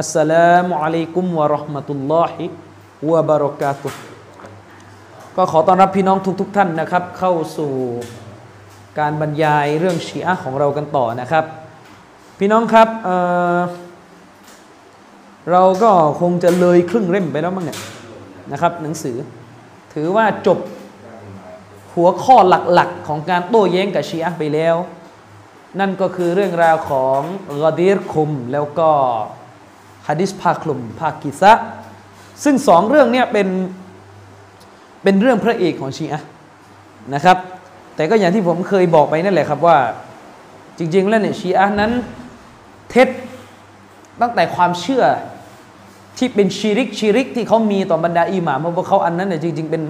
อัสสลามุอะลัยกุมวะราะห์มะตุลลอฮิวะบารอกาตุก็ขอต้อนรับพี่น้องทุกๆทท่านนะครับ เข้าสู่การบรรยายเรื่องชีอะห์ของเรากันต่อนะครับ พี่น้องครับเเราก็คงจะเลยครึ่งเล่มไปแล้วมั้งเนี่ยนะครับ หนังสือ ถือว่าจบหัวข้อหลักๆ ของการโต้แย้งกับชีอะห์ไปแล้ว นั่นก็คือเรื่องราวของกอดีรคุมแล้วก็ ฮะดิษภาคลุมภาคกิซะซึ่งสองเรื่องเนี้ยเป็นเป็นเรื่องพระเอกของชีอะนะครับ แต่ก็อย่างที่ผมเคยบอกไปนั่นแหละครับว่าจริง ๆ แล้วเนี่ยชีอะนั้นเท็จตั้งแต่ความเชื่อที่เป็นชีริกชีริกที่เขามีต่อบรรดาอิหม่ามเพราะเขาอันนั้นเนี่ยจริง ๆ เป็น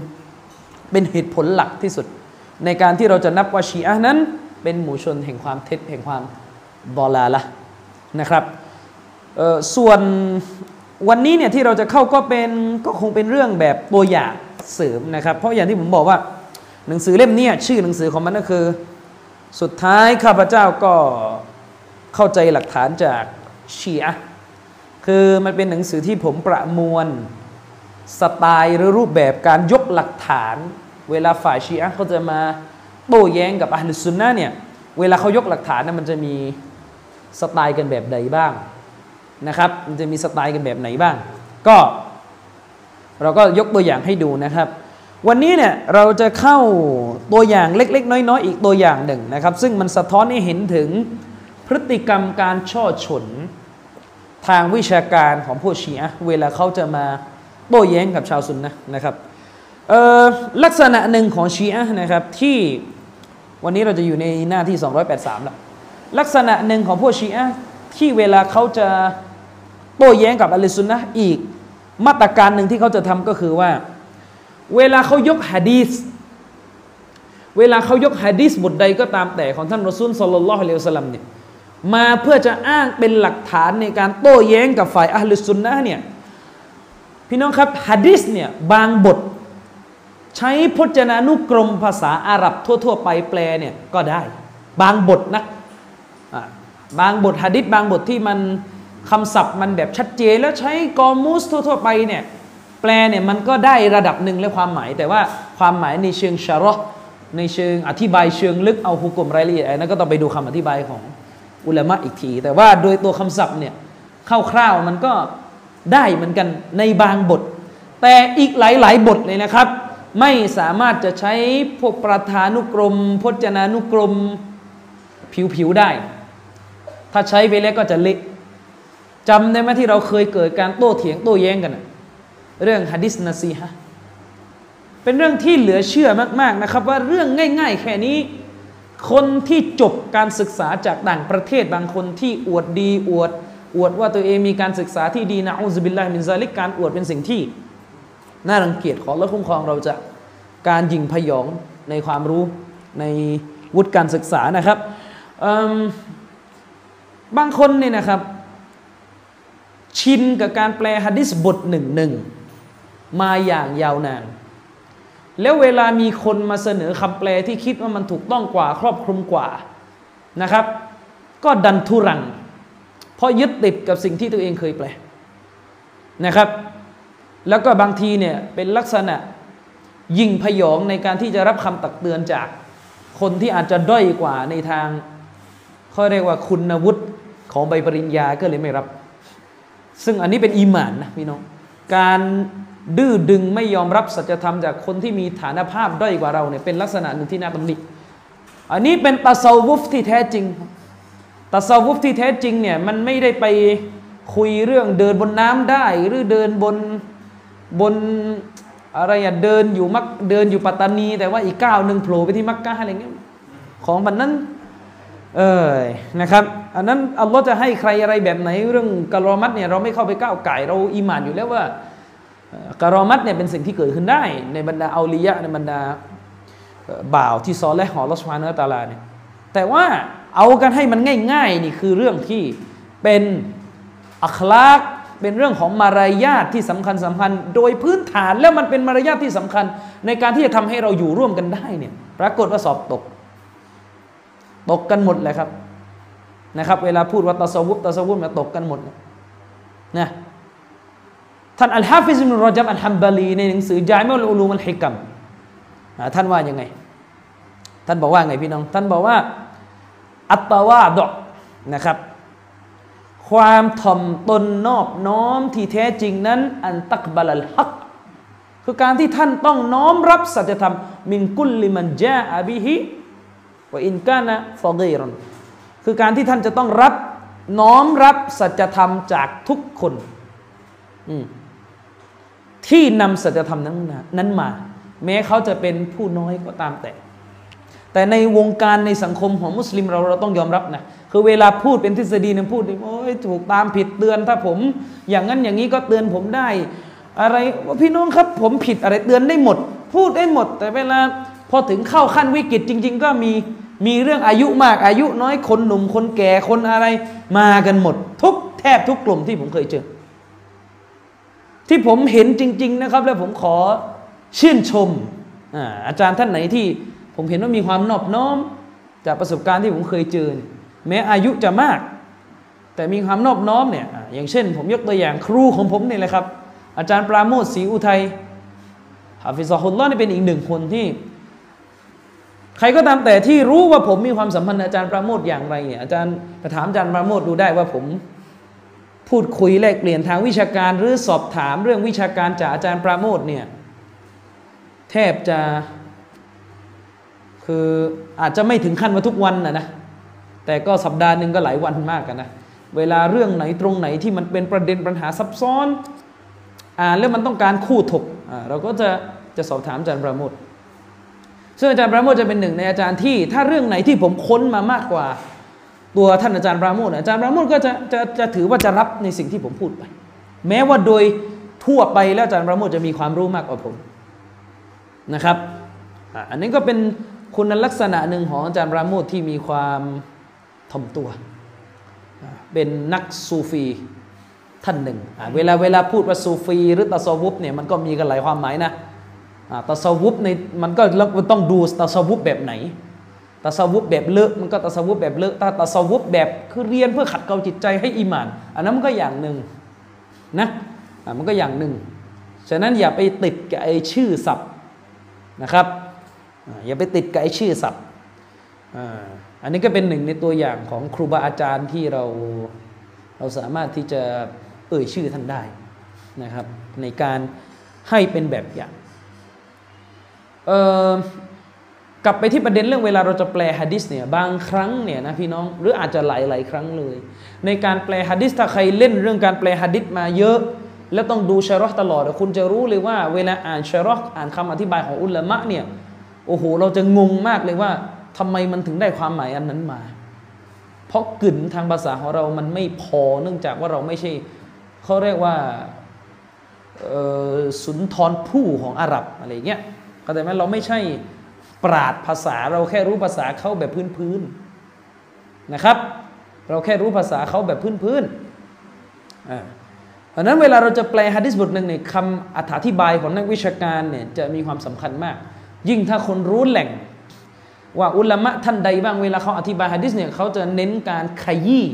เป็นเหตุผลหลักที่สุด ในการที่เราจะนับว่าชีอะนั้น เป็นหมู่ชนแห่งความเท็จแห่งความบอลาละนะครับ ส่วนวันนี้เนี่ยที่เราจะเข้าก็เป็นก็คงเป็นเรื่องแบบตัวอย่างเสริมนะครับ เพราะอย่างที่ผมบอกว่าหนังสือเล่มนี้ชื่อหนังสือของมันก็คือ สุดท้ายข้าพเจ้าก็เข้าใจหลักฐานจากชีอะคือมันเป็นหนังสือที่ผมประมวลสไตล์หรือรูปแบบการยกหลักฐาน เวลาฝ่ายชีอะเขาจะมาโต้แย้งกับอัลลุซุนนะเนี่ยเวลาเขายกหลักฐานนะมันจะมีสไตล์กันแบบใดบ้าง นะครับมันจะมีสไตล์กันแบบไหนบ้าง ก็เราก็ยกตัวอย่างให้ดูนะครับ วันนี้เนี่ยเราจะเข้าตัวอย่างเล็ก ๆ น้อยๆอีกตัวอย่างหนึ่งนะครับ ซึ่งมันสะท้อนให้เห็นถึงพฤติกรรมการช่อฉนทางวิชาการของผู้ชีอะเวลาเขาจะมาโต้แย้งกับชาวซุนนะนะครับลักษณะหนึ่งของชีอะนะครับที่วันนี้เราจะอยู่ในหน้าที่ 283 แล้ว ลักษณะหนึ่งของพวกชีอะที่เวลาเขาจะ โต้แย้งกับอัลลอฮ์ซุนนะอีกมาตรการหนึ่งที่เขาจะทำก็คือว่า เวลาเขายกฮะดีสเวลาเขายกฮะดีสบทใดก็ตามแต่ของท่านรอซูลสัลลัลลอฮุอะลัยฮิวสัลลัมเนี่ยมาเพื่อจะอ้างเป็นหลักฐานในการโต้แย้งกับฝ่ายอัลลอฮ์ซุนนะเนี่ยพี่น้องครับฮะดีสเนี่ยบางบท ใช้พจนานุกรมภาษาอาหรับทั่ว ๆ ไปแปลเนี่ยก็ได้ บางบทนะบางบทฮะดิษบางบทที่มัน คำศัพท์มันแบบชัดเจนแล้วใช้กอมูสทั่วๆไปเนี่ยแปลเนี่ยมันก็ได้ระดับหนึ่งและความหมาย แต่ว่าความหมายในเชิงชาร์ในเชิงอธิบายเชิงลึกเอาหุกกลมรายละเอียดนั้นก็ต้องไปดูคำอธิบายของอุลามะอีกที แต่ว่าโดยตัวคำศัพท์เนี่ยคร่าวๆมันก็ได้เหมือนกันในบางบท แต่อีกหลายๆ บทเลยนะครับ ไม่สามารถจะใช้พวกประธานุกรม พจนานุกรมผิวๆได้ ถ้าใช้ไปแล้วก็จะเละ จำได้ไหมที่เราเคยเกิดการโต้เถียงโต้แย้งกัน เรื่องฮะดิษนาซีฮะเป็นเรื่องที่เหลือเชื่อมาก ๆนะครับ ว่าเรื่องง่าย ๆ แค่นี้ คนที่จบการศึกษาจากต่างประเทศบางคนที่อวดดีอวด อวดว่าตัวเองมีการศึกษาที่ดีนะอุซบิลลาฮิมินซาลิกการอวดเป็นสิ่งที่ น่ารังเกียจขอและคุ้มครองเราจะการยิงพยองในความรู้ในวุฒิการศึกษานะครับบางคนเนี่ยนะครับ ชินกับการแปลฮะดิษบทหนึ่งหนึ่งมาอย่างยาวนาน แล้วเวลามีคนมาเสนอคำแปลที่คิดว่ามันถูกต้องกว่าครอบคลุมกว่านะครับ ก็ดันทุรัง เพราะยึดติดกับสิ่งที่ตัวเองเคยแปลนะครับ แล้วก็บางทีเนี่ยเป็นลักษณะยิงพยองในการที่จะรับคำตักเตือนจากคนที่อาจจะด้อยกว่าในทางเขาเรียกว่าคุณวุฒิของใบปริญญาก็เลยไม่รับ ซึ่งอันนี้เป็นอีหมานนะพี่น้องการดื้อดึงไม่ยอมรับสัจธรรมจากคนที่มีฐานภาพด้อยกว่าเราเนี่ยเป็นลักษณะหนึ่งที่น่าตำหนิอันนี้เป็นตัสวุฟที่แท้จริงตัสวุฟที่แท้จริงเนี่ยมันไม่ได้ไปคุยเรื่องเดินบนน้ำได้ หรือเดินบนบนอะไรอะเดินอยู่มักเดินอยู่ปัตตานี แต่ว่าอีกก้าวหนึ่งโผล่ไปที่มักกะอะไรเงี้ยของมันนั้น เออนะครับอันนั้นอัลลอฮ์จะให้ใครอะไรแบบไหนเรื่องกะรอมัดเนี่ยเราไม่เข้าไปก้าวไก่เราอิมานอยู่แล้วว่ากะรอมัดเนี่ยเป็นสิ่งที่เกิดขึ้นได้ ในบรรดาอัลียะในบรรดาบ่าวที่ซอและหอลอสมาเนตาลาเนี่ยแต่ว่าเอากันให้มันง่าย ๆ นี่คือเรื่องที่เป็นอัคลากเป็นเรื่องของมารยาทที่สำคัญสำคัญ โดยพื้นฐานแล้วมันเป็นมารยาทที่สำคัญ ในการที่จะทำให้เราอยู่ร่วมกันได้เนี่ยปรากฏว่าสอบตก ตกกันหมดเลยครับนะครับ เวลาพูดว่าตะสวุบตะสวุบมาตกกันหมดนะท่านอัลฮะฟิซมุรจับอัลฮัมบาลีในหนังสือจายมุลอุลูมัลฮิกัมท่านว่ายังไง ท่านบอกว่าไงพี่น้อง ท่านบอกว่า อัตตาวาดอกนะครับ ความถ่อมตนนอบน้อมที่แท้จริงนั้น อันตักบาลฮักคือการที่ท่านต้องน้อมรับสัจธรรม มินกุลลิมันจาอบิฮิ ว่าอินกานะฟอกีรอนคือการที่ท่านจะต้องรับน้อมรับสัจธรรมจากทุกคนที่นำสัจธรรมนั้นนั้นมา แม้เขาจะเป็นผู้น้อยก็ตามแต่ แต่ในวงการในสังคมของมุสลิมเราเราต้องยอมรับนะคือเวลาพูดเป็นทฤษฎีเนี่ยพูดโอ้ยถูกตามผิดเตือนถ้าผม อย่างนั้นอย่างนี้ก็เตือนผมได้ อะไรว่าพี่น้องครับ ผมผิดอะไรเตือนได้หมด พูดได้หมด แต่เวลาพอถึงเข้าขั้นวิกฤตจริง ๆ ก็มี มีเรื่องอายุมากอายุน้อยคนหนุ่มคนแก่คนอะไร มากันหมด ทุกแทบทุกกลุ่มที่ผมเคยเจอ ที่ผมเห็นจริง ๆ นะครับ แล้วผมขอชื่นชมอาจารย์ท่านไหนที่ผมเห็นว่ามีความนอบน้อม จากประสบการณ์ที่ผมเคยเจอ แม้อายุจะมาก แต่มีความนอบน้อมเนี่ยอย่างเช่น ผมยกตัวอย่างครูของผมนี่แหละครับ อาจารย์ปราโมทศรีอุทัยฮาฟิซอฮุลลอนี่เป็นอีกหนึ่งคนที่ ใครก็ตามแต่ที่รู้ว่าผมมีความสัมพันธ์อาจารย์ประโมทอย่างไรเนี่ยอาจารย์ถามอาจารย์ประโมทดูได้ว่าผมพูดคุยแลกเปลี่ยนทางวิชาการหรือสอบถามเรื่องวิชาการจากอาจารย์ประโมทเนี่ยแทบจะคืออาจจะไม่ถึงขั้นว่าทุกวันนะนะแต่ก็สัปดาห์หนึ่งก็หลายวันมากกันนะเวลาเรื่องไหนตรงไหนที่มันเป็นประเด็นปัญหาซับซ้อนอ่าแล้วมันต้องการคู่ถกอ่าเราก็จะจะสอบถามอาจารย์ประโมท ซึ่งอาจารย์ปราโมทจะเป็นหนึ่งในอาจารย์ที่ถ้าเรื่องไหนที่ผมค้นมามากกว่า ตัวท่านอาจารย์ปราโมทอาจารย์ปราโมทก็จะจะจะถือว่าจะรับในสิ่งที่ผมพูดไป แม้ว่าโดยทั่วไปแล้วอาจารย์ปราโมทจะมีความรู้มากกว่าผมนะครับอันนี้ก็เป็นคุณลักษณะหนึ่งของอาจารย์ปราโมทที่มีความถ่อมตัว เป็นนักซูฟีท่านหนึ่ง เวลาเวลาพูดว่าซูฟีหรือตะซอวุบเนี่ยมันก็มีกันหลายความหมายนะ ตะสวุบในมันก็ต้องดูตะสวุบแบบไหนตะสวุบแบบเลอะมันก็ตะสวุบแบบเลอะถ้าตะสวุบแบบคือเรียนเพื่อขัดเกลาจิตใจให้อิมาน อันนั้นมันก็อย่างหนึ่งนะมันก็อย่างหนึ่งฉะนั้นอย่าไปติดกับไอ้ชื่อศัพท์นะครับอย่าไปติดกับไอ้ชื่อศัพท์อันนี้ก็เป็นหนึ่งในตัวอย่างของครูบาอาจารย์ที่เราเราสามารถที่จะเอ่ยชื่อท่านได้นะครับ ในการให้เป็นแบบอย่าง กลับไปที่ประเด็นเรื่องเวลาเราจะแปลฮะดิษเนี่ยบางครั้งเนี่ยนะพี่น้องหรืออาจจะหลายๆครั้งเลย ในการแปลฮะดิษถ้าใครเล่นเรื่องการแปลฮะดิษมาเยอะ แล้วต้องดูชารอตลอด คุณจะรู้เลยว่าเวลาอ่านชารออ่านคำอธิบายของอุลามะเนี่ยโอ้โหเราจะงงมากเลยว่าทำไมมันถึงได้ความหมายอันนั้นมา เพราะกึ่นทางภาษาของเรามันไม่พอเนื่องจากว่าเราไม่ใช่เขาเรียกว่าสุนทรผู้ของอาหรับอะไรเงี้ย เข้าใจไหมเราไม่ใช่ปราดภาษาเราแค่รู้ภาษาเขาแบบพื้นๆนะครับ เราแค่รู้ภาษาเขาแบบพื้นๆอ่าเพราะนั้นเวลาเราจะแปลฮะดิษบทหนึ่งเนี่ยคำอธิบายของนักวิชาการเนี่ยจะมีความสำคัญมาก ยิ่งถ้าคนรู้แหล่ง ว่าอุลามะท่านใดบ้างเวลาเขาอธิบายฮะดิษเนี่ยเขาจะเน้นการขยี้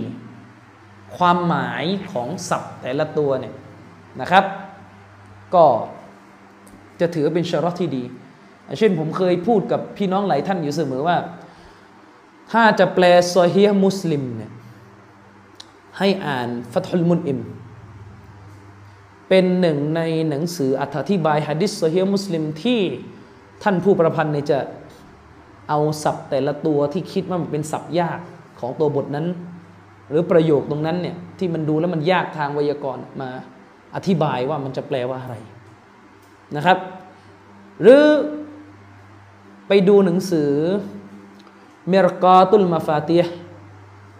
ความหมายของศัพท์แต่ละตัวเนี่ยนะครับ ก็จะถือเป็นชารอที่ดี เช่นผมเคยพูดกับพี่น้องหลายท่านอยู่เสมอว่า ถ้าจะแปลซอฮีมุสลิมเนี่ยให้อ่านฟัตฮุลมุนอิม เป็นหนึ่งในหนังสืออธิบายฮะดิษซอฮีมุสลิมที่ท่านผู้ประพันธ์เนี่ยจะเอาศัพท์แต่ละตัวที่คิดว่ามันเป็นศัพท์ยากของตัวบทนั้น หรือประโยคตรงนั้นเนี่ยที่มันดูแล้วมันยากทางไวยากรณ์มาอธิบายว่ามันจะแปลว่าอะไรนะครับ หรือ ไปดูหนังสือเมรกาตุลมาฟาตี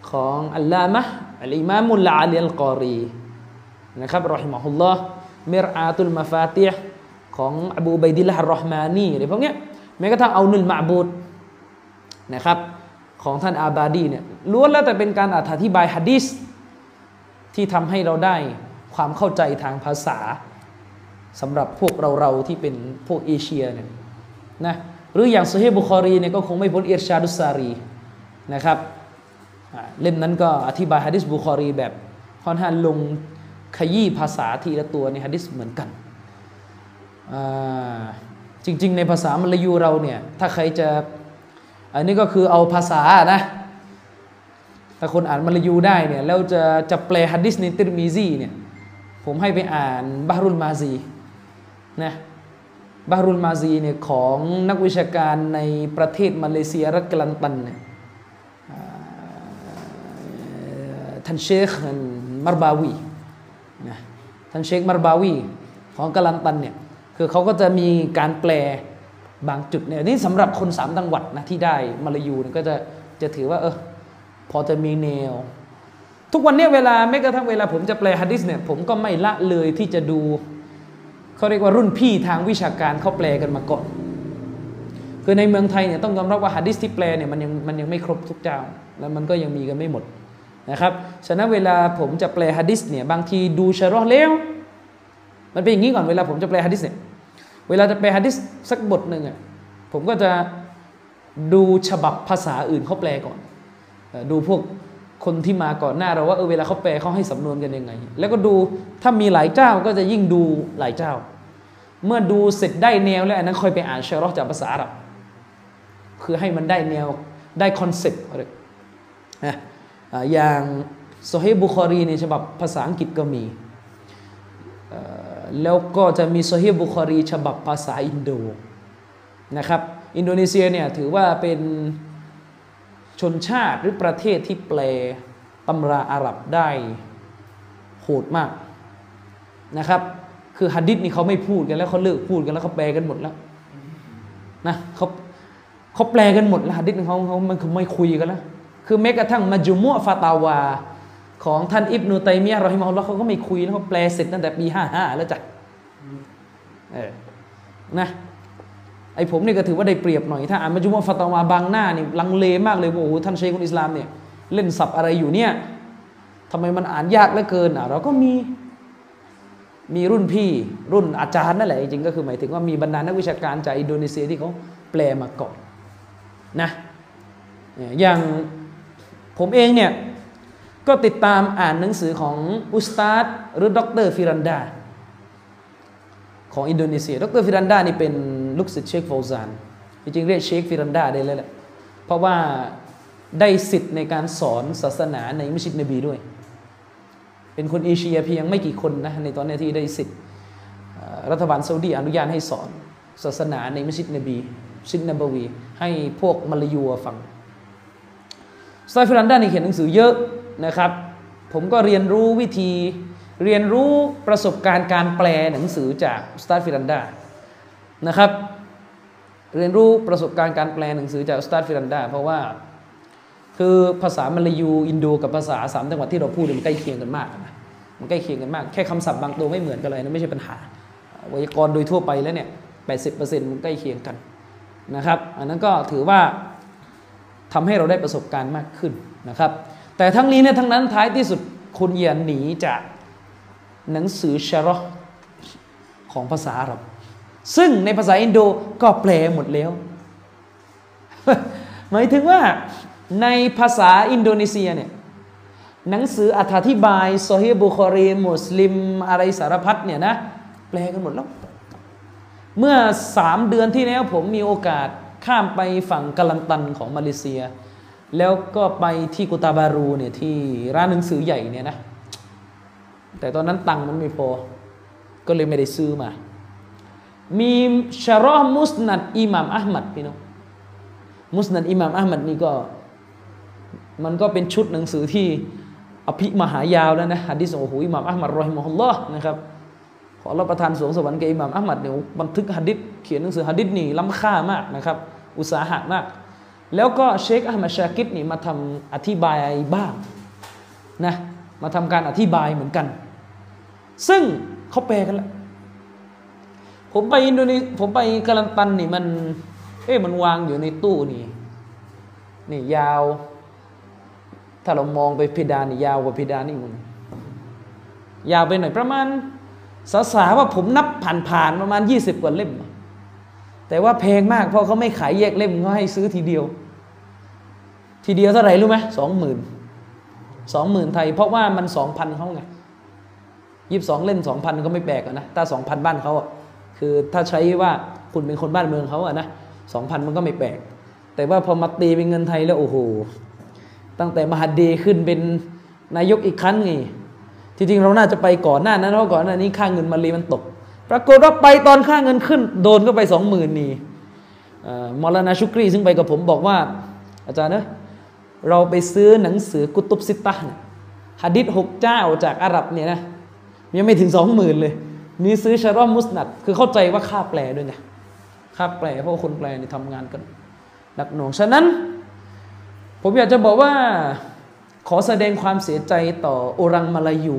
ของอัลลามะอัลอิมามุลลาลีอัลกอรีนะครับรอฮิมะฮุลลอฮ์มิรอาตุลมาฟาติฮของอบูบัยดิลละฮ์รอห์มานีอะไรพวกเนี้ยแม้กระทั่งเอานุลมาบูดนะครับของท่านอาบาดีเนี่ยล้วนแล้วแต่เป็นการอธิบายฮะดีษที่ทำให้เราได้ความเข้าใจทางภาษาสำหรับพวกเราเราที่เป็นพวกเอเชียเนี่ยนะ หรืออย่างซเฮบุคอรีเนี่ยก็คงไม่พ้นเอิรชาดุสารีนะครับเล่มนั้นก็อธิบายฮะดิษบุคอรีแบบค่อนข้างลงขยี้ภาษาทีละตัวในฮะดิษเหมือนกัน จริง ๆ ในภาษามลายูเราเนี่ยถ้าใครจะอันนี้ก็คือเอาภาษานะถ้าคนอ่านมลายูได้เนี่ยแล้วจะจะแปลฮะดิษในติรมิซีเนี่ยผมให้ไปอ่านบารุลมาซีนะ บารุลมาซีเนี่ยของนักวิชาการในประเทศมาเลเซียรัฐกลันตันเนี่ยท่านเชคมารบาวีนะท่านเชคมารบาวีของกลันตันเนี่ยคือเขาก็จะมีการแปลบางจุดเนี่ยนี่สำหรับคนสามจังหวัดนะที่ได้มาลายูเนี่ยก็จะจะถือว่าเออพอจะมีแนว ทุกวันนี้เวลาแม้กระทั่งเวลาผมจะแปลฮะดิษเนี่ยผมก็ไม่ละเลยที่จะดู เขาเรียกว่ารุ่นพี่ทางวิชาการเขาแปลกันมาก่อนคือในเมืองไทยเนี่ยต้องยอมรับว่าฮะดิษที่แปลเนี่ยมันยังมันยังไม่ครบทุกเจ้า แล้วมันก็ยังมีกันไม่หมดนะครับฉะนั้นเวลาผมจะแปลฮะดิษเนี่ยบางทีดูชะรอแล้วมันเป็นอย่างนี้ก่อนเวลาผมจะแปลฮะดิษเนี่ยเวลาจะแปลฮะดิษสักบทหนึ่งอะผมก็จะดูฉบับภาษาอื่นเขาแปลก่อน ดูพวกคนที่มาก่อนหน้าเราว่าเออเวลาเขาแปลเขาให้สำนวนกันยังไง แล้วก็ดูถ้ามีหลายเจ้าก็จะยิ่งดูหลายเจ้า เมื่อดูเสร็จได้แนวแล้วอันนั้นค่อยไปอ่านชัรห์จากภาษาอาหรับคือให้มันได้แนวได้ concept อะไรนะอย่างโซฮีบุคอรีในฉบับภาษาอังกฤษก็มีแล้วก็จะมีโซฮีบุคอรี ฉบับภาษาอินโดนะครับอินโดนีเซียเนี่ยถือว่าเป็นชนชาติหรือประเทศที่แปลตำราอาหรับได้โหดมากนะครับ คือฮะดิษนี่เขาไม่พูดกันแล้วเขาเลิกพูดกันแล้วเขาแปลกันหมดแล้วนะเขาเขาแปลกันหมดแล้วฮะดิษเขาเขามันไม่คุยกันแล้วคือแม้กระทั่งมาจุมัวฟาตาวา ของท่านอิบนุตัยมียะรอฮิมะฮุลลอฮ์เขาก็ไม่คุยแล้วเขาแปลเสร็จตั้งแต่ปีห้าห้าแล้วจ้ะเออนะไอผมนี่ก็ถือว่าได้เปรียบหน่อยถ้าอ่านมัจุมะฟัตวาบางหน้านี่ลังเลมากเลยว่าโอ้โหท่านเชคุนอิสลามเนี่ยเล่นสับอะไรอยู่เนี่ยทำไมมันอ่านยากเหลือเกินอะเราก็มี มีรุ่นพี่รุ่นอาจารย์นั่นแหละจริงก็คือหมายถึงว่ามีบรรดานักวิชาการจากอินโดนีเซียที่เขาแปลมาก่อนนะอย่างผมเองเนี่ยก็ติดตามอ่านหนังสือของอุสตาดหรือดรฟิรันดา ของอินโดนีเซีย ดรฟิรันดานี่เป็นลูกศิษย์เชคโฟซานจริงเรียกเชคฟิรันดาได้เลยแหละเพราะว่าได้สิทธิ์ในการสอนศาสนาในมัสยิดนบีด้วย เป็นคนเอเชียเพียงไม่กี่คนนะในตอนนี้ที่ได้สิทธิ์รัฐบาลซาอุดีอนุญาตให้สอน ศาสนาในมัสยิดนบีชิดนบวี ให้พวกมลายูฟังสตาซฟิรันดานี่เขียนหนังสือเยอะนะครับ ผมก็เรียนรู้วิธีเรียนรู้ประสบการณ์การแปลหนังสือจากสตาซฟิรันดานะครับ เรียนรู้ประสบการณ์การแปลหนังสือจากสตาซฟิรันดาเพราะว่า คือภาษามลายูอินโดกับภาษาสามจังหวัดที่เราพูดมันใกล้เคียงกันมากนะมันใกล้เคียงกันมาก แค่คำศัพท์บางตัวไม่เหมือนกันเลยนะไม่ใช่ปัญหาไวยากรณ์โดยทั่วไปแล้วเนี่ยแปดสิบเปอร์เซ็นต์มันใกล้เคียงกันนะครับ อันนั้นก็ถือว่าทำให้เราได้ประสบการณ์มากขึ้นนะครับ แต่ทั้งนี้เนี่ยทั้งนั้นท้ายที่สุดคุณอย่าหนีจากหนังสือชารอของภาษาอาหรับซึ่งในภาษาอินโดก็แปลหมดแล้ว หมายถึงว่า ในภาษาอินโดนีเซียเนี่ยหนังสืออธิบายโซฮีบุคอรีมุสลิมอะไรสารพัดเนี่ยนะแปลกันหมดแล้ว เมื่อสามเดือนที่แล้วผมมีโอกาสข้ามไปฝั่งกาลันตันของมาเลเซีย แล้วก็ไปที่กุตาบารูเนี่ยที่ร้านหนังสือใหญ่เนี่ยนะ แต่ตอนนั้นตังค์มันไม่พอ ก็เลยไม่ได้ซื้อมา มีชารอมุสนัดอิหม่ามอัลมัดพี่น้องมุสนัดอิหม่ามอัลมัดนี่ก็ มันก็เป็นชุดหนังสือที่อภิมหายาวแล้วนะฮะดิษโอ้โหอิหม่ามอัลมัดรอฮิมฮุลลอฮ์นะครับขอรับประทานสวงสวรรค์แก่อิหม่ามอัลมัดเนี่ยบันทึกฮะดิษเขียนหนังสือฮะดิษนี่ล้ำค่ามากนะครับ อุตสาหะมาก แล้วก็เชคอัลมาชากิดนี่มาทำอธิบายบ้างนะมาทำการอธิบายเหมือนกัน ซึ่งเขาแปลกันแล้วผมไปอินโดนีผมไปกาลันตันนี่มัน เอ๊ะมันวางอยู่ในตู้นี่นี่ยาว ถ้าเรามองไปเพดานยาวกว่าเพดานนี่มันยาวไปหน่อยประมาณสาสาว่าผมนับผ่านๆประมาณ 20 กว่าเล่ม แต่ว่าแพงมากเพราะเขาไม่ขายแยกเล่มเขาให้ซื้อทีเดียว ทีเดียวเท่าไหร่รู้ไหมสองหมื่นสองหมื่นไทย เพราะว่ามันสองพันเขาไงยี่สิบสองเล่มสองพันก็ไม่แปลกนะถ้าสองพันบ้านเขาอะคือถ้าใช้ว่าคุณเป็นคนบ้านเมืองเขาอะนะสองพันมันก็ไม่แปลก แต่ว่าพอมาตีเป็นเงินไทยแล้วโอ้โห ตั้งแต่มหาเดีขึ้นเป็นนายกอีกครั้งไงที่จริงเราน่าจะไปก่อนหน้านั้นเพราะก่อนหน้านี้ค่าเงินมาลีมันตก ปรากฏว่าไปตอนค่าเงินขึ้น โดนก็ไปสองหมื่นนี่มอลนาชุกรีซึ่งไปกับผมบอกว่า อาจารย์เนะเราไปซื้อหนังสือกุตุบซิตะฮะดิษหกเจ้าจากอาหรับเนี่ยนะยังไม่ถึงสองหมื่นเลย นี่ซื้อชารอมมุสนัด คือเข้าใจว่าค่าแปลด้วยไงค่าแปลเพราะคนแปลนี่ทำงานกันหนักหน่วงฉะนั้น ผมอยากจะบอกว่า ขอแสดงความเสียใจต่อโอรังมาลายู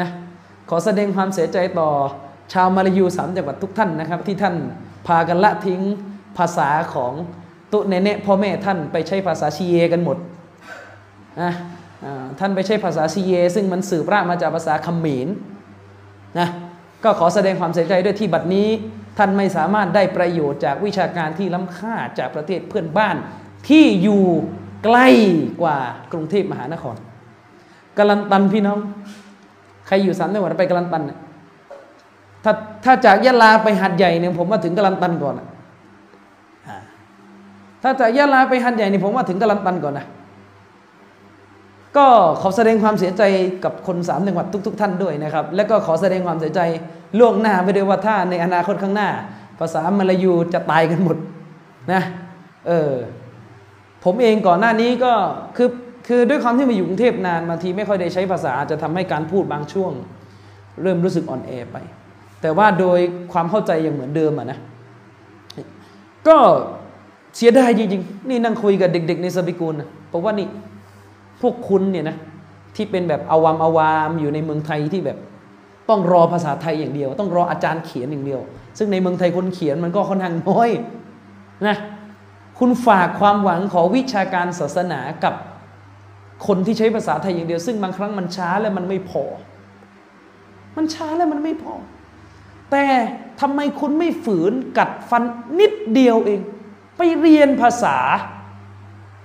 นะขอแสดงความเสียใจต่อชาวมาลายูสามจังหวัดทุกท่านนะครับ ที่ท่านพากันละทิ้งภาษาของตุเนเนพ่อแม่ท่านไปใช้ภาษาชีเยกันหมดนะท่านไปใช้ภาษาชีเย ซึ่งมันสืบรากมาจากภาษาคัมเขมรนะก็ขอแสดงความเสียใจด้วยที่บัดนี้ ท่านไม่สามารถได้ประโยชน์จากวิชาการที่ล้ำค่าจากประเทศเพื่อนบ้าน ที่อยู่ใกล้กว่ากรุงเทพมหานครกาลันตันพี่น้อง ใครอยู่สามจังหวัดไปกาลันตันเนี่ยถ้าถ้าจากยะลาไปหัดใหญ่เนี่ยผมว่าถึงกาลันตันก่อนนะถ้าจากยะลาไปหัดใหญ่เนี่ยผมว่าถึงกาลันตันก่อนนะก็ขอแสดงความเสียใจกับคนสามจังหวัดทุก ๆ ท่านด้วยนะครับ และก็ขอแสดงความเสียใจล่วงหน้าไปด้วยว่าถ้าในอนาคตข้างหน้า ภาษามลายูจะตายกันหมดนะ เออ ผมเองก่อนหน้านี้ก็คือคือด้วยความที่มาอยู่กรุงเทพนานบางทีไม่ค่อยได้ใช้ภาษาจะทำให้การพูดบางช่วง เริ่มรู้สึกอ่อนแอไป แต่ว่าโดยความเข้าใจยังเหมือนเดิมอะนะ ก็เสียดายจริงๆ นี่นั่งคุยกับเด็ก ๆ ในสบิกูลนะบอกว่านี่พวกคุณเนี่ยนะที่เป็นแบบอาวามอาวามอยู่ในเมืองไทยที่แบบต้องรอภาษาไทยอย่างเดียว ต้องรออาจารย์เขียนอย่างเดียว ซึ่งในเมืองไทยคนเขียนมันก็ค่อนข้างน้อยนะ คุณฝากความหวังของวิชาการศาสนากับคนที่ใช้ภาษาไทยอย่างเดียว ซึ่งบางครั้งมันช้าและมันไม่พอ มันช้าและมันไม่พอ แต่ทำไมคุณไม่ฝืนกัดฟันนิดเดียวเอง ไปเรียนภาษา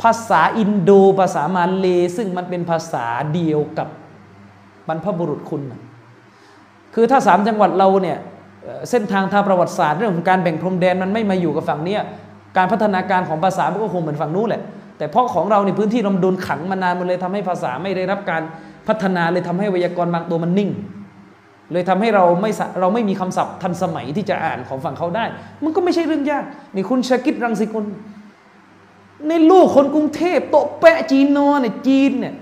ภาษาอินโดภาษามาเลซึ่งมันเป็นภาษาเดียวกับบรรพบุรุษคุณคือถ้าสามจังหวัดเราเนี่ยเส้นทางทางประวัติศาสตร์เรื่องของการแบ่งพรมแดนมันไม่มาอยู่กับฝั่งนี้ การพัฒนาการของภาษามันก็คงเหมือนฝั่งนู้นแหละ แต่เพราะของเราในพื้นที่เราโดนขังมานานมันเลยทำให้ภาษาไม่ได้รับการพัฒนาเลยทำให้ไวยากรณ์บางตัวมันนิ่ง เลยทำให้เราไม่เราไม่มีคำศัพท์ทันสมัยที่จะอ่านของฝั่งเขาได้ มันก็ไม่ใช่เรื่องยากนี่คุณชากิดรังสิกุลในลูกคนกรุงเทพโตแปะจีนโนเนี่ยจีนเนี่ย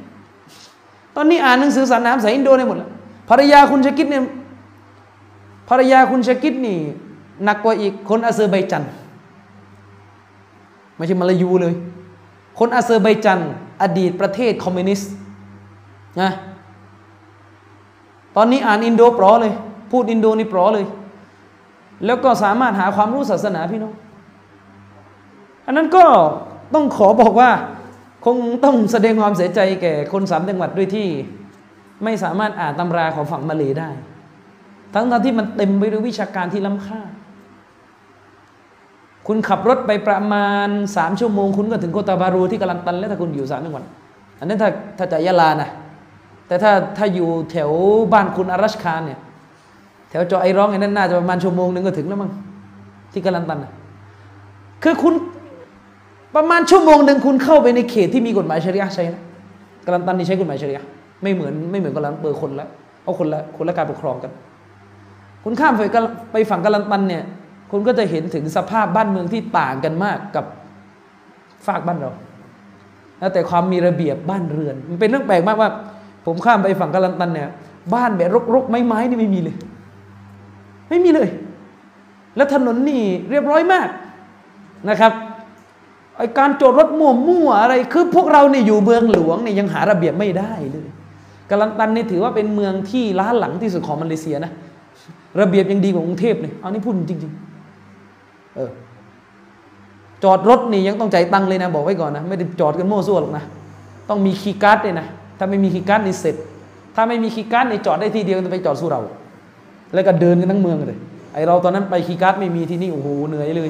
ตอนนี้อ่านหนังสือสารน้ำสายอินโดได้หมดแล้วภรรยาคุณชากิดเนี่ยภรรยาคุณชากิดนี่หนักกว่าอีกคนอาเซอร์ไบจัน ไม่ใช่มาลายูเลย คนอาเซอร์ไบจัน อดีตประเทศคอมมิวนิสต์นะตอนนี้อ่านอินโดโปรเลย พูดอินโดนี่โปรเลย แล้วก็สามารถหาความรู้ศาสนาพี่น้องอันนั้นก็ต้องขอบอกว่า คงต้องแสดงความเสียใจแก่คนสามจังหวัดด้วยที่ไม่สามารถอ่านตำราของฝั่งมาเลได้ ทั้งที่มันเต็มไปด้วยวิชาการที่ล้ำค่า คุณขับรถไปประมาณสามชั่วโมง คุณก็ถึงโกตาบารูที่กาลันตัน แล้วถ้าคุณอยู่สามจังหวัดอันนั้นถ้าถ้าจะยะลานะ แต่ถ้าถ้าอยู่แถวบ้านคุณอารัชคารเนี่ยแถวจอไอร้องไอ้นั้นน่าจะประมาณชั่วโมงหนึ่งก็ถึงแล้วมั้งที่กาลันตันนะคือคุณประมาณชั่วโมงหนึ่งคุณเข้าไปในเขตที่มีกฎหมายชริยะใช่ไหมกาลันตันนี่ใช้กฎหมายชริยะไม่เหมือนไม่เหมือนกาลันเปอร์คนละเอาคนละคนละการปกครองกัน คุณข้ามไปไปฝั่งกาลันตันเนี่ย คุณก็จะเห็นถึงสภาพบ้านเมืองที่ต่างกันมากกับฝากบ้านเราแล้วแต่ความมีระเบียบบ้านเรือน มันเป็นเรื่องแปลกมากว่า ผมข้ามไปฝั่งกาลันตันเนี่ย บ้านแบบรกๆ ไม้ๆนี่ไม่มีเลย ไม่มีเลย แล้วถนนนี่เรียบร้อยมากนะครับไอการจอดรถมั่วมั่วอะไรคือพวกเราเนี่ยอยู่เมืองหลวงเนี่ยยังหาระเบียบไม่ได้เลยกาลันตันนี่ถือว่าเป็นเมืองที่ล้าหลังที่สุดของมาเลเซียนะระเบียบยังดีกว่ากรุงเทพเลยเอานี่พูดจริงๆ เออ จอดรถนี่ยังต้องจ่ายตังค์เลยนะ บอกไว้ก่อนนะ ไม่ได้จอดกันมั่วซั่วหรอกนะ ต้องมีคีย์การ์ดเลยนะ ถ้าไม่มีคีย์การ์ดนี่เสร็จ ถ้าไม่มีคีย์การ์ดนี่จอดได้ทีเดียวจะไปจอดสู้เรา แล้วก็เดินกันทั้งเมืองเลย ไอเราตอนนั้นไปคีย์การ์ดไม่มีที่นี่โอ้โหเหนื่อยเลย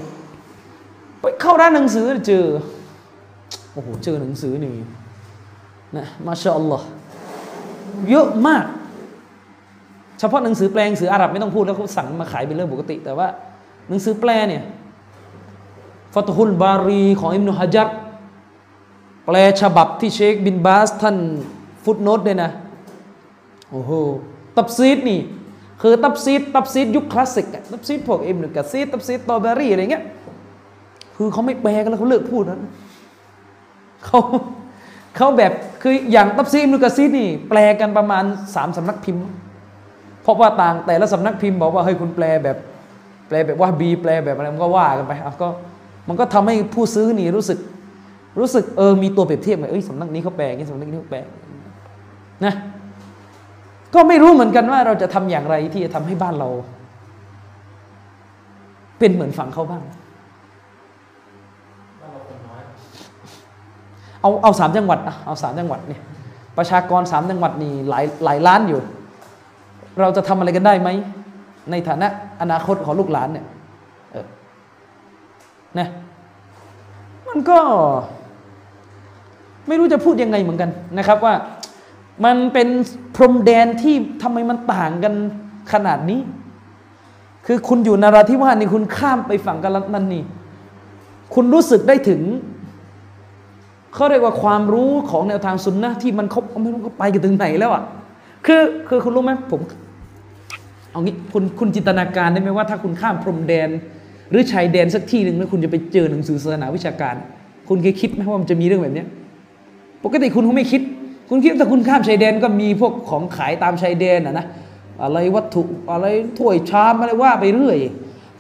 ไปเข้าร้านหนังสือเจอ โอ้โหเจอหนังสือนี่นะมาชาอัลลอฮ์เยอะมาก เฉพาะหนังสือแปลหนังสืออาหรับไม่ต้องพูดแล้วเขาสั่งมาขายเป็นเรื่องปกติ แต่ว่า หนังสือแปลเนี่ยฟัตฮุลบารีของอิมนุฮะจัรแปลฉบับที่เชคบินบาสท่านfootnote เลยนะโอ้โหตัฟซีรนี่ คือตัฟซีรตัฟซีรยุคคลาสสิกตัฟซีรพวกอิบนุกะษีรตัฟซีรตอบารีอะไรเงี้ยคือเขาไม่แปลกันแล้วเขาเลิกพูดแล้วเขาเขาแบบคืออย่างตัฟซีรอิบนุกะษีรนี่ แปลกันประมาณสามสำนักพิมพ์ เพราะว่าต่างแต่ละสำนักพิมพ์บอกว่าเฮ้ยคุณแปลแบบ แปลแบบวะฮาบีแปลแบบอะไรมันก็ว่ากันไปเอาก็มันก็ทำให้ผู้ซื้อนี่รู้สึก รู้สึกเออมีตัวเปรียบเทียบไงเอ้ยสำนักนี้เขาแปลงี้สำนักนี้เขาแปลนะก็ไม่รู้เหมือนกันว่าเราจะทำอย่างไรที่จะทำให้บ้านเรา เป็นเหมือนฝั่งเขาบ้างเอาเอาสามจังหวัดอะเอาสามจังหวัดเนี่ยประชากรสามจังหวัดนี่หลายหลายล้านอยู่ เราจะทำอะไรกันได้ไหม ในฐานะอนาคตของลูกหลานเนี่ยเออนะมันก็ไม่รู้จะพูดยังไงเหมือนกันนะครับว่ามันเป็นพรมแดนที่ทำไมมันต่างกันขนาดนี้ คือคุณอยู่นาราธิวาสนี่คุณข้ามไปฝั่งกาลนันนี่ คุณรู้สึกได้ถึงเขาเรียกว่าความรู้ของแนวทางสุนนะที่มันเขาไม่รู้เขาไปกันถึงไหนแล้วอะคือคือคุณรู้ไหมผม เอางี้คุณคุณจินตนาการได้ไหมว่าถ้าคุณข้ามพรมแดน หรือชายแดนสักที่หนึ่งแล้วคุณจะไปเจอหนังสือศาสนาวิชาการ คุณเคยคิดไหมว่ามันจะมีเรื่องแบบนี้ปกติคุณคงไม่คิด คุณคิดถ้าคุณข้ามชายแดนก็มีพวกของขายตามชายแดนอะนะอะไรวัตถุอะไรถ้วยชามอะไรว่าไปเรื่อย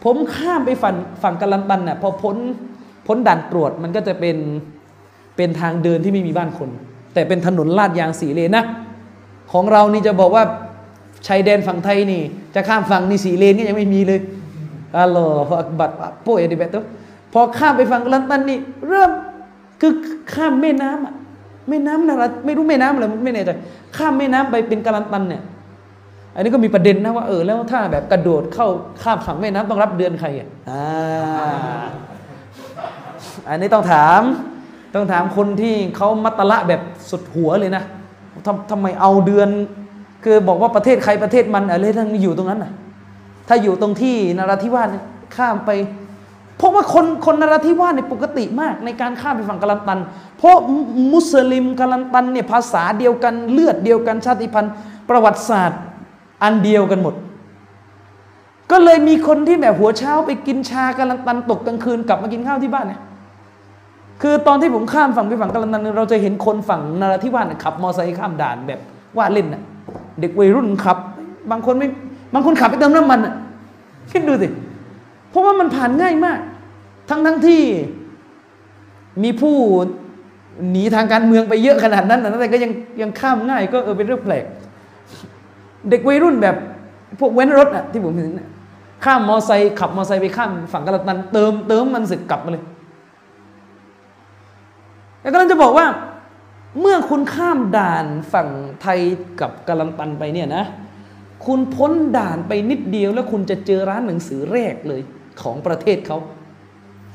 ผมข้ามไปฝั่งฝั่งกะลันตันน่ะพอพ้นพ้นด่านตรวจมันก็จะเป็นเป็นทางเดินที่ไม่มีบ้านคน แต่เป็นถนนลาดยางสีเลนนะ ของเรานี่จะบอกว่า ชายแดนฝั่งไทยนี่ จะข้ามฝั่งนี่สีเลนก็ยังไม่มีเลยอัลลอฮฺบัตโป้ยดิเบตพอข้ามไปฝั่งกะลันตันนี่ เริ่มคือข้ามแม่น้ำอะแม่น้ำนาราไม่รู้แม่น้ำอะไรไม่แน่ใจข้ามแม่น้ำไปเป็นกาลันตันเนี่ย อันนี้ก็มีประเด็นนะว่าเออแล้วถ้าแบบกระโดดเข้าข้ามฝั่งแม่น้ำต้องรับเดือนใครอะอ่าอันนี้ต้องถาม ต้องถามคนที่เขามัตตละแบบสุดหัวเลยนะทำทำไมเอาเดือน คือบอกว่าประเทศใครประเทศมันอะไรทั้งอยู่ตรงนั้นน่ะ ถ้าอยู่ตรงที่นราธิวาสข้ามไป เพราะว่าคนคนนราธิวาสเนี่ยปกติมาก ในการข้ามไปฝั่งกาลันตัน เพราะมุสลิมกาลันตันเนี่ยภาษาเดียวกันเลือดเดียวกันชาติพันธุ์ ประวัติศาสตร์อันเดียวกันหมด ก็เลยมีคนที่แบบหัวเช้าไปกินชากาลันตันตกกลางคืนกลับมากินข้าวที่บ้านเนี่ยคือตอนที่ผมข้ามฝั่งไปฝั่งกาลันตันเราจะเห็นคนฝั่งนราธิวาสขับมอเตอร์ไซค์ข้ามด่านแบบว่าเล่นน่ะ เด็กวัยรุ่นขับ บางคนไม่บางคนขับไปเติมน้ำมันอะคิดดูสิเพราะว่ามันผ่านง่ายมาก ทั้งทั้งที่มีผู้หนีทางการเมืองไปเยอะขนาดนั้นนะแต่ก็ยังยังข้ามง่าย ก็เออเป็นเรื่องแปลก เด็กวัยรุ่นแบบพวกเว้นรถอะที่ผมเห็นข้ามมอไซค์ขับมอไซค์ไปข้ามฝั่งกาลตัน เติมเติมมันสึกกลับมาเลยแล้วก็นั่นจะบอกว่า เมื่อคุณข้ามด่านฝั่งไทยกับกาลันตันไปเนี่ยนะ คุณพ้นด่านไปนิดเดียว แล้วคุณจะเจอร้านหนังสือแรกเลยของประเทศเขา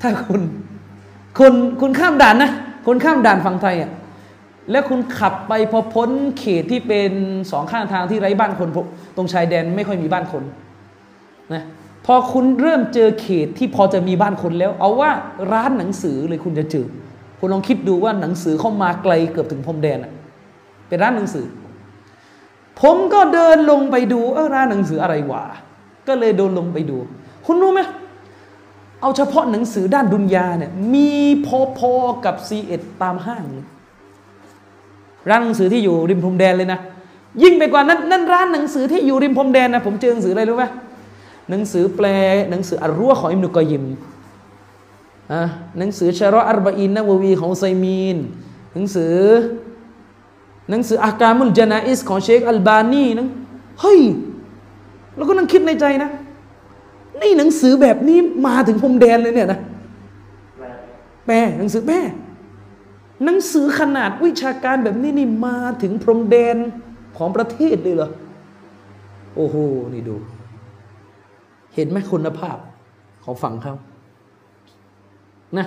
ถ้าคุณคุณคุณข้ามด่านนะคุณข้ามด่านฝั่งไทยอะแล้วคุณขับไปพอพ้นเขตที่เป็นสองข้างทางที่ไร้บ้านคน ตรงชายแดนไม่ค่อยมีบ้านคนนะพอคุณเริ่มเจอเขตที่พอจะมีบ้านคนแล้ว เอาว่าร้านหนังสือเลยคุณจะเจอ คุณลองคิดดูว่าหนังสือเข้ามาไกลเกือบถึงพรมแดนเป็นร้านหนังสือ ผมก็เดินลงไปดูเออร้านหนังสืออะไรวะก็เลยเดินลงไปดู คุณรู้ไหมเอาเฉพาะหนังสือด้านดุนยาเนี่ยมีพอๆกับซีเอ็ดตามห้างร้านหนังสือที่อยู่ริมพรมแดนเลยนะยิ่งไปกว่านั้นนั่นร้านหนังสือที่อยู่ริมพรมแดนนะผมเจอหนังสืออะไรรู้ไหมหนังสือแปลหนังสืออัลรัวของอิมนุกอยิม หนังสือชารออัรบะอินนะววีของไซมีน หนังสือ หนังสืออาการมุลจานาอิสของเชคอัลบานีนังเฮ้ยเราก็นั่งคิดในใจนะ นี่หนังสือแบบนี้มาถึงพรมแดนเลยเนี่ยนะแปลหนังสือแปลหนังสือขนาดวิชาการแบบนี้นี่มาถึงพรมแดนของประเทศเลยเหรอ โอ้โห นี่ดู เห็นไหมคุณภาพของฝั่งเขา นะ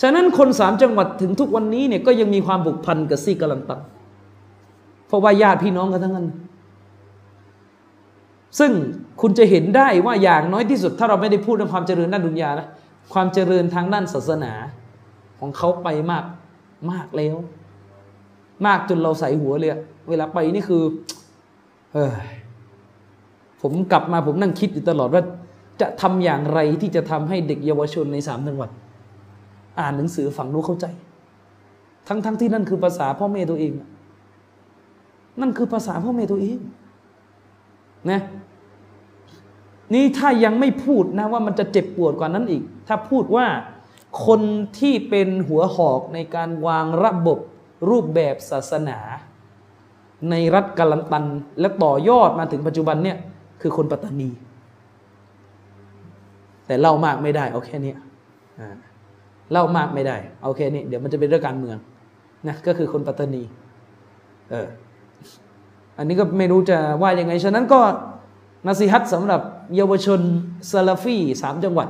ฉะนั้นคนสามจังหวัดถึงทุกวันนี้เนี่ยก็ยังมีความบุกพันกับซีกลันตันเพราะว่าญาติพี่น้องกันทั้งนั้น ซึ่งคุณจะเห็นได้ว่าอย่างน้อยที่สุด ถ้าเราไม่ได้พูดเรื่องความเจริญด้านดุนยานะความเจริญทางด้านศาสนาของเขาไปมากมากแล้ว มากจนเราใส่หัวเลยเวลาไปนี่คือ เออผมกลับมาผมนั่งคิดอยู่ตลอดว่า จะทำอย่างไรที่จะทำให้เด็กเยาวชนในสามจังหวัด อ่านหนังสือฝังรู้เข้าใจ ทั้งๆทที่นั่นคือภาษาพ่อแม่ตัวเอง นั่นคือภาษาพ่อแม่ตัวเองนะนี่ถ้ายังไม่พูดนะว่ามันจะเจ็บปวดกว่านั้นอีก ถ้าพูดว่าคนที่เป็นหัวหอกในการวางระบบรูปแบบศาสนา ในรัฐกาลันตัน และต่อยอดมาถึงปัจจุบันเนี่ยคือคนปัตตานี แต่เล่ามากไม่ได้เอาแค่นี้เล่ามากไม่ได้เอาแค่นี้เดี๋ยวมันจะเป็นเรื่องการเมืองนะก็คือคนปัตตานี เออ อันนี้ก็ไม่รู้จะว่ายังไง ฉะนั้นก็นาซีฮัตสำหรับเยาวชนซาลาฟีสามจังหวัด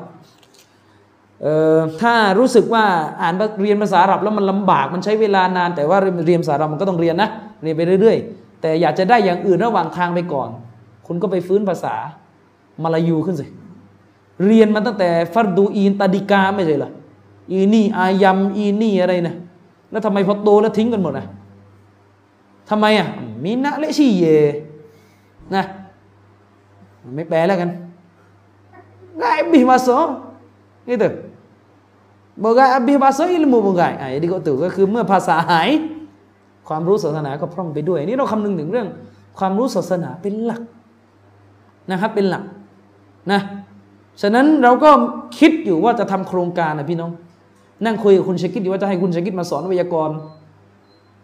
เอ่อถ้ารู้สึกว่าอ่านเรียนภาษาอาหรับแล้วมันลำบากมันใช้เวลานาน แต่ว่าเรียนภาษาอาหรับมันก็ต้องเรียนนะเรียนไปเรื่อยๆ แต่อยากจะได้อย่างอื่นระหว่างทางไปก่อน คุณก็ไปฟื้นภาษามาลายูขึ้นสิ เรียนมาตั้งแต่ฟัรดูอีนตาดิกาไม่ใช่เหรออีนี่อายัมอีนี่อะไรนะแล้วทำไมพอโตแล้วทิ้งกันหมดนะทำไมอะมีนะเลชีเยนะไม่แปลแล้วกันไงบิมาโซนี่เถอบอกว่าบิมาโซอิลมูบงไงอะดีก็ถูกก็คือเมื่อภาษาหาย ความรู้ศาสนาก็พร่องไปด้วย นี่เราคำนึงถึงเรื่อง ความรู้ศาสนาเป็นหลักนะครับเป็นหลักนะ ฉะนั้นเราก็คิดอยู่ว่าจะทำโครงการนะพี่น้อง นั่งคุยกับคุณชกิดอยู่ว่าจะให้คุณชกิดมาสอนวิทยากร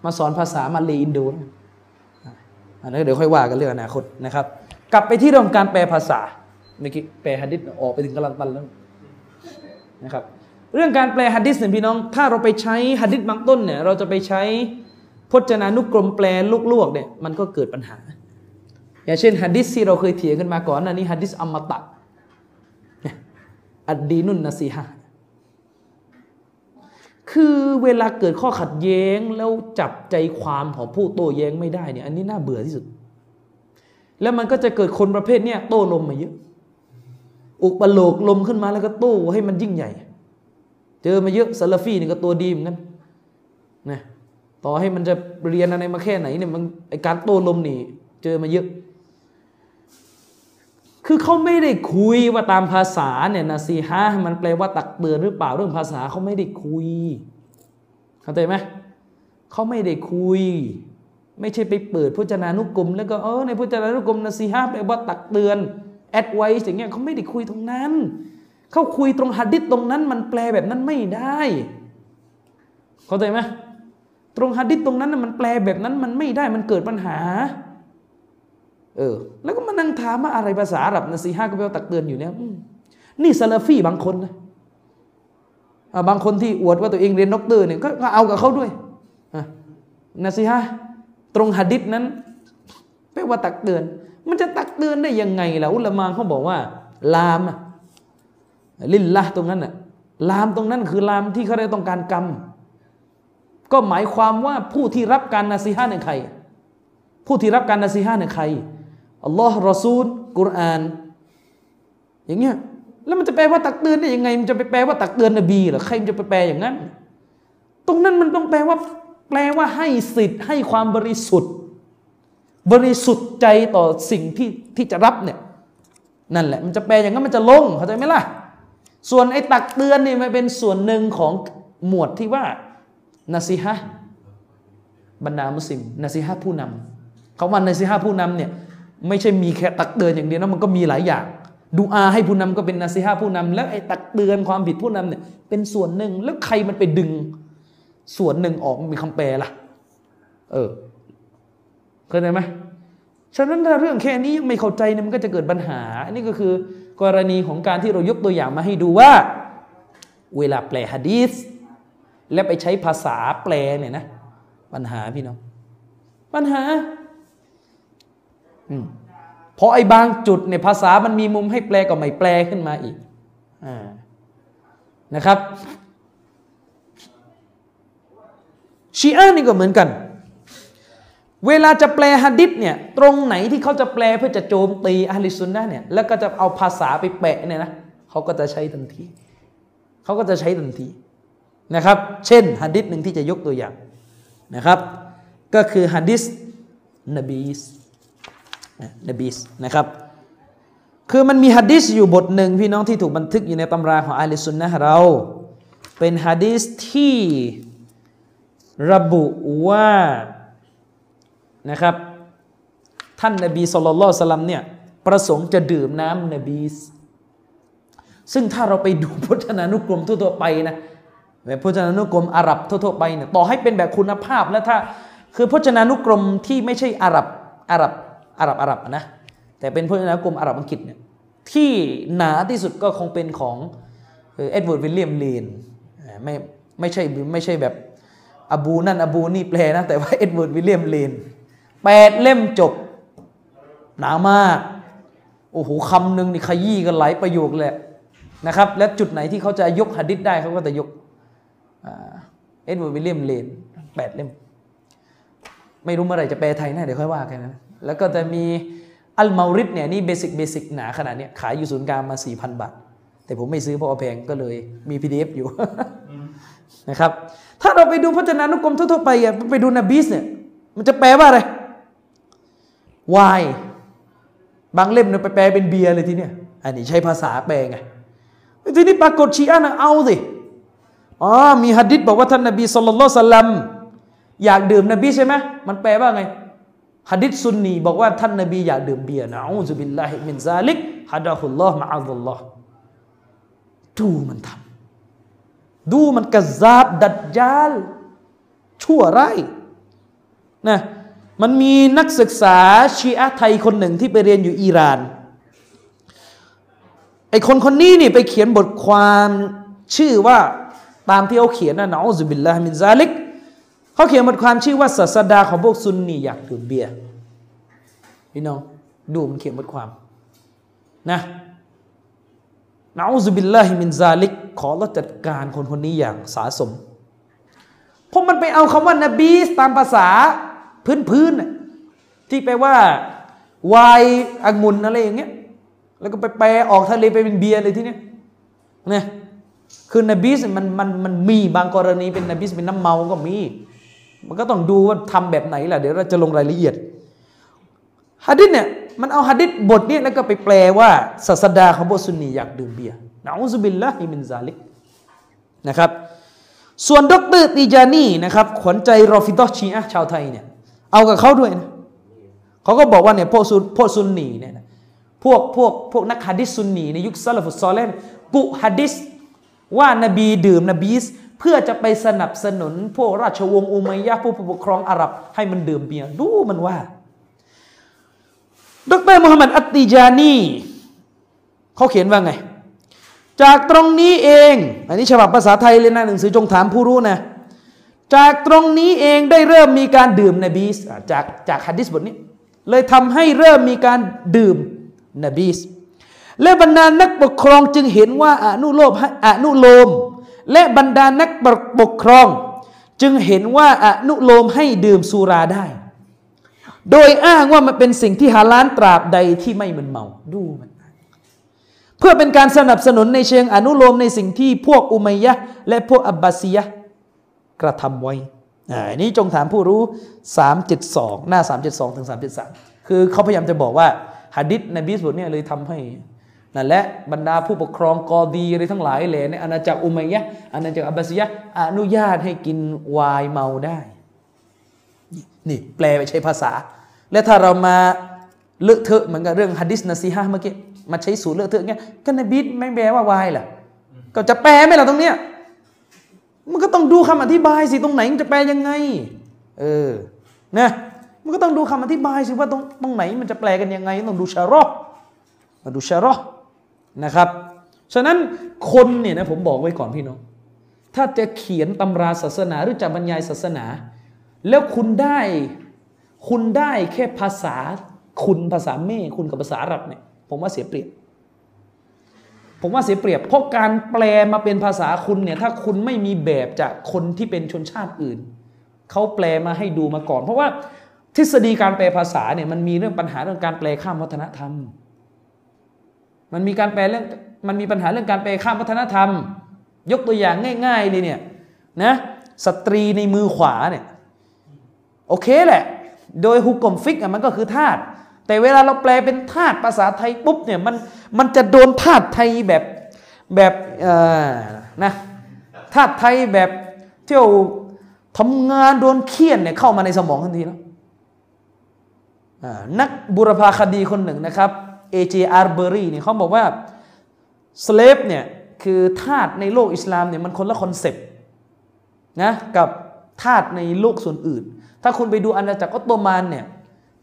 มาสอนภาษามาเลอินโดอันนี้เดี๋ยวค่อยว่ากันเรื่องอนาคตนะครับ กลับไปที่เรื่องการแปลภาษาเมื่อกี้แปลฮัดดิษออกไปถึงกำลังตันแล้วนะครับ เรื่องการแปลฮัดดิษเนี่ยพี่น้อง ถ้าเราไปใช้ฮัดดิษบางต้นเนี่ย เราจะไปใช้พจนานุกรมแปลลวกๆเนี่ยมันก็เกิดปัญหา อย่างเช่นฮัดดิษที่เราเคยเถียงกันมาก่อนอันนี้ฮัดดิษอมตะ อัดดีนุนนะซีฮะคือเวลาเกิดข้อขัดแย้งแล้วจับใจความของผู้โต้แย้งไม่ได้เนี่ย อันนี้น่าเบื่อที่สุด แล้วมันก็จะเกิดคนประเภทเนี้ยโต้ลมมาเยอะ อุปโลกลมขึ้นมาแล้วก็โต้ให้มันยิ่งใหญ่ เจอมาเยอะซาลาฟีนี่ก็ตัวดีเหมือนกันนะต่อให้มันจะเรียนอะไรมาแค่ไหนเนี่ยมันไอการโต้ลมนี่ เจอมาเยอะ คือเขาไม่ได้คุยว่าตามภาษาเนี่ยนะซีฮะมันแปลว่าตักเตือนหรือเปล่าเรื่องภาษาเขาไม่ได้คุย เข้าใจไหมเขาไม่ได้คุย ไม่ใช่ไปเปิดพจนานุกรม แล้วก็เออในพจนานุกรมนะซีฮะแปลว่าตักเตือนแอดไว้อย่างเงี้ยเขาไม่ได้คุยตรงนั้นเขาคุยตรงหัดดิษตรงนั้น มันแปลแบบนั้นไม่ได้ เข้าใจไหมตรงหัดดิษตรงนั้นมันแปลแบบนั้นมันไม่ได้มันเกิดปัญหา เออ แล้วก็มานั่งถามว่าอะไรภาษาอาหรับนะซีฮะก็ไปตักเตือนอยู่เนี่ยนี่ซาลาฟีบางคนนะบางคนที่อวดว่าตัวเองเรียนด็อกเตอร์เนี่ยก็เอากับเขาด้วยนะซีฮะตรงหะดิษนั้นแปลว่าตักเตือน มันจะตักเตือนได้ยังไงล่ะอุลามะเขาบอกว่า ลามลิลละตรงนั้นน่ะลามตรงนั้นคือลามที่เขาได้ต้องการกรรม ก็หมายความว่าผู้ที่รับการนะซีฮะในใคร ผู้ที่รับการนาซีฮะในใคร อัลลอฮ์รอซูลกุรอาน อย่างเงี้ยแล้วมันจะแปลว่าตักเตือนได้ยังไง มันจะไปแปลว่าตักเตือนนบีหรอใครมันจะไปแปลอย่างนั้น ตรงนั้นมันต้องแปลว่า แปลว่าให้สิทธิ์ให้ความบริสุทธิ์ บริสุทธิ์ใจต่อสิ่งที่ที่จะรับเนี่ยนั่นแหละมันจะแปลอย่างนั้นมันจะลงเข้าใจไหมล่ะ ส่วนไอ้ตักเตือนนี่มันเป็นส่วนหนึ่งของหมวดที่ว่านาซีฮะบรรดามุสลิมนาซีฮะผู้นำเขาว่านาซีฮะผู้นำเนี่ย ไม่ใช่มีแค่ตักเตือนอย่างเดียวนะมันก็มีหลายอย่าง ดูอาให้ผู้นำก็เป็นนาซีฮาผู้นำแล้วไอ้ตักเตือนความผิดผู้นำเนี่ยเป็นส่วนหนึ่งแล้วใครมันไปดึงส่วนหนึ่งออกมีคำแปลล่ะ เออเข้าใจไหมฉะนั้นถ้าเรื่องแค่นี้ยังไม่เข้าใจเนี่ยมันก็จะเกิดปัญหา อันนี้ก็คือกรณีของการที่เรายกตัวอย่างมาให้ดูว่า เวลาแปลฮะดีษและไปใช้ภาษาแปลเนี่ยนะ ปัญหาพี่น้องปัญหา พอไอ้บางจุดเนี่ยภาษามันมีมุมให้แปลก็ไม่แปลขึ้นมาอีกอนะครับ ชีอะนี่ก็เหมือนกัน เวลาจะแปลฮะดิษเนี่ย ตรงไหนที่เขาจะแปลเพื่อจะโจมตีอะลิซุนนะเนี่ย แล้วก็จะเอาภาษาไปแปะเนี่ยนะเขาก็จะใช้ทันทีเขาก็จะใช้ทันทีนะครับ เช่นฮะดิษหนึ่งที่จะยกตัวอย่างนะครับ ก็คือฮะดิษนบีส นบีสนะครับ คือมันมีฮะดิษอยู่บทหนึ่งพี่น้องที่ถูกบันทึกอยู่ในตำราของอาลิสุนนะเรา เป็นฮะดิษที่ระบุว่านะครับ ท่านนบีصلى الله عليه وسلمเนี่ยประสงค์จะดื่มน้ำนบีสซึ่งถ้าเราไปดูพจนานุกรมทั่วๆไปนะแบบพจนานุกรมอาหรับทั่วๆไปเนี่ยต่อให้เป็นแบบคุณภาพแล้วถ้า คือพจนานุกรมที่ไม่ใช่อาหรับอาหรับ อาหรับอาหรับนะแต่เป็นพจนานุกรมอาหรับอังกฤษเนี่ยที่หนาที่สุดก็คงเป็นของเอ็ดเวิร์ดวิลเลียมเลนไม่ไม่ใช่ไม่ใช่แบบอบูนั่นอบูนี่แปลนะแต่ว่าเอ็ดเวิร์ดวิลเลียมเลนแปดเล่มจบ หนามาก โอ้โหคำหนึ่งนี่ขยี้กันหลายประโยคเลยนะครับ และจุดไหนที่เขาจะยกหะดิษได้เขาก็จะยกเอ็ดเวิร์ดวิลเลียมเลนแปดเล่ม ไม่รู้เมื่อไหร่จะแปลไทยนะเดี๋ยวค่อยว่ากันนะ แล้วก็จะมีอัลเมาริดเนี่ยนี่ basic basic หนาขนาดนี้ขายอยู่ศูนย์กลางมา 4,000 บาท แต่ผมไม่ซื้อเพราะแพงก็เลยมี PDF อยู่นะครับ ถ้าเราไปดูพจนานุกรมทั่วๆไปอะไปดูนบีสเนี่ย มันจะแปลว่าอะไรไวน์บางเล่มเนี่ยไปแปลเป็นเบียร์เลยทีเนี้ยอันนี้ใช้ภาษาแปลไงทีนี้ปรากฏชีอะนะเอาสิอ๋อมีฮัดดิษบอกว่าท่านนบีصلى الله عليه وسلمอยากดื่มนบีสใช่ไหมมันแปลว่าไง ฮะดิษซุนนีบอกว่าท่านนบีอยากดื่มเบียร์نعوذ بالله من ذلكฮะดะฮุลลอฮ์มะอัลลอฮ์ดูมันทำดูมันกระซาบดัดจาล ชั่วร้ายนะมันมีนักศึกษาชีอะไทยคนหนึ่งที่ไปเรียนอยู่อิหร่านไอคนคนนี้นี่ไปเขียนบทความชื่อว่าตามที่เขาเขียนนะนะอูซุบิลลาฮิมินซาลิก เขาเขียนบทความชื่อว่าศาสดาของพวกซุนนีอยากดื่มเบียร์พี่น้องดูมันเขียนบทความนะ نعوذ بالله من ذلك ขออัลลอฮ์จัดการคนคนนี้อย่างสาสม เพราะมันไปเอาคำว่านบีสตามภาษาพื้นๆที่แปลว่าไวน์องุ่นอะไรอย่างเงี้ย แล้วก็ไปแปลออกทะเลไปเป็นเบียร์เลยทีเนี้ยเนี่ยคือนบีสมันมันมันมีบางกรณีเป็นนบีสเป็นน้ำเมาก็มี มันก็ต้องดูว่าทำแบบไหนล่ะเดี๋ยวเราจะลงรายละเอียดฮะดิษเนี่ยมันเอาฮะดิษบทนี้แล้วก็ไปแปลว่าศาสดาของบทสุนีอยากดื่มเบียร์นะอุซุบิลละฮิมินซาลิกนะครับส่วนดรตีจานีนะครับขวัญใจรอฟิดอชีอะชาวไทยเนี่ยเอากับเขาด้วยนะเขาก็บอกว่าเนี่ยพวกซุนพวกซุนนีเนี่ยพวกพวกพวกนักฮะดิษซุนนีในยุคซาลฟุตซอลเลนกุฮะดิษว่านบีดื่มนบีส เพื่อจะไปสนับสนุนพวกราชวงศ์อุมัยยะผู้ปกครองอาหรับ ให้มันดื่มเบียร์ดูมันว่า ดรมุฮัมหมัดอัตติจานีเขาเขียนว่าไง จากตรงนี้เอง อันนี้ฉบับภาษาไทยเลยนะหนังสือจงถามผู้รู้นะ จากตรงนี้เองได้เริ่มมีการดื่มนบีสจากจากฮะดิษบทนี้ เลยทำให้เริ่มมีการดื่มนบีสและบรรดานักปกครองจึงเห็นว่าอนุโลมอนุโลม และบรรดานักปกครอง จึงเห็นว่าอนุโลมให้ดื่มสุราได้ โดยอ้างว่ามันเป็นสิ่งที่ฮาลาลตราบใดที่ไม่มันเมาดูมันเพื่อเป็นการสนับสนุนในเชิงอนุโลมในสิ่งที่พวกอุมัยยะและพวกอับบาซียะกระทำไว้อันนี้จงถามผู้รู้ 372 หน้า 372 ถึง 373 คือเขาพยายามจะบอกว่าฮะดิษในบิสบทเนี่ยเลยทำให้ นั่นแหละบรรดาผู้ปกครองกอดีอะไรทั้งหลายแหล่ในอาณาจักรอุมัยยะอาณาจักรอับบาซียะอนุญาตให้กินวายเมาได้ นี่แปลไปใช้ภาษา และถ้าเรามาเลอะเทอะเหมือนกับเรื่องฮัดดิสนะซีฮะเมื่อกี้มาใช้สูตรเลอะเทอะเงี้ยก็นบีไม่แปลว่าวายล่ะก็จะแปลไหมล่ะตรงเนี้ยมันก็ต้องดูคำอธิบายสิตรงไหนมันจะแปลยังไง เออนะมันก็ต้องดูคำอธิบายสิว่าตรงตรงไหนมันจะแปลกันยังไง ต้องดูชารอมาดูชารอ นะครับ ฉะนั้นคนเนี่ยนะผมบอกไว้ก่อนพี่น้อง ถ้าจะเขียนตำราศาสนาหรือจะบรรยายศาสนา แล้วคุณได้คุณได้แค่ภาษาคุณภาษาแม่คุณกับภาษาอาหรับเนี่ยผมว่าเสียเปรียบ ผมว่าเสียเปรียบ เพราะการแปลมาเป็นภาษาคุณเนี่ยถ้าคุณไม่มีแบบจากคนที่เป็นชนชาติอื่นเขาแปลมาให้ดูมาก่อน เพราะว่าทฤษฎีการแปลภาษาเนี่ยมันมีเรื่องปัญหาเรื่องการแปลข้ามวัฒนธรรม มันมีการแปลเรื่องมันมีปัญหาเรื่องการแปลข้ามวัฒนธรรม ยกตัวอย่างง่าย ๆเลยเนี่ยนะสตรีในมือขวาเนี่ยโอเคแหละ โดยฮุกกลมฟิกอะมันก็คือธาตุแต่เวลาเราแปลเป็นทาสภาษาไทยปุ๊บเนี่ยมันมันจะโดนทาสไทยแบบแบบเอ่อนะทาสไทยแบบเที่ยวทำงานโดนเฆี่ยนเนี่ยเข้ามาในสมองทันทีแล้วนักบุรพาคดีคนหนึ่งนะครับ เอเจอาร์เบอรี่เนี่ยเขาบอกว่า slave เนี่ยคือทาสในโลกอิสลามเนี่ยมันคนละ concept นะกับทาสในโลกส่วนอื่น ถ้าคุณไปดูอาณาจักรออตโตมันเนี่ย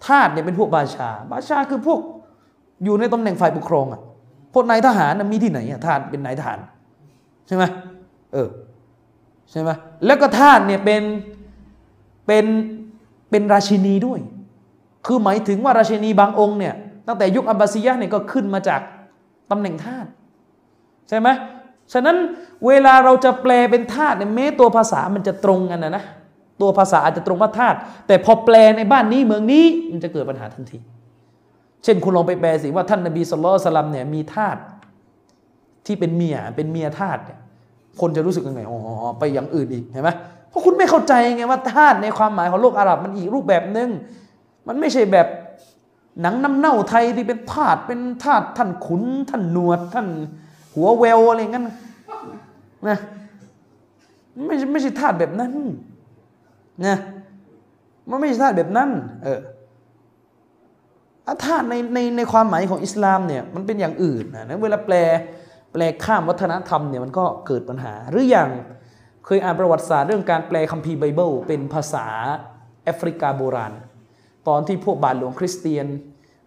ทาสเนี่ยเป็นพวกบาชา บาชาคือพวกอยู่ในตำแหน่งฝ่ายปกครองอะ่ะพวกนายทหารมีที่ไหนอะทาสเป็นนายทหารใช่ไหมเออใช่ไหมแล้วก็ทาสเนี่ยเป็นเป็นเป็นราชินีด้วย คือหมายถึงว่าราชินีบางองค์เนี่ย ตั้งแต่ยุคอับบาซียะเนี่ยก็ขึ้นมาจากตำแหน่งทาสใช่ไหมฉะนั้นเวลาเราจะแปลเป็นธาตุเนี่ยแม้ตัวภาษามันจะตรงกันนะนะตัวภาษาอาจจะตรงว่าธาตุแต่พอแปลในบ้านนี้เมืองนี้มันจะเกิดปัญหาทันที เช่นคุณลองไปแปลสิว่าท่านนบีสุลต่านสลัมเนี่ยมีธาตุที่เป็นเมียเป็นเมียธาตุเนี่ยคนจะรู้สึกยังไงอ๋อไปอย่างอื่นอีกเห็นไหมเพราะคุณไม่เข้าใจไงว่าธาตุในความหมายของโลกอาหรับมันอีกรูปแบบหนึ่งมันไม่ใช่แบบ หนังน้ำเน่าไทยที่เป็นธาตุเป็นธาตุท่านขุนท่านหนวดท่านหัวเวลอะไรงั้นนะไม่ไม่ใช่ทาสแบบนั้นนะมันไม่ใช่ทาสแบบนั้น เออทาสในในในความหมายของอิสลามเนี่ยมันเป็นอย่างอื่นนะเวลาแปลแปลข้ามวัฒนธรรมเนี่ยมันก็เกิดปัญหา หรืออย่างเคยอ่านประวัติศาสตร์เรื่องการแปลคัมภีร์ไบเบิลเป็นภาษาแอฟริกาโบราณ ตอนที่พวกบาทหลวงคริสเตียน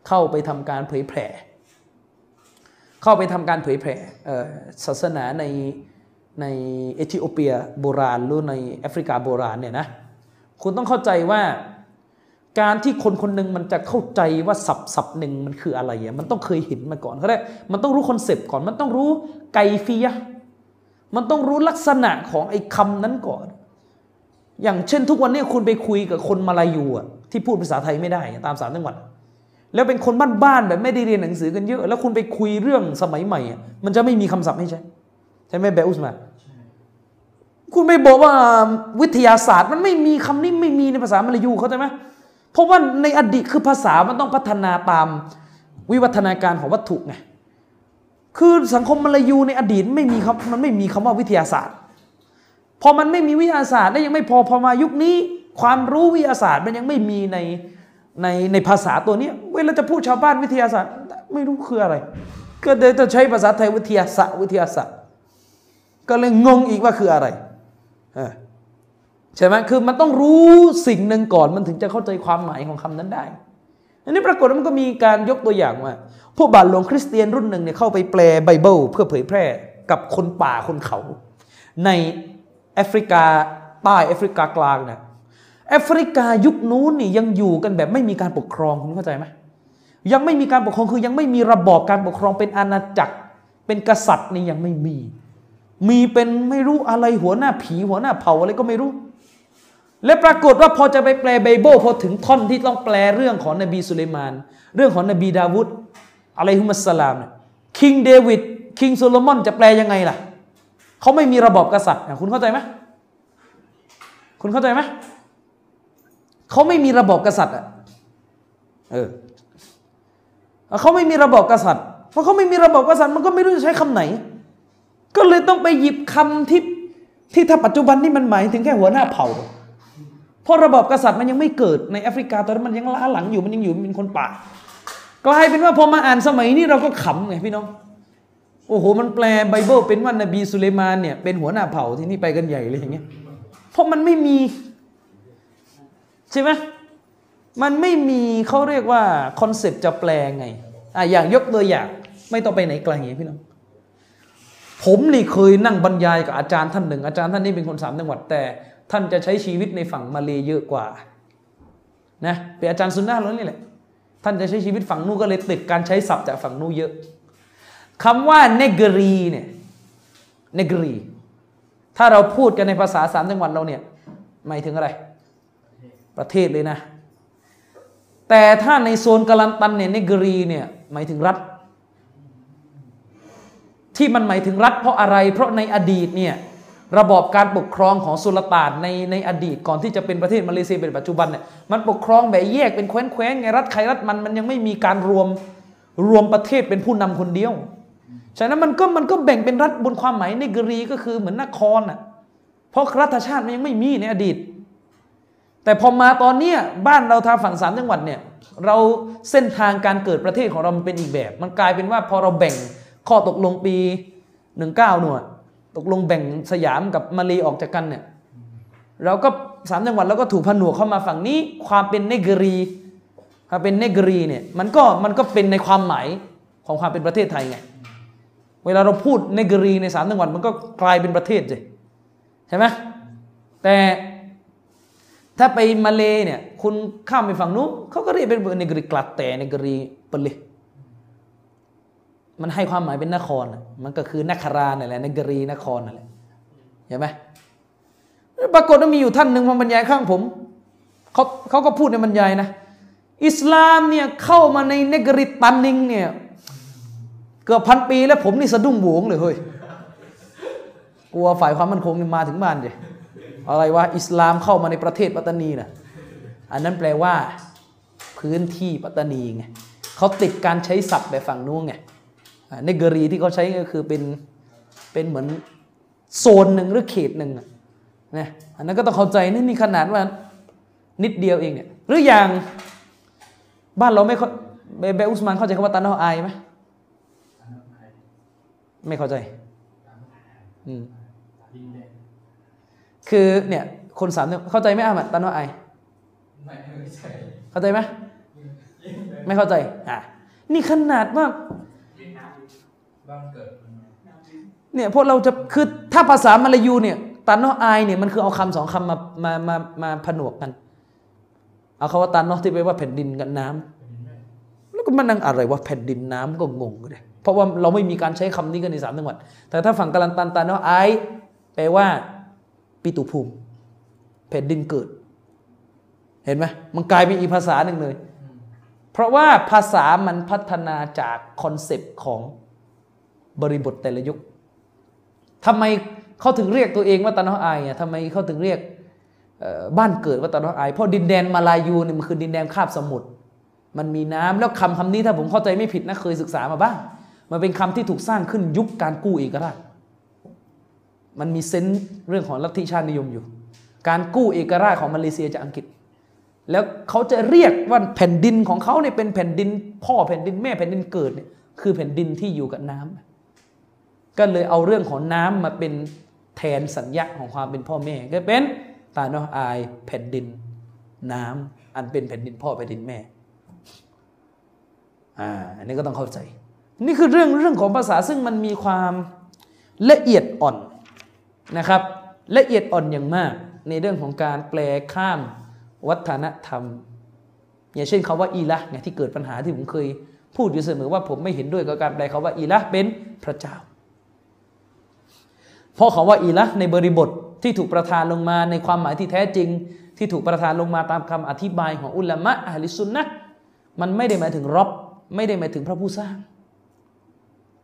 เข้าไปทำการเผยแผ่เข้าไปทำการเผยแผ่ศาสนาในในเอธิโอเปียโบราณหรือในแอฟริกาโบราณเนี่ยนะคุณต้องเข้าใจว่าการที่คนคนหนึ่งมันจะเข้าใจว่าสับสับหนึ่งมันคืออะไรอะมันต้องเคยเห็นมาก่อนเขาได้มันต้องรู้คอนเซปต์ก่อน มันต้องรู้ไกฟียะมันต้องรู้ลักษณะของไอ้คำนั้นก่อน อย่างเช่นทุกวันนี้คุณไปคุยกับคนมาลายูอะ ที่พูดภาษาไทยไม่ได้ตามสามจังหวัด แล้วเป็นคนบ้านๆแบบไม่ได้เรียนหนังสือกันเยอะ แล้วคุณไปคุยเรื่องสมัยใหม่ มันจะไม่มีคำศัพท์ให้ใช่ใช่ไหมแบอุสมาคุณไม่บอกว่าวิทยาศาสตร์มันไม่มีคำนี้ไม่มีในภาษามลายูเขาใจไหมเพราะว่าในอดีตคือภาษามันต้องพัฒนาตามวิวัฒนาการของวัตถุไงคือสังคมมลายูในอดีตไม่มีครับมันไม่มีคำว่าวิทยาศาสตร์ พอมันไม่มีวิทยาศาสตร์ได้ยังไม่พอพอมายุคนี้ ความรู้วิทยาศาสตร์มันยังไม่มีในในในภาษาตัวนี้เวลาจะพูดชาวบ้านวิทยาศาสตร์ ไม่รู้คืออะไร ก็เดี๋ยจะใช้ภาษาไทยวิทยาศาสตร์วิทยาศาสตร์ ก็เลยงงอีกว่าคืออะไรใช่ไหมคือมันต้องรู้สิ่งหนึ่งก่อนมันถึงจะเข้าใจความหมายของคำนั้นได้ อันนี้ปรากฏว่ามันก็มีการยกตัวอย่างว่าพวกบาทหลวงคริสเตียนรุ่นหนึ่งเนี่ยเข้าไปแปลไบเบิลเพื่อเผยแพร่กับคนป่าคนเขา ในแอฟริกาใต้แอฟริกากลางเนี่ย แอฟริกายุคนู้นนี่ยังอยู่กันแบบไม่มีการปกครองคุณเข้าใจไหมยังไม่มีการปกครองคือยังไม่มีระบอบการปกครองเป็นอาณาจักร เป็นกษัตริย์นี่ยังไม่มี มีเป็นไม่รู้อะไรหัวหน้าผีหัวหน้าเผ่าอะไรก็ไม่รู้ และปรากฏว่าพอจะไปแปลไบเบิลพอถึงท่อนที่ต้องแปลเรื่องของนบีสุลัยมาน เรื่องของนบีดาวุฒอะไรฮุมัสสลามเนี่ยคิงเดวิดคิงโซโลมอนจะแปลยังไงล่ะเขาไม่มีระบอบกษัตริย์คุณเข้าใจไหมคุณเข้าใจไหม เขาไม่มีระบบกษัตริย์อะเออเขาไม่มีระบบกษัตริย์เพราะเขาไม่มีระบบกษัตริย์มันก็ไม่รู้จะใช้คำไหน ก็เลยต้องไปหยิบคำที่ที่ถ้าปัจจุบันนี่มันหมายถึงแค่หัวหน้าเผ่าเพราะระบบกษัตริย์มันยังไม่เกิดในแอฟริกาตอนนั้นมันยังล้าหลังอยู่มันยังอยู่เป็นคนป่า กลายเป็นว่าพอมาอ่านสมัยนี้เราก็ขำไงพี่น้องโอ้โห มันแปลไบเบิลเป็นว่านบีสุเลมานเนี่ยเป็นหัวหน้าเผ่าทีนี้ไปกันใหญ่เลยอย่างเงี้ยเพราะมันไม่มี ใช่ไหมมันไม่มีเขาเรียกว่า concept จะแปลไงอะอย่างยกตัวอย่างไม่ต้องไปไหนไกลไงพี่น้องผมนี่เคยนั่งบรรยายกับอาจารย์ท่านหนึ่ง อาจารย์ท่านนี้เป็นคนสามจังหวัดแต่ ท่านจะใช้ชีวิตในฝั่งมาเลเยอะกว่านะเป็นอาจารย์ซุนนะล้วนี่แหละท่านจะใช้ชีวิตฝั่งนู้นก็เลยติดการใช้ศัพท์จากฝั่งนู้นเยอะคำว่าเนกรีเนี่ยเนกรี ถ้าเราพูดกันในภาษาสามจังหวัดเราเนี่ยหมายถึงอะไร ประเทศเลยนะ แต่ถ้าในโซนกาลันตันเนี่ยเนกรีเนี่ยหมายถึงรัฐ ที่มันหมายถึงรัฐเพราะอะไร เพราะในอดีตเนี่ยระบอบการปกครองของสุลต่านในในอดีตก่อนที่จะเป็นประเทศมาเลเซียเป็นปัจจุบันเนี่ยมันปกครองแบบแยกเป็นแคว้นแคว้นไงรัฐใครรัฐมันมันยังไม่มีการรวมรวมประเทศเป็นผู้นำคนเดียวฉะนั้นมันก็มันก็แบ่งเป็นรัฐบนความหมายในกรีก็คือเหมือนนครอะเพราะรัฐชาติมันยังไม่มีในอดีต แต่พอมาตอนเนี้ยบ้านเราทางฝั่งสามจังหวัดเนี่ยเราเส้นทางการเกิดประเทศของเรามันเป็นอีกแบบ มันกลายเป็นว่าพอเราแบ่งข้อตกลงปีหนึ่งเก้าหน่วยตกลงแบ่งสยามกับมาเลออกจากกันเนี่ยเราก็สามจังหวัดแล้วก็ถูกผนวกเข้ามาฝั่งนี้ความเป็นเนกรีความเป็นเนกรีเนี่ยมันก็มันก็เป็นในความหมายของความเป็นประเทศไทยไงเวลาเราพูดเนกรีในสามจังหวัดมันก็กลายเป็นประเทศเลยใช่ไหมแต่ ถ้าไปมาเลเนี่ย คุณข้ามไปฝั่งนู้นเขาก็เรียกเป็นนกรีกลัดแต่นกรีเปเลยมันให้ความหมายเป็นนคร มันก็คือนครานี่แหละนกรีนครนั่นแหละเห็นไหมปรากฏว่ามีอยู่ท่านหนึ่งมาบรรยายข้างผมเขาเขาก็พูดในบรรยายนะ อิสลามเนี่ยเข้ามาในนกริตันนิงเนี่ยเกือบพันปีแล้วผมนี่สะดุ้งหวงเลยเฮ้ยกลัวฝ่ายความมั่นคงมาถึงบ้านเลย อะไรวะอิสลามเข้ามาในประเทศปัตตานีนะอันนั้นแปลว่า พื้นที่ปัตตานีไงเขาติดการใช้ศัพท์แบบฝั่งนู้นไงเนกรีที่เขาใช้ก็คือเป็นเป็นเหมือนโซนหนึ่งหรือเขตหนึ่งนะอันนั้นก็ต้องเข้าใจนี่นี่ขนาดว่านิดเดียวเองเนี่ยหรืออย่างบ้านเราไม่เบเบอุสมานเข้าใจคำว่าตันเอาไอไหมไม่เข้าใจอืม คือเนี่ยคนสามเข้าใจไหมอามัดตันเอาไอเข้าใจไหมไม่เข้าใจอะนี่ขนาดว่าบ้านเกิดเนี่ยพวกเราจะคือถ้าภาษามาลายูเนี่ยตันนอไอเนี่ยมันคือเอาคำสองคำมามามามาผนวกกัน เอาคำว่าตันนอที่แปลว่าแผ่นดินกับน้ำแล้วก็มานั่งอะไรว่าแผ่นดินน้ำก็งงเลยเพราะว่าเราไม่มีการใช้คำนี้กันในสามจังหวัด แต่ถ้าฝั่งกาลันตันตันนอไอแปลว่า ปิตุภูมิแผ่นดินเกิด เห็นไหมมันกลายเป็นอีกภาษาหนึ่งเลย เพราะว่าภาษามันพัฒนาจาก concept ของบริบทแต่ละยุคทำไมเขาถึงเรียกตัวเองว่า tanah air อะทำไมเขาถึงเรียกบ้านเกิดว่า tanah air เพราะดินแดนมาลายูเนี่ยมันคือดินแดนคาบสมุทรมันมีน้ำแล้วคำคำนี้ถ้าผมเข้าใจไม่ผิดนะเคยศึกษามาบ้าง มันเป็นคำที่ถูกสร้างขึ้นยุคการกู้เอกราช มันมีเซนส์เรื่องของลัทธิชาตินิยมอยู่ การกู้เอกราชของมาเลเซียจากอังกฤษ แล้วเขาจะเรียกว่าแผ่นดินของเขาเนี่ยเป็นแผ่นดิน พ่อแผ่นดินแม่แผ่นดินเกิดเนี่ยคือแผ่นดินที่อยู่กับน้ำก็เลยเอาเรื่องของน้ำมาเป็นแทนสัญญาของความเป็นพ่อแม่ ก็เป็นตาโนอายแผ่นดินน้ำอันเป็นแผ่นดินพ่อแผ่นดินแม่อ่าอันนี้ก็ต้องเข้าใจ นี่คือเรื่องเรื่องของภาษาซึ่งมันมีความละเอียดอ่อน นะครับ ละเอียดอ่อนอย่างมาก ในเรื่องของการแปลข้ามวัฒนธรรม อย่างเช่นคาว่าอีละไงที่เกิดปัญหาที่ผมเคยพูดอยู่เสมอว่าผมไม่เห็นด้วยกับการแปลคาว่าอีละเป็นพระเจ้า เพราะคาว่าอีละในบริบทที่ถูกประทานลงมาในความหมายที่แท้จริง ที่ถูกประทานลงมาตามคำอธิบายของอุลามะอัลลิสุนนะมันไม่ได้หมายถึงรบไม่ได้หมายถึงพระผู้สร้าง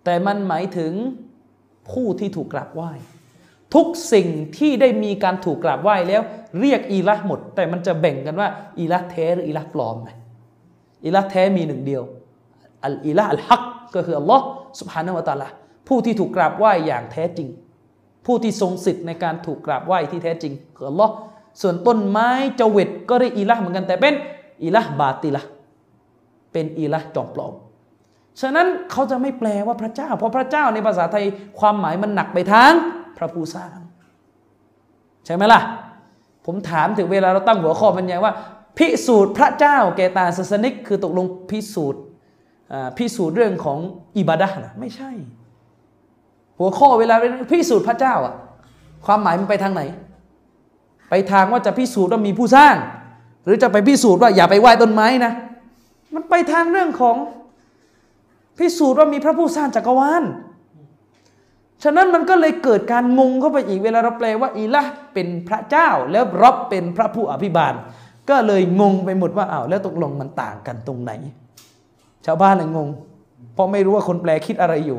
แต่มันหมายถึงผู้ที่ถูกกราบไหว้ ทุกสิ่งที่ได้มีการถูกกราบไหว้แล้ว เรียกอีละหมด แต่มันจะแบ่งกันว่าอีละแท้หรืออีละปลอมไหมอีละแท้มีหนึ่งเดียวอัลอีละอัลฮักก็คืออัลลอฮ์สุบฮานาวะตาละผู้ที่ถูกกราบไหว้อย่างแท้จริง ผู้ที่ทรงสิทธิ์ในการถูกกราบไหว้ที่แท้จริงคืออัลลอฮ์ส่วนต้นไม้เจวิตก็เรียกอีละเหมือนกันแต่เป็นอีละบาติละเป็นอีละจอมปลอมฉะนั้นเขาจะไม่แปลว่าพระเจ้า เพราะพระเจ้าในภาษาไทยความหมายมันหนักไปทาง พระผู้สร้าง ใช่ไหมล่ะ ผมถามถึงเวลาเราตั้งหัวข้อบรรยายว่า พิสูจน์พระเจ้าแกตาศาสนิก คือตกลงพิสูจน์พิสูจน์เรื่องของอิบาดะนะไม่ใช่ หัวข้อเวลาพิสูจน์พระเจ้าอะความหมายมันไปทางไหน ไปทางว่าจะพิสูจน์ว่ามีผู้สร้าง หรือจะไปพิสูจน์ว่าอย่าไปไหว้ต้นไม้นะ มันไปทางเรื่องของพิสูจน์ว่ามีพระผู้สร้างจักรวาล ฉะนั้นมันก็เลยเกิดการงงเข้าไปอีกเวลาเราแปลว่าอีละเป็นพระเจ้าแล้วรับเป็นพระผู้อภิบาล ก็เลยงงไปหมดว่าอ้าวแล้วตกลงมันต่างกันตรงไหน ชาวบ้านเลยงง เพราะไม่รู้ว่าคนแปลคิดอะไรอยู่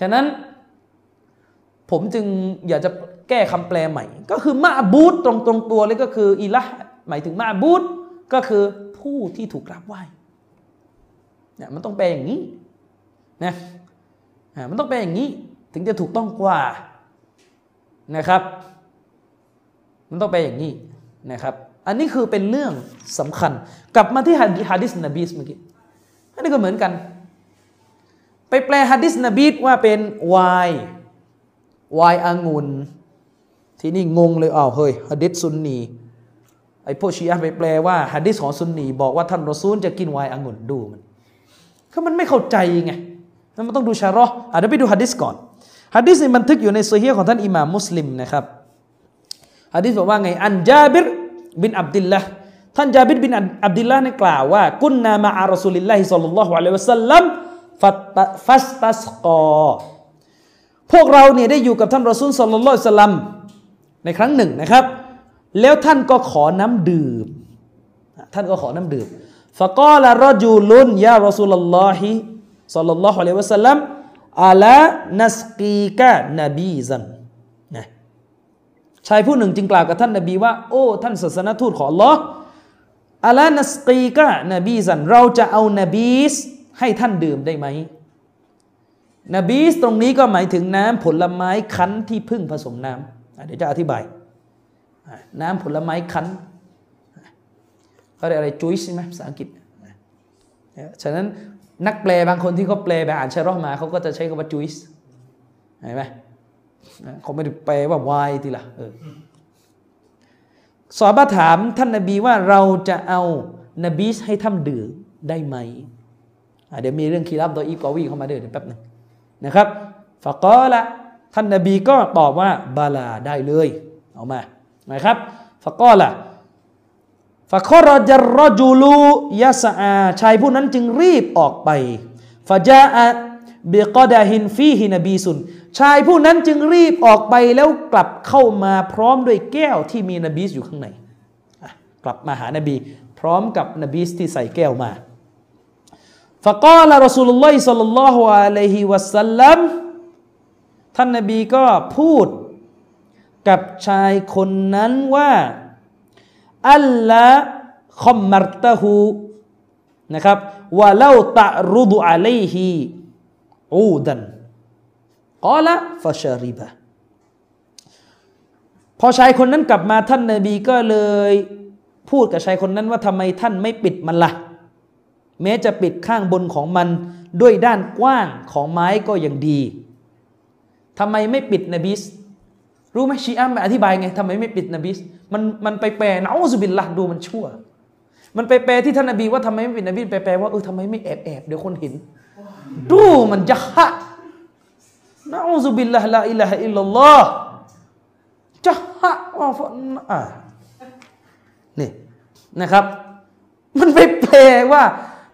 ฉะนั้น ผมจึงอยากจะแก้คำแปลใหม่ ก็คือมาบูตตรงตรงตัวเลยก็คืออีละหมายถึงมาบูตก็คือผู้ที่ถูกกราบไหว้เนี่ยมันต้องแปลอย่างนี้นะ มันต้องแปลอย่างนี้ถึงจะถูกต้องกว่านะครับ มันต้องแปลอย่างนี้นะครับ อันนี้คือเป็นเรื่องสำคัญ กลับมาที่ฮะดิษนบีสเมื่อกี้อันนี้ก็เหมือนกัน ไปแปลฮะดิษนบีสว่าเป็นวายวายองุ่นที่นี่งงเลยอ้าวเฮ้ยฮะดิษซุนนีไอ้พวกชีอะไปแปลว่าฮะดิษของซุนนีบอกว่าท่านรอซูลจะกินวายองุ่นดูมันก็มันไม่เข้าใจไง แล้วมันต้องดูชารออะเดี๋ยวไปดูฮะดิษก่อนฮะดิษนี่บันทึกอยู่ในโซเฮียของท่านอิหม่ามมุสลิมนะครับฮะดิษบอกว่าไงعن جابر بن عبد اللهท่านจาบิรบินอับดิลละนี่กล่าวว่า كنا مع رسول الله صلى الله عليه وسلم فاستسقىพวกเราเนี่ยได้อยู่กับท่านรอซูลصلى الله عليه وسلمในครั้งหนึ่งนะครับ แล้วท่านก็ขอน้ำดื่ม ท่านก็ขอน้ำดื่มفقال رجل يا رسول الله صلى الله عليه وسلم ألا نسقيك نبيذا นะชายผู้หนึ่งจึงกล่าวกับท่านนบีว่า โอ้ ท่านศาสนทูตของ Allah อาลานัสกีกะนบีซันเราจะเอานบีสให้ท่านดื่มได้ไหมนบีสตรงนี้ก็หมายถึงน้ำผลไม้คั้นที่พึ่งผสมน้ำเดี๋ยวจะอธิบาย น้ำผลไม้คั้นเขาเรียกอะไร juice ใช่ไหมภาษาอังกฤษฉะนั้น นักแปลบางคนที่เขาแปลแบบอ่านชะรอมาเขาก็จะใช้คำว่าจุยส์เห็นไหมเขาไม่ได้แปลว่าวายทีละเออสอบถามท่านนบีว่าเราจะเอานบีสให้ท่านดื่มได้ไหมเดี๋ยวมีเรื่องคีรับโดยอีกอวีเข้ามาเดี๋ยวแป๊บนึงนะครับฟะกอละท่านนบีก็ตอบว่าบาลาได้เลย เอามานะครับฟะกอละ فخرج الرجل يسعى ชายผู้นั้นจึงรีบออกไปفجاء بقدح فيه نبيذ ชายผู้นั้นจึงรีบออกไปแล้วกลับเข้ามาพร้อมด้วยแก้วที่มีนบีสอยู่ข้างในกลับมาหานบี พร้อมกับนบีสที่ใส่แก้วมาفقال رسول الله صلى الله عليه وسلم ท่านนบีก็พูดกับชายคนนั้นว่า อัลละคอมมารตะฮูนะครับว่าเล่าตะรุดุอะลัยฮิอูดันกอละฟาชาริบะพอชายคนนั้นกลับมาท่านนบีก็เลย พูดกับชายคนนั้นว่าทำไมท่านไม่ปิดมันละ่ะ แม้จะปิดข้างบนของมันด้วยด้านกว้างของไม้ก็ยังดีทำไมไม่ปิดนบีสรู้ไหมชีอะห์อธิบายไงทำไมไม่ปิดนบีส มันมันไปแปลนะอูซุบิลละดูมันชั่ว มันไปแปลที่ท่านนบีว่าทำไมไม่ปิดนบีไปแปลว่าเออทำไมไม่แอบแอบเดี๋ยวคนเห็น ดูมันจะฮะนะอูซุบิลละลาอิลาฮะอิลลัลลอฮ์จะฮะว่าฟอ่านี่นะครับ มันไปแปลว่า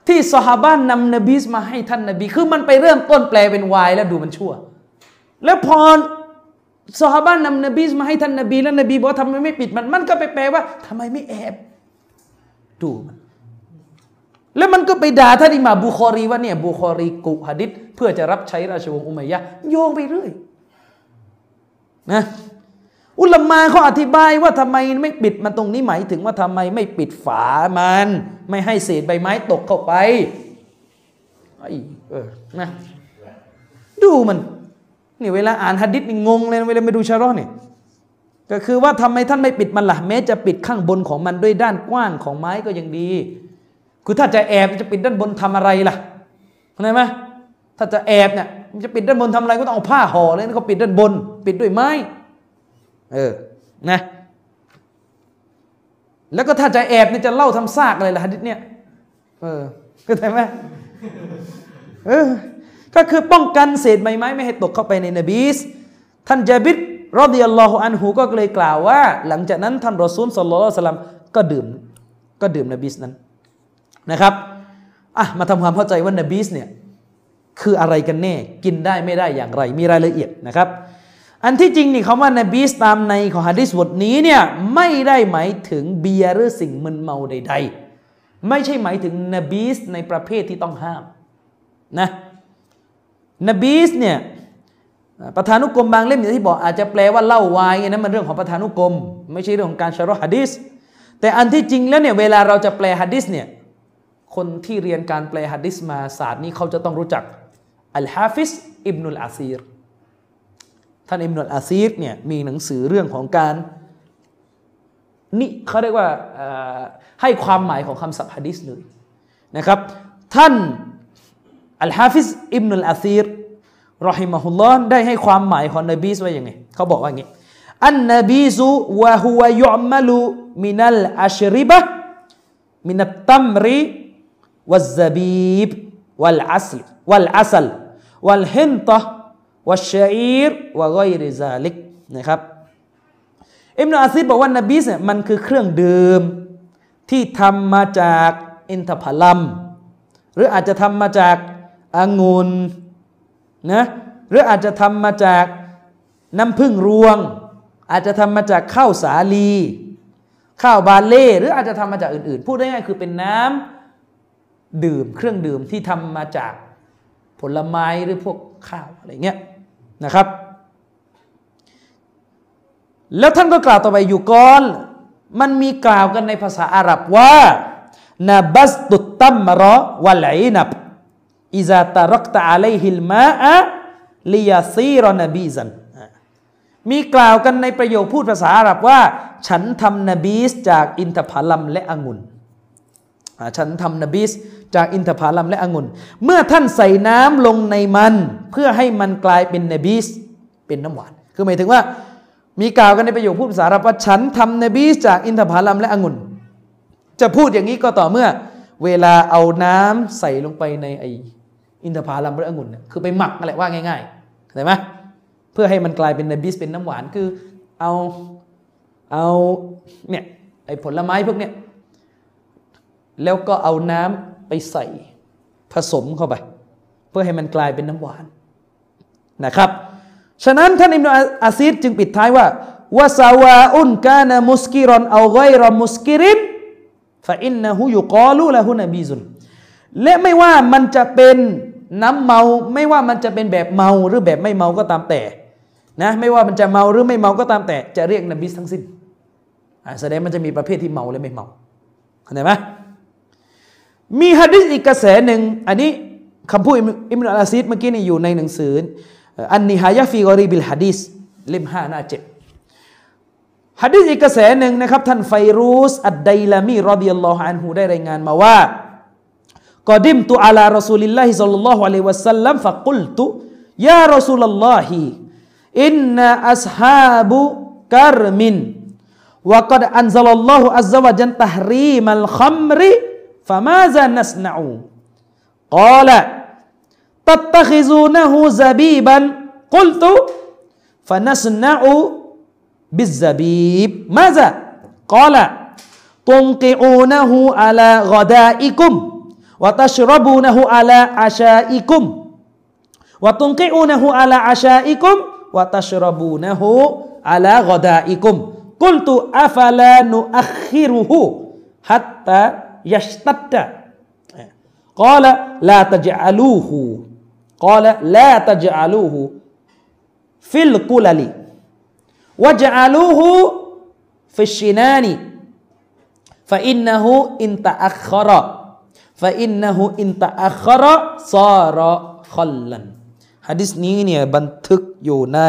ที่สหบ้านนำนบีสมาให้ท่านนบี คือมันไปเริ่มต้นแปลเป็นวายแล้วดูมันชั่ว แล้วพอ สหบ้านนำนบีมาให้ท่านนบีแล้วนบีบอกทำไมไม่ปิดมัน มันก็ไปแปลว่าทำไมไม่แอบดูมันแล้วมันก็ไปด่าท่านอิหม่าบุคอรีว่าเนี่ยบุคอรีกุฮะดิษเพื่อจะรับใช้ราชวงศ์อุมัยยะโยงไปเรื่อยนะอุลามาเขาอธิบายว่าทำไมไม่ปิดมันตรงนี้หมายถึงว่าทำไมไม่ปิดฝามัน ไม่ให้เศษใบไม้ตกเข้าไปไอ้เออนะดูมัน นี่เวลาอ่านฮัดดิษนี่งงเลยเวลาไปดูชาร์เนี่ยก็คือว่าทำไมท่านไม่ปิดมันล่ะแม้จะปิดข้างบนของมันด้วยด้านกว้างของไม้ก็ยังดี คือถ้าจะแอบจะปิดด้านบนทำอะไรล่ะเข้าใจไหมถ้าจะแอบเนี่ยมันจะปิดด้านบนทำอะไรก็ต้องเอาผ้าห่อเลยเขาปิดด้านบน ปิดด้วยไม้ เออนะแล้วก็ถ้าจะแอบเนี่ยจะเล่าทำซากอะไรล่ะฮะดิษเนี่ยเออเข้าใจไหมเออ ก็คือป้องกันเศษใบไม้ไม่ให้ตกเข้าไปในนบีสท่านจาบิดรอดิยัลลอฮุอันหูก็เลยกล่าวว่า หลังจากนั้นท่านรอซูลสัลลัลลอฮุสลัมก็ดื่มก็ดื่มนบีสนั้นนะครับอะมาทำความเข้าใจว่านบีสเนี่ยคืออะไรกันแน่กินได้ไม่ได้อย่างไร มีรายละเอียดนะครับ อันที่จริงนี่คำว่านบีสตามในของฮะดิษบทนี้เนี่ยไม่ได้หมายถึงเบียร์หรือสิ่งมึนเมาใด ๆ ไม่ใช่หมายถึงนบีสในประเภทที่ต้องห้ามนะ นบีสเนี่ยประธานุกรมบางเล่มอย่างที่บอกอาจจะแปลว่าเล่าวายนะมันเรื่องของประธานุกรม ไม่ใช่เรื่องของการชารอฮะดิษแต่อันที่จริงแล้วเนี่ยเวลาเราจะแปลฮะดิษเนี่ยคนที่เรียนการแปลฮะดิษมาศาสตร์นี้เขาจะต้องรู้จักอัลฮาฟิสอิบนุลอาซีรท่านอิบนุลอาซีรเนี่ยมีหนังสือเรื่องของการนี่เขาเรียกว่าให้ความหมายของคำศัพท์ฮะดิษเลยนะครับ ท่าน อัลฮาฟิสอิบนุลอาซีรรอฮิมะฮุลลอฮ์ได้ให้ความหมายของนบีสว่าอย่างไงเขาบอกว่าอย่างนี้النبيذ وهو يعملมินัลอัชริบะมินัตตัมริวัลซซบีบวัลอัสลวัลอัสลวัลฮินตะวัลชชีรวะกอยริซาลิกนะครับอิบนาอาซิดบอกว่านบีสเนี่ยมันคือเครื่องดื่มที่ทำมาจากอินทผลัม หรืออาจจะทำมาจาก องุ่นนะหรืออาจจะทำมาจากน้ำผึ้งรวง อาจจะทำมาจากข้าวสาลี ข้าวบาเล่หรืออาจจะทำมาจากอื่น ๆ พูดได้ง่ายคือเป็นน้ำดื่มเครื่องดื่มที่ทำมาจากผลไม้หรือพวกข้าวอะไรเงี้ยนะครับ แล้วท่านก็กล่าวต่อไปอยู่ก่อนมันมีกล่าวกันในภาษาอาหรับว่านาบัสตุตตัมมะรอวัลอินับ إذا تركت عليه الماء ليصير نبيذا มีกล่าวกันในประโยคพูดภาษาอาหรับว่า ฉันทำนบีสจากอินทผลัมและองุ่นฉันทำนบีสจากอินทผลัมและองุ่น เมื่อท่านใส่น้ำลงในมัน เพื่อให้มันกลายเป็นนบีสเป็นน้ำหวาน คือหมายถึงว่า มีกล่าวกันในประโยคพูดภาษาอาหรับว่าฉันทำนบีสจากอินทผลัมและองุ่น จะพูดอย่างนี้ก็ต่อเมื่อ เวลาเอาน้ำใส่ลงไปในไอ อินทผลัมหรือองุ่นคือไปหมักอะไรว่าง่ายๆเข้าใจไหมเพื่อให้มันกลายเป็นนบิสเป็นน้ำหวานคือเอาเอาเนี่ยไอผลไม้พวกเนี้ยแล้วก็เอาน้ำไปใส่ผสมเข้าไป เพื่อให้มันกลายเป็นน้ำหวานนะครับ ฉะนั้นท่านอิมนุอาซีดจึงปิดท้ายว่าوسواء كان مسكرا أو غير مسكر فإنه يقال له نبيذ และไม่ว่ามันจะเป็น น้ำเมาไม่ว่ามันจะเป็นแบบเมาหรือแบบไม่เมาก็ตามแต่นะไม่ว่ามันจะเมาหรือไม่เมาก็ตามแต่ จะเรียกนบีทั้งสิ้นแสดงมันจะมีประเภทที่เมาและไม่เมาเข้าใจไหมมีฮะดิษอีกกระแสหนึ่งอันนี้คำพูดอิบนุลอาซีรเมื่อกี้นี่อยู่ในหนังสืออันนิฮายะฟีกอรีบิลฮะดิษเล่มห้าหน้าเจ็ดฮะดิษอีกกระแสหนึ่งนะครับ ท่านไฟรูสอัดไดลามีรอดิยัลลอฮุอันฮูได้รายงานมาว่า قدمت على رسول الله صلى الله عليه وسلمั มฟะกุลตุยารอซูลลอฮิإنا أصحاب كرم وق فإنه إن تأخر صار خلا ฮะดิษนี้เนี่ยบันทึกอยู่ใน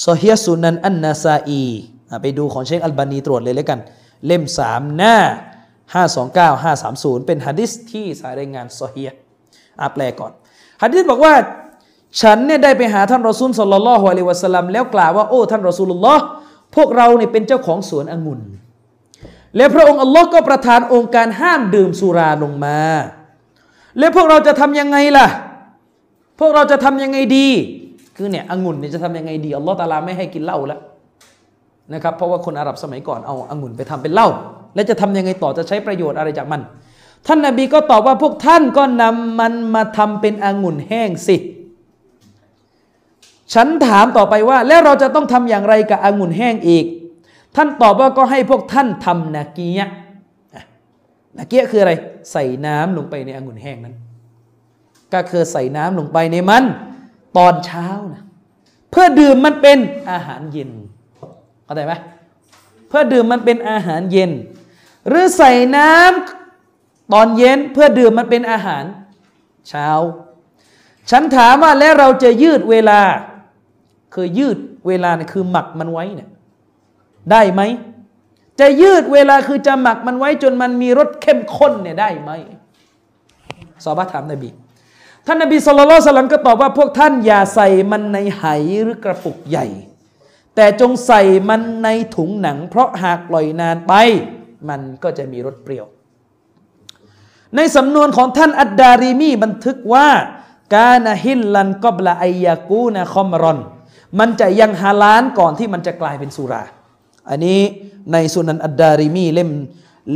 โซเฮีสุนันอันนาซาอีไปดูของเชคอัลบานีตรวจเลยแล้วกัน เล่ม 3 หน้า 529 530 เป็นฮะดิษที่สายรายงานโซเฮียอาแปลก่อนฮะดิษบอกว่า ฉันเนี่ยได้ไปหาท่านรอซูลสลลัลอฮุอะลัยวะสลัมแล้วกล่าวว่าโอ้ท่านรอซูลุลลอฮ์พวกเราเนี่ยเป็นเจ้าของสวนองุ่น และพระองค์อัลลอฮ์ก็ประทานองค์การห้ามดื่มสุราลงมา แล้วพวกเราจะทำยังไงล่ะ พวกเราจะทำยังไงดี คือเนี่ยองุ่นเนี่ยจะทำยังไงดีอัลลอฮ์ตาลาไม่ให้กินเหล้าแล้วนะครับ เพราะว่าคนอาหรับสมัยก่อนเอาองุ่นไปทำเป็นเหล้า และจะทำยังไงต่อจะใช้ประโยชน์อะไรจากมัน ท่านนาบีก็ตอบว่าพวกท่านก็นำมันมาทำเป็นองุ่นแห้งสิฉันถามต่อไปว่า แล้วเราจะต้องทำอย่างไรกับองุ่นแห้งอีก ท่านตอบว่าก็ให้พวกท่านทำนาเกียะนาเกียะคืออะไร ใส่น้ำลงไปในองุ่นแห้งนั้น ก็คือใส่น้ำลงไปในมัน ตอนเช้านะเพื่อดื่มมันเป็นอาหารเย็นเข้าใจไหมเพื่อดื่มมันเป็นอาหารเย็น หรือใส่น้ำตอนเย็นเพื่อดื่มมันเป็นอาหารเช้า ฉันถามว่าแล้วเราจะยืดเวลา คือยืดเวลาเนี่ยคือหมักมันไว้เนี่ย ได้ไหม จะยืดเวลาคือจะหมักมันไว้จนมันมีรสเข้มข้นเนี่ยได้ไหมสอบถามนบี ท่านนบีสุลต่านสลัมก็ตอบว่าพวกท่านอย่าใส่มันในไหหรือกระปุกใหญ่ แต่จงใส่มันในถุงหนัง เพราะหากปล่อยนานไป มันก็จะมีรสเปรี้ยว ในสำนวนของท่านอัดดารีมีบันทึกว่ากาณฮิลลันกอบละไอยากูนะคอมรอน มันจะยังฮาลานก่อนที่มันจะกลายเป็นสุรา อันนี้ในสุนันอัดดาริมีเล่ม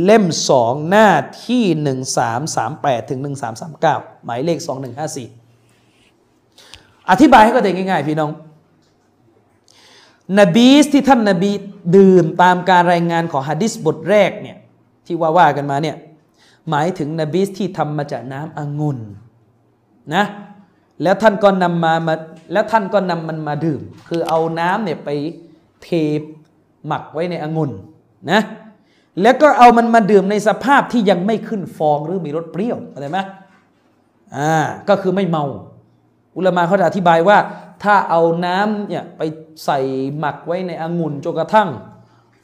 เล่มสองหน้าที่หนึ่งสามสามแปดถึงหนึ่งสามสามเก้าหมายเลขสองหนึ่งห้าสี่อธิบายให้ก็ได้ง่ายๆ พี่น้อง นบีสที่ท่านนบีดื่มตามการรายงานของฮะดิษบทแรกเนี่ยที่ว่าว่ากันมาเนี่ยหมายถึงนบีสที่ทำมาจากน้ำองุ่นนะแล้วท่านก็นำมามาแล้วท่านก็นำมันมาดื่ม คือเอาน้ำเนี่ยไปเท หมักไว้ในองุ่นนะแล้วก็เอามันมาดื่มในสภาพที่ยังไม่ขึ้นฟองหรือมีรสเปรี้ยวเข้าใจไหมอ่าก็คือไม่เมา อุลมาเขาจะอธิบายว่า ถ้าเอาน้ำเนี่ยไปใส่หมักไว้ในองุ่นจนกระทั่ง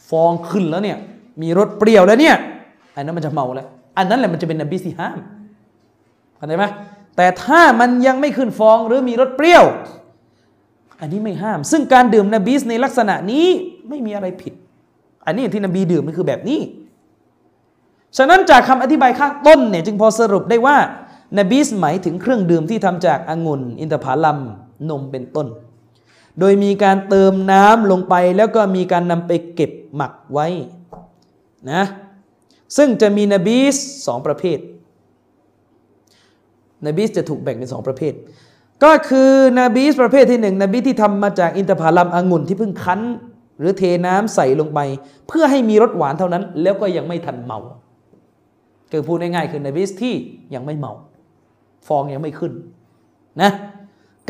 ฟองขึ้นแล้วเนี่ยมีรสเปรี้ยวแล้วเนี่ยอันนั้นมันจะเมาแล้ว อันนั้นแหละมันจะเป็นนบีที่ห้ามเข้าใจไหมแต่ถ้ามันยังไม่ขึ้นฟองหรือมีรสเปรี้ยว อันนี้ไม่ห้าม ซึ่งการดื่มนบีสในลักษณะนี้ ไม่มีอะไรผิด อันนี้ที่นบีดื่มมันคือแบบนี้ ฉะนั้นจากคำอธิบายข้างต้นเนี่ยจึงพอสรุปได้ว่านบีสหมายถึงเครื่องดื่มที่ทำจากองุ่น อินทผลัมนมเป็นต้น โดยมีการเติมน้ำลงไปแล้วก็มีการนำไปเก็บหมักไว้นะซึ่งจะมีนบีสสองประเภทนบีสจะถูกแบ่งเป็นสองประเภท ก็คือนบีสประเภทที่หนึ่งนบีที่ทำมาจากอินทผลัมองุ่นที่เพิ่งคั้น หรือเทน้ำใส่ลงไป เพื่อให้มีรสหวานเท่านั้น แล้วก็ยังไม่ทันเมาคือพูดง่ายๆคือนบีสที่ยังไม่เมา ฟองยังไม่ขึ้นนะ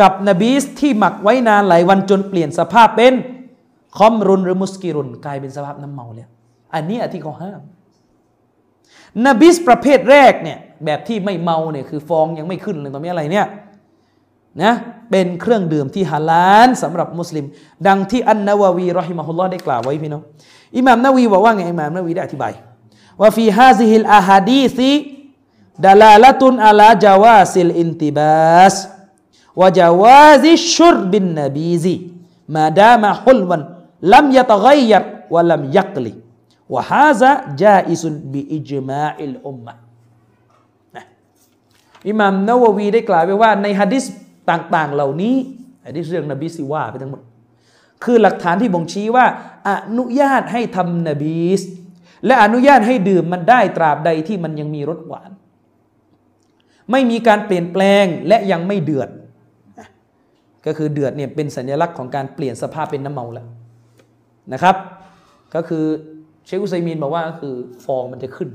กับนบีสที่หมักไว้นานหลายวันจนเปลี่ยนสภาพเป็นคอมรุนหรือมุสกิรุนกลายเป็นสภาพน้ำเมาแล้วอันนี้อที่เขาห้าม นบีสประเภทแรกเนี่ยแบบที่ไม่เมาเนี่ยคือฟองยังไม่ขึ้นเลยตอนนี้อะไรเนี่ย นะเป็นเครื่องดื่มที่ฮาลาลสำหรับมุสลิม ดังที่อันนาววีรอฮิมะฮุลลอฮ์ได้กล่าวไว้พี่น้องอิหม่ามนาวีบอกว่าไงอิหม่ามนาวีได้อธิบายوفي هذه الأحاديث دلالة على جواز الانتباذ وجواز شرب النبيذ ما دام حلوا لم يتغير ولم يغل وهذا جائز بإجماع الأمة อิหม่ามนาววีได้กล่าวไว้ว่าในฮะดิษ ต่างๆเหล่านี้ฮะดิษเรื่องนบีซิว่าไปทั้งหมด คือหลักฐานที่บ่งชี้ว่า อนุญาตให้ทำนบีสและอนุญาตให้ดื่มมันได้ตราบใดที่มันยังมีรสหวาน ไม่มีการเปลี่ยนแปลงและยังไม่เดือด ก็คือเดือดเนี่ยเป็นสัญลักษณ์ของการเปลี่ยนสภาพเป็นน้ำเมาแล้วนะครับ ก็คือเชคอุซัยมีนบอกว่าก็คือฟองมันจะขึ้น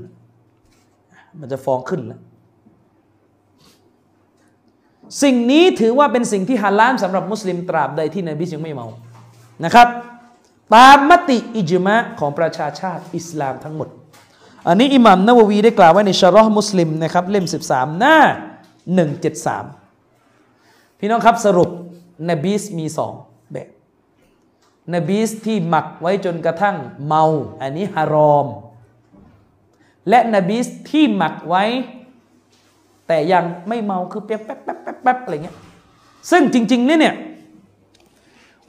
มันจะฟองขึ้นแล้ว สิ่งนี้ถือว่าเป็นสิ่งที่ฮาลาลสำหรับมุสลิมตราบใดที่นบียังไม่เมานะครับ ตามมติอิจมะของประชาชาติอิสลามทั้งหมด อันนี้อิหมัมนาววีได้กล่าวไว้ในชารอห์มุสลิมนะครับเล่ม 13 หน้า 173 พี่น้องครับสรุปนบีสมีสองแบบนบีสที่หมักไว้จนกระทั่งเมา อันนี้ฮารอม และนบีสที่หมักไว้ แต่ยังไม่เมาคือแป๊บแป๊บแป๊บแป๊บแป๊บอะไรเงี้ยซึ่งจริง ๆ เนี่ยเนี่ย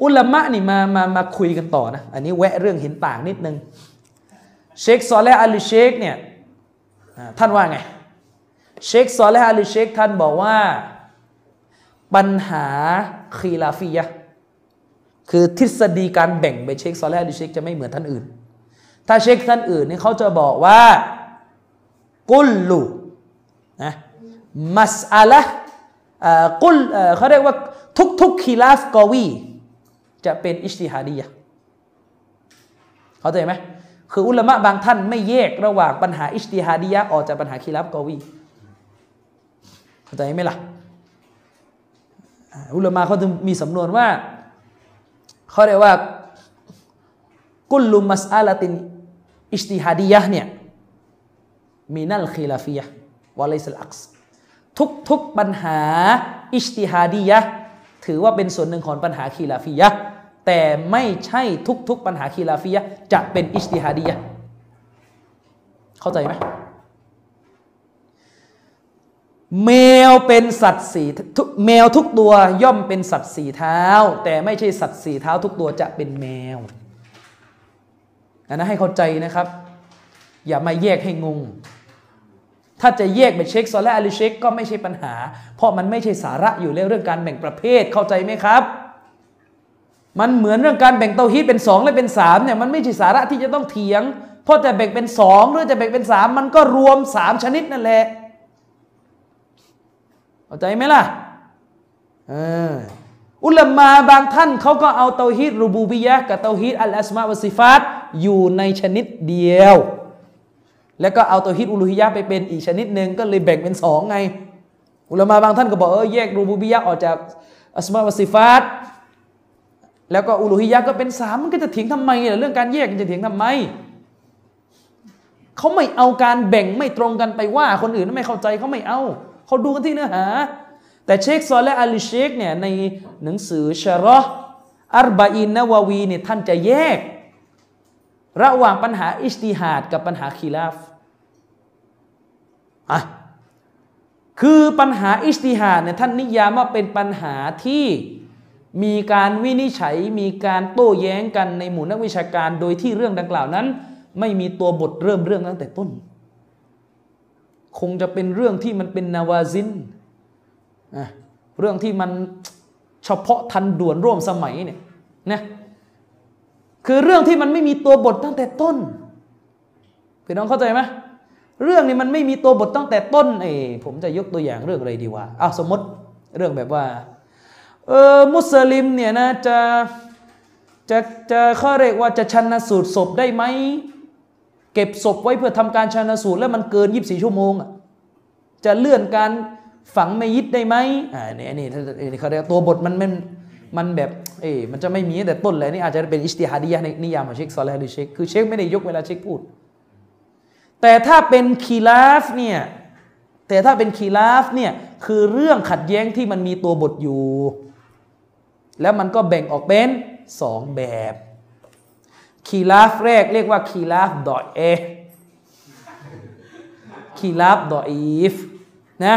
อุลามะนี่มามามาคุยกันต่อนะอันนี้แวะเรื่องเห็นต่างนิดนึงเชคซอลและอัลเชคเนี่ยท่านว่าไงเชคซอลและอัลเชคท่านบอกว่าปัญหาคีลาฟียะคือทฤษฎีการแบ่งไปเชคซอลและอัลเชคจะไม่เหมือนท่านอื่น ถ้าเชคท่านอื่นนี่เขาจะบอกว่าكلนะ มัสอาละกุลเขาเรียกว่าทุกทุกคีลาฟกวีจะเป็นอิสติฮาดียะเข้าใจไหมคืออุลามะบางท่านไม่แยกระหว่างปัญหาอิสติฮาดียะออกจากปัญหาคีลาฟกวีเข้าใจไหมล่ะอุลามะเขาจะมีสำนวนว่าเขาเรียกว่ากุลลุมัสอาลตินاجتهادية เนี่ย من الخلافية وليس العكس ทุกทุกปัญหาอิสติฮาดียะถือว่าเป็นส่วนหนึ่งของปัญหาคีลาฟียะแต่ไม่ใช่ทุกทุกปัญหาคีลาฟียะจะเป็นอิสติฮาดียะเข้าใจไหมแมวเป็นสัตว์สี่แมวทุกตัวย่อมเป็นสัตว์สี่เท้า แต่ไม่ใช่สัตว์สี่เท้าทุกตัวจะเป็นแมวอันนั้นให้เข้าใจนะครับ อย่ามาแยกให้งง ถ้าจะแยกไปเช็คซอลและอาลิเช็คก็ไม่ใช่ปัญหา เพราะมันไม่ใช่สาระอยู่เรื่องการแบ่งประเภทเข้าใจไหมครับ มันเหมือนเรื่องการแบ่งเตาฮีตเป็นสองและเป็นสามเนี่ยมันไม่ใช่สาระที่จะต้องเถียง เพราะจะแบ่งเป็นสองหรือจะแบ่งเป็นสามมันก็รวมสามชนิดนั่นแหละเข้าใจไหมล่ะอุลามาบางท่านเขาก็เอาเตาฮีดรูบูบิยะกับเตาฮีดอัลอัสมาวสิฟัตอยู่ในชนิดเดียว แล้วก็เอาตัวฮิตอุลูฮิยะไปเป็นอีกชนิดหนึ่งก็เลยแบ่งเป็นสองไง อุลามาบางท่านก็บอกเออแยกรูบูบิยะออกจากอัสมาวสิฟัตแล้วก็อุลูฮิยะก็เป็นสามมันก็จะเถียงทำไมเรื่องการแยกมันจะเถียงทำไมเขาไม่เอาการแบ่งไม่ตรงกันไปว่า คนอื่นไม่เข้าใจเขาไม่เอาเขาดูกันที่เนื้อหา แต่เชคซอลและอาลีเชคเนี่ยในหนังสือชารออัรบาอินนาววีเนี่ยท่านจะแยก ระหว่างปัญหาอิสติฮาดกับปัญหาคีลาฟ อะคือปัญหาอิสติฮาดเนี่ยท่านนิยามว่าเป็นปัญหาที่มีการวินิจฉัยมีการโต้แย้งกันในหมู่นักวิชาการ โดยที่เรื่องดังกล่าวนั้น ไม่มีตัวบทเริ่มเรื่องตั้งแต่ต้น คงจะเป็นเรื่องที่มันเป็นนาวาซินเรื่องที่มันเฉพาะทันด่วนร่วมสมัยเนี่ยนะคือเรื่องที่มันไม่มีตัวบทตั้งแต่ต้นพี่น้องเข้าใจไหม เรื่องนี้มันไม่มีตัวบทตั้งแต่ต้นเอ้ผมจะยกตัวอย่างเรื่องอะไรดีวะอ้าวสมมติเรื่องแบบว่าเออมุสลิมเนี่ยนะจะจะจะเขาเรียกว่าจะชันสูตรศพได้ไหมเก็บศพไว้เพื่อทำการชันสูตรแล้วมันเกิน24ชั่วโมงอะจะเลื่อนการฝังมัยยิดได้ไหมอ่านี่นี่เขาเรียกตัวบทมันมันมันแบบเออมันจะไม่มีแต่ต้นเลยนี่อาจจะเป็นอิสติฮาดียะในนิยามของเชคซอลและดิเชคคือเชคไม่ได้ยกเวลาเชคพูด แต่ถ้าเป็นคีลาฟเนี่ยแต่ถ้าเป็นคีลาฟเนี่ยคือเรื่องขัดแย้งที่มันมีตัวบทอยู่ แล้วมันก็แบ่งออกเป็นสองแบบคีลาฟแรกเรียกว่าคีลาฟดอเอคีลาฟดออีฟนะ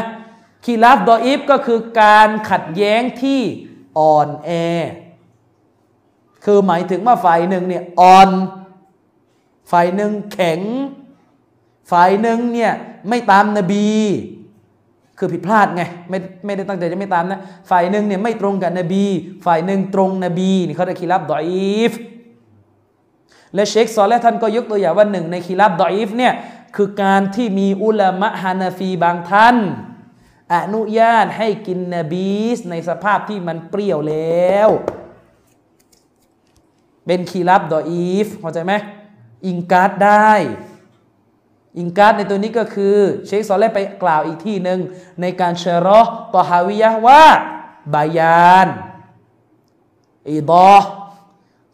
คีลาฟดออีฟก็คือการขัดแย้งที่อ่อนแอ คือหมายถึงว่าฝ่ายหนึ่งเนี่ยอ่อน ฝ่ายหนึ่งแข็ง ฝ่ายหนึ่งเนี่ยไม่ตามนบี คือผิดพลาดไงไม่ไม่ได้ตั้งใจจะไม่ตามนะฝ่ายหนึ่งเนี่ยไม่ตรงกับนบี ฝ่ายหนึ่งตรงนบีนี่เขาเรียกخلاف ضعيفและเชคซอและห์ท่านก็ยกตัวอย่างว่าหนึ่งในخلاف ضعيفเนี่ยคือการที่มีอุลามะฮานาฟีบางท่านอนุญาตให้กินنبيذในสภาพที่มันเปรี้ยวแล้ว เป็นخلاف ضعيفเข้าใจไหมإنكارได้ อิงการ์ดในตัวนี้ก็คือเชคซอลเลไปกล่าวอีกที่หนึ่งในการเชรอต่อฮาวิยะว่าบายานอีดอ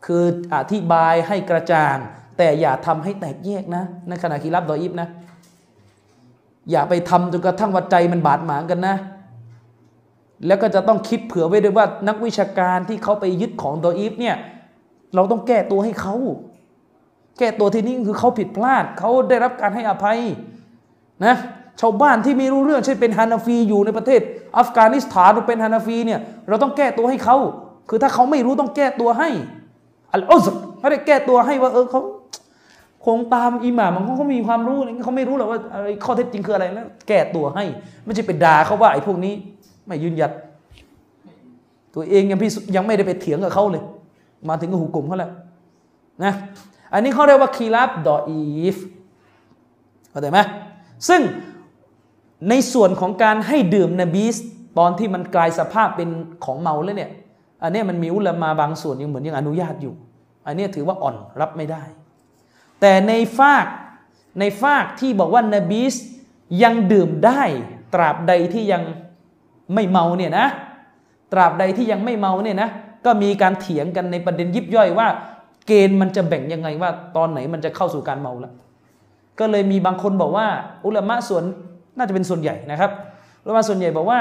คืออธิบายให้กระจ่าง แต่อย่าทำให้แตกแยกนะในขณะคีรับดออิบนะ อย่าไปทำจนกระทั่งวัดใจมันบาดหมางกันนะ แล้วก็จะต้องคิดเผื่อไว้ด้วยว่านักวิชาการที่เขาไปยึดของดออิบเนี่ยเราต้องแก้ตัวให้เขา แก้ตัวที่นี่คือเขาผิดพลาดเขาได้รับการให้อภัยนะชาวบ้านที่ไม่รู้เรื่องเช่นเป็นฮานาฟีอยู่ในประเทศ อัฟกานิสถานหรือเป็นฮานาฟีเนี่ยเราต้องแก้ตัวให้เขาคือถ้าเขาไม่รู้ต้องแก้ตัวให้อัลอุซเขาได้แก้ตัวให้ว่าเออเขาคงตามอิหม่ามเขาเขามีความรู้อะไรเขาไม่รู้หรอกว่าอะไรข้อเท็จจริงคืออะไรแล้วแก้ตัวให้ ไม่ใช่ไปด่าเขาว่าไอ้พวกนี้ ไม่ยืนหยัด ตัวเองยังพี่ยังไม่ได้ไปเถียงกับเขาเลย มาถึงก็หุกกลุ่มเขาแล้วนะ อันนี้เขาเรียกว่าคีรับดออีฟเข้าใจไหมซึ่งในส่วนของการให้ดื่มนบีสตอนที่มันกลายสภาพเป็นของเมาแล้วเนี่ย อันนี้มันมีอุลามาบางส่วนยังเหมือนยังอนุญาตอยู่ อันนี้ถือว่าอ่อนรับไม่ได้ แต่ในฝากในฝากที่บอกว่านบีสยังดื่มได้ ตราบใดที่ยังไม่เมาเนี่ยนะ ตราบใดที่ยังไม่เมาเนี่ยนะ ก็มีการเถียงกันในประเด็นยิบย่อยว่า เกณฑ์มันจะแบ่งยังไงว่า ตอนไหนมันจะเข้าสู่การเมาแล้วก็เลยมีบางคนบอกว่า อุลามะส่วนน่าจะเป็นส่วนใหญ่นะครับอุลามะส่วนใหญ่บอกว่า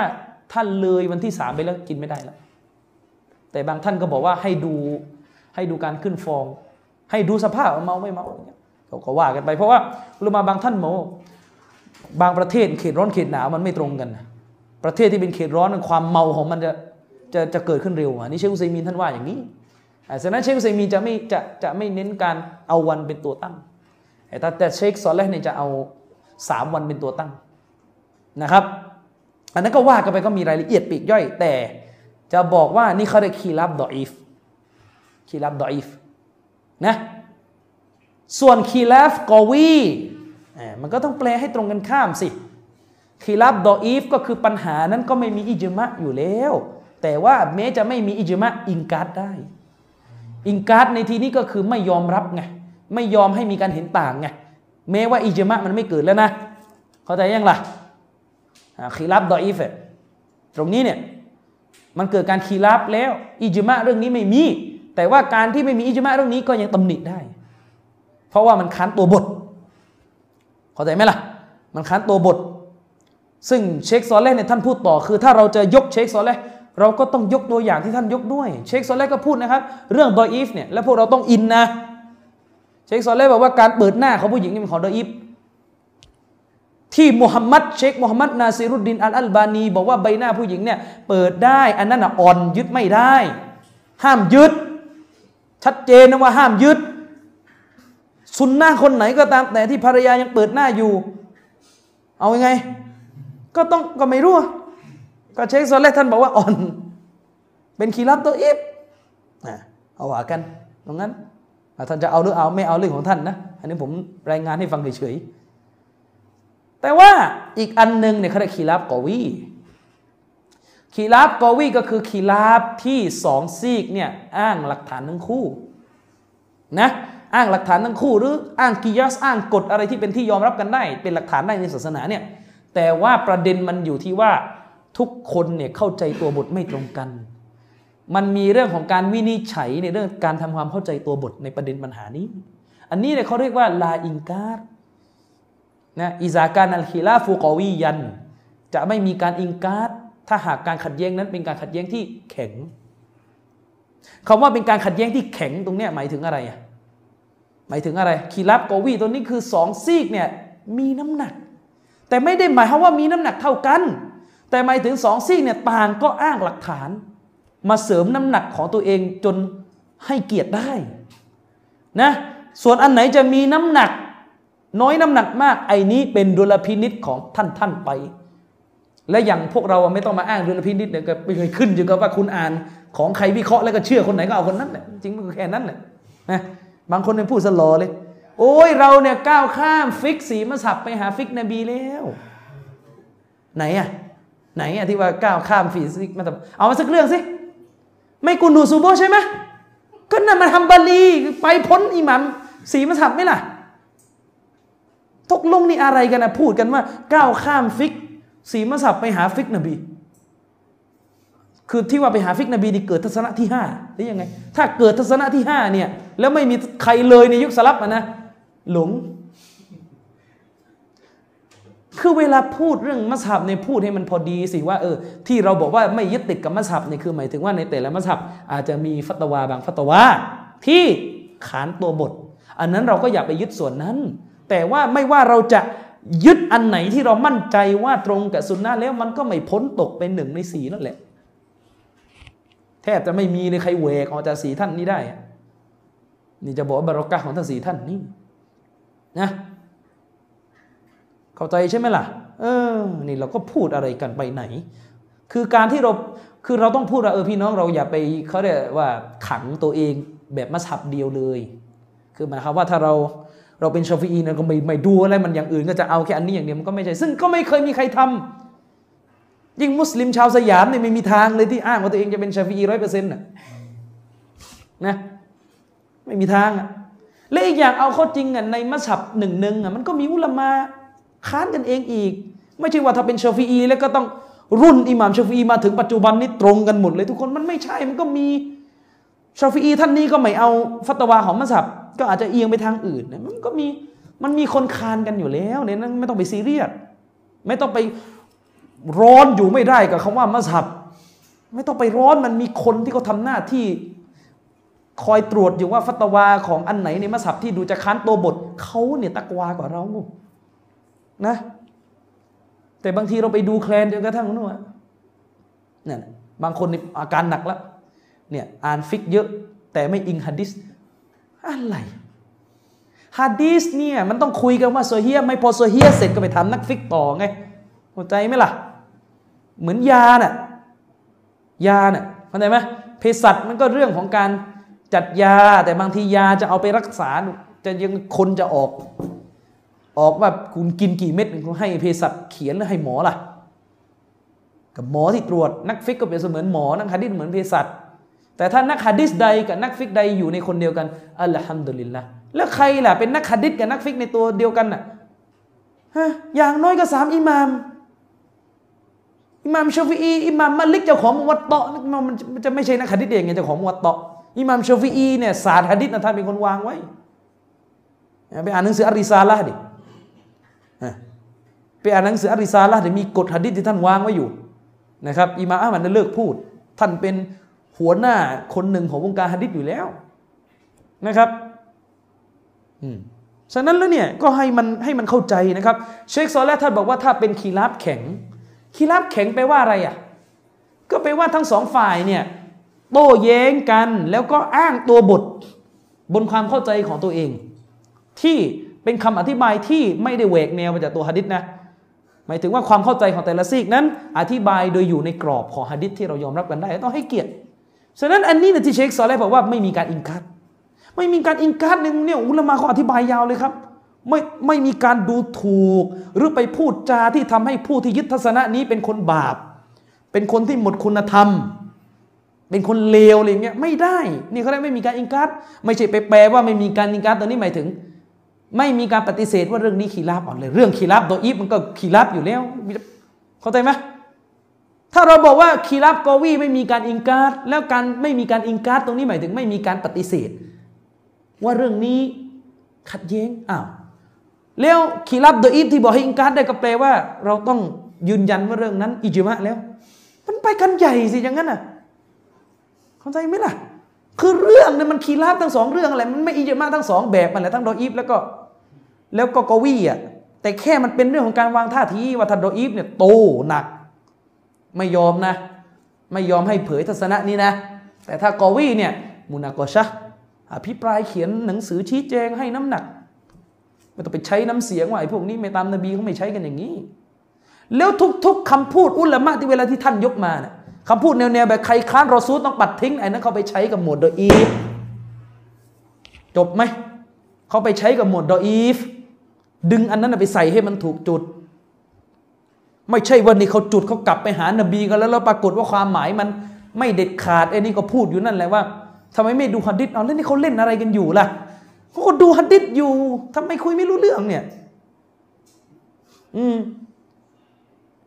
ท่านเลยวันที่สามไปแล้วกินไม่ได้แล้วแต่บางท่านก็บอกว่าให้ดูให้ดูการขึ้นฟอง ให้ดูสภาพเมาไม่เมาเงี้ยเขาก็ว่ากันไป เพราะว่าอุลามะบางท่านโมบางประเทศเขตร้อนเขตหนาวมันไม่ตรงกันนะประเทศที่เป็นเขตร้อนความเมาของมันจะจะจะเกิดขึ้นเร็วอันนี้เชคอุซัยมีนท่านว่าอย่างนี้ ฉะนั้นเชคอุซัยมีจะไม่จะจะไม่เน้นการเอาวันเป็นตัวตั้งแต่แต่เชคซอลแรกเนี่ยจะเอาสามวันเป็นตัวตั้งนะครับ อันนั้นก็ว่ากันไปก็มีรายละเอียดปีกย่อย แต่จะบอกว่านี่เขาเรียกคีรับดออีฟخلاف ضعيفนะส่วนخلاف قويมันก็ต้องแปลให้ตรงกันข้ามสิخلاف ضعيفก็คือปัญหานั้นก็ไม่มีإجماعอยู่แล้ว แต่ว่าแม้จะไม่มีإجماع إنكارได้ إنكارในที่นี้ก็คือไม่ยอมรับไงไม่ยอมให้มีการเห็นต่างไงแม้ว่าإجماعมันไม่เกิดแล้วนะ เข้าใจยังล่ะخلاف ضعيفตรงนี้เนี่ยมันเกิดการخلافแล้ว إجماعเรื่องนี้ไม่มี แต่ว่าการที่ไม่มีإجماعเรื่องนี้ก็ยังตำหนิได้ เพราะว่ามันค้านตัวบท เข้าใจไหมล่ะ มันค้านตัวบท ซึ่งเชคซอและห์เนี่ยท่านพูดต่อคือ ถ้าเราจะยกเชคซอและห์ เราก็ต้องยกตัวอย่างที่ท่านยกด้วย เชคซอและห์ก็พูดนะครับ เรื่องضعيفเนี่ยแล้วพวกเราต้องอินนะ เชคซอและห์บอกว่าการเปิดหน้าของผู้หญิงนี่เป็นของضعيفที่มุฮัมมัดเชคมุฮัมมัดนาซีรุดดินอัลอัลบานี บอกว่าใบหน้าผู้หญิงเนี่ยเปิดได้อันนั้นอ่อนยึดไม่ได้ ห้ามยึด ชัดเจนนะว่าห้ามยึดสุนนะคนไหนก็ตามแต่ที่ภรรยายังเปิดหน้าอยู่ เอาไง ก็ต้องก็ไม่รู้ ก็เชคโซเลท่านบอกว่าอ่อน เป็นคีรับตัวอิฟเอาว่ากันตรงนั้นท่านจะเอาหรือเอาไม่เอาเรื่องของท่านนะ อันนี้ผมรายงานให้ฟังเฉยๆ แต่ว่าอีกอันหนึ่งเนี่ยเขาเรียกคีรับกอวีคีรับกอวีก็คือคีรับที่สองซีกเนี่ยอ้างหลักฐานทั้งคู่นะอ้างหลักฐานทั้งคู่หรืออ้างกิยาสอ้างกฎอะไรที่เป็นที่ยอมรับกันได้ เป็นหลักฐานได้ในศาสนาเนี่ยแต่ว่าประเด็นมันอยู่ที่ว่า ทุกคนเนี่ยเข้าใจตัวบทไม่ตรงกัน มันมีเรื่องของการวินิจฉัยในเรื่องการทำความเข้าใจตัวบทในประเด็นปัญหานี้ อันนี้เนี่ยเขาเรียกว่าลาอิงการนะอิซาการอัลฮิลาฟูกอวียัน จะไม่มีการอิงการถ้าหากการขัดแย้งนั้นเป็นการขัดแย้งที่แข็งคาว่าเป็นการขัดแย้งที่แข็งตรงเนี้ยหมายถึงอะไรอะหมายถึงอะไรคีรับกวีตัวนี้คือสองซีกเนี่ยมีน้ำหนัก แต่ไม่ได้หมายความว่ามีน้ำหนักเท่ากัน แต่หมายถึงสองซีกเนี่ยต่างก็อ้างหลักฐาน มาเสริมน้ำหนักของตัวเองจนให้เกียรติได้นะส่วนอันไหนจะมีน้ำหนัก น้อยน้ำหนักมากไอ้นี้เป็นดุลพินิจของท่านท่านไป และอย่างพวกเราไม่ต้องมาอ้างดุลพินิจเนี่ยก็ไม่เคยขึ้นอยู่กับว่าคุณอ่านของใครวิเคราะห์แล้วก็เชื่อคนไหนก็เอาคนนั้นแหละจริงมันแค่นั้นแหละนะบางคนเป็นผู้สลอเลย โอ้ยเราเนี่ยก้าวข้ามฟิกสี่มัสฮับไปหาฟิกนบีแล้ว ไหนอะ ไหนอะที่ว่าก้าวข้ามฟิกสี่มัสฮับเอามาสักเรื่องสิไม่กุนูตซุบฮิใช่ไหมก็นั่นมาตามฮัมบาลีไปพ้นอิหม่ามสี่มัสฮับไหมล่ะตกลงนี่อะไรกันนะพูดกันว่าก้าวข้ามฟิก สี่มัสฮับไปหาฟิกนบี คือที่ว่าไปหาฟิกนบีนี่เกิดทัศนะที่ห้าหรือยังไง ถ้าเกิดทัศนะที่ห้าเนี่ยแล้วไม่มีใครเลยในยุคสลัฟนะหลง คือเวลาพูดเรื่องมัสฮับในพูดให้มันพอดีสิว่าเออที่เราบอกว่าไม่ยึดติดกับมัสฮับเนี่ยคือหมายถึงว่าในแต่ละมัสฮับอาจจะมีฟัตวาบางฟัตวาที่ขานตัวบท อันนั้นเราก็อย่าไปยึดส่วนนั้น แต่ว่าไม่ว่าเราจะยึดอันไหนที่เรามั่นใจว่าตรงกับสุนนะแล้วมันก็ไม่พ้นตกเป็นหนึ่งในสีนั่นแหละ แทบจะไม่มีเลยใครเวกออกจากสีท่านนี้ได้ นี่จะบอกบารอกะของทั้งสีท่านนี่นะ เข้าใจใช่ไหมล่ะ เออ นี่เราก็พูดอะไรกันไปไหน คือการที่เราคือเราต้องพูดว่าเออพี่น้องเราอย่าไปเขาเรียกว่าขังตัวเองแบบมัสับเดียวเลย คือหมายความว่าถ้าเราเราเป็นชาฟีอีนะก็ไม่ไม่ดูอะไรมันอย่างอื่นก็จะเอาแค่อันนี้อย่างเดียวมันก็ไม่ใช่ ซึ่งก็ไม่เคยมีใครทำยิ่งมุสลิมชาวสยามเนี่ยไม่มีทางเลยที่อ้างว่าตัวเองจะเป็นชาฟีอีร้อยเปอร์เซ็นต์นะนะไม่มีทางอะและอีกอย่างเอาข้อจริงอะในมัสฮับหนึ่งหนึ่งอะมันก็มีอุลามา ค้านกันเองอีก ไม่ใช่ว่าถ้าเป็นชาฟีอีแล้วก็ต้องรุ่นอิหม่ามชาฟีอีมาถึงปัจจุบันนี้ตรงกันหมดเลยทุกคนมันไม่ใช่มันก็มีชาฟีอีท่านนี้ก็ไม่เอาฟัตวาของมัสฮับก็อาจจะเอียงไปทางอื่นมันก็มีมันมีคนคานกันอยู่แล้วเนี่ยนั้นไม่ต้องไปซีเรียสไม่ต้องไปร้อนอยู่ไม่ได้กับคำว่ามัสฮับ ไม่ต้องไปร้อนมันมีคนที่เขาทาหน้าที่คอยตรวจอยู่ว่าฟัตวาของอันไหนในมัสฮับที่ดูจะค้านตัวบทเขาเนี่ยตักวากว่าเรา นะ แต่บางทีเราไปดูแคลนจนกระทั่งนู่นเนี่ยบางคนอาการหนักแล้วเนี่ยอ่านฟิกเยอะ แต่ไม่อิงฮะดิษอะไรฮะดิษเนี่ยมันต้องคุยกันว่าصحيحไม่พอصحيحเสร็จก็ไปถามนักฟิกต่อไงเข้าใจไหมล่ะ เหมือนยาน่ะยาน่ะเข้าใจไหมเภสัชมันก็เรื่องของการจัดยาแต่บางทียาจะเอาไปรักษาจะยังคนจะออก ออกว่าคุณกินกี่เม็ดคุณให้เภสัชเขียนแล้วให้หมอล่ะ กับหมอที่ตรวจนักฟิกก็เป็นเสมือนหมอนักฮะดิษเหมือนเภสัชแต่ถ้านักฮะดิษใดกับนักฟิกใดอยู่ในคนเดียวกันالحمد للهแล้วใครล่ะเป็นนักฮะดิษกับนักฟิกในตัวเดียวกันน่ะฮะอย่างน้อยก็สามอิหม่ามอิหม่ามชาฟีอีอิหม่ามมาลิกเจ้าของมุวัตเตาะมันจะไม่ใช่นักฮะดิษเองไงเจ้าของมุวัตเตาะอิหม่ามชาฟีอีเนี่ยศาสตร์ฮะดิษนะท่านเป็นคนวางไว้ไปอ่านหนังสืออัรริซาละห์ดิ ไปอ่านหนังสืออัรริซาละห์ดิมีกฎฮะดิษที่ท่านวางไว้อยู่นะครับอิหม่ามอะหมัดเลิกพูด ท่านเป็นหัวหน้าคนหนึ่งของวงการฮะดิษอยู่แล้วนะครับอืมฉะนั้นแล้วเนี่ยก็ให้มันให้มันเข้าใจนะครับ เชคซอลแลท่านบอกว่าถ้าเป็นคีราบแข็ง คีราบแข็งไปว่าอะไรอะก็ไปว่าทั้งสองฝ่ายเนี่ยโต้แย้งกันแล้วก็อ้างตัวบท บนความเข้าใจของตัวเอง ที่ เป็นคำอธิบายที่ไม่ได้แหวกแนวมาจากตัวฮะดิษนะหมายถึงว่าความเข้าใจของแต่ละซีกนั้น อธิบายโดยอยู่ในกรอบของฮะดิษที่เรายอมรับกันได้ต้องให้เกียรติฉะนั้นอันนี้นะที่เชคซอลเลบอกว่าไม่มีการอิงคัดไม่มีการอิงคัดหนึ่งเนี่ยอุลามะเขาอธิบายยาวเลยครับไม่ไม่มีการดูถูก หรือไปพูดจาที่ทำให้ผู้ที่ยึดทัศนะนี้เป็นคนบาป เป็นคนที่หมดคุณธรรม เป็นคนเลวอะไรเงี้ยไม่ได้ นี่เขาได้ไม่มีการอิงคัดไม่ใช่ไปแปลว่าไม่มีการอิงคัดตัวนี้หมายถึง ไม่มีการปฏิเสธว่าเรื่องนี้ขีราบอ่อนเลย เรื่องขีราบตัวอีฟมันก็ขีราบอยู่แล้วเข้าใจไหมถ้าเราบอกว่าคีรับกอวีไม่มีการอิงการแล้วการไม่มีการอิงการตรงนี้หมายถึงไม่มีการปฏิเสธ ว่าเรื่องนี้ขัดแย้งอ้าวแล้วคีรับโดยอีฟที่บอกให้อิงการได้ก็แปลว่า เราต้องยืนยันว่าเรื่องนั้น อิจมะแล้ว มันไปกันใหญ่สิอย่างนั้นอะ เข้าใจไหมล่ะ คือเรื่องเนี่ยมันคีรับทั้งสองเรื่องอะไรมันไม่อิจมะทั้งสองแบบมันแหละทั้งโดอีฟแล้วก็ แล้วก็กอวีอะแต่แค่มันเป็นเรื่องของการวางท่าทีว่าถ้าโดอีฟเนี่ยโตหนัก ไม่ยอมนะ ไม่ยอมให้เผยทัศนะนี้นะ แต่ถ้ากอวีเนี่ยมุนากอชะอภิปรายเขียนหนังสือชี้แจงให้น้ำหนักไม่ต้องไปใช้น้ำเสียงว่าไอ้พวกนี้ไม่ตามนบีเขาไม่ใช้กันอย่างนี้ แล้วทุก ๆคำพูดอุลามะที่เวลาที่ท่านยกมาเนี่ยคำพูดแนวๆแบบใครค้านรอซูลต้องปัดทิ้งไอ้นั้นเขาไปใช้กับหมวดดออีฟจบไหมเขาไปใช้กับหมวดดออีฟ ดึงอันนั้นไปใส่ให้มันถูกจุด ไม่ใช่ว่านี่เขาจุดเขากลับไปหานบีกันแล้วแล้วปรากฏว่าความหมายมันไม่เด็ดขาดไอ้นี่ก็พูดอยู่นั่นแหละว่าทำไมไม่ดูฮะดิษเอาแล้วนี่เขาเล่นอะไรกันอยู่ล่ะเขาก็ดูฮะดิษอยู่ทำไมคุยไม่รู้เรื่องเนี่ย อืม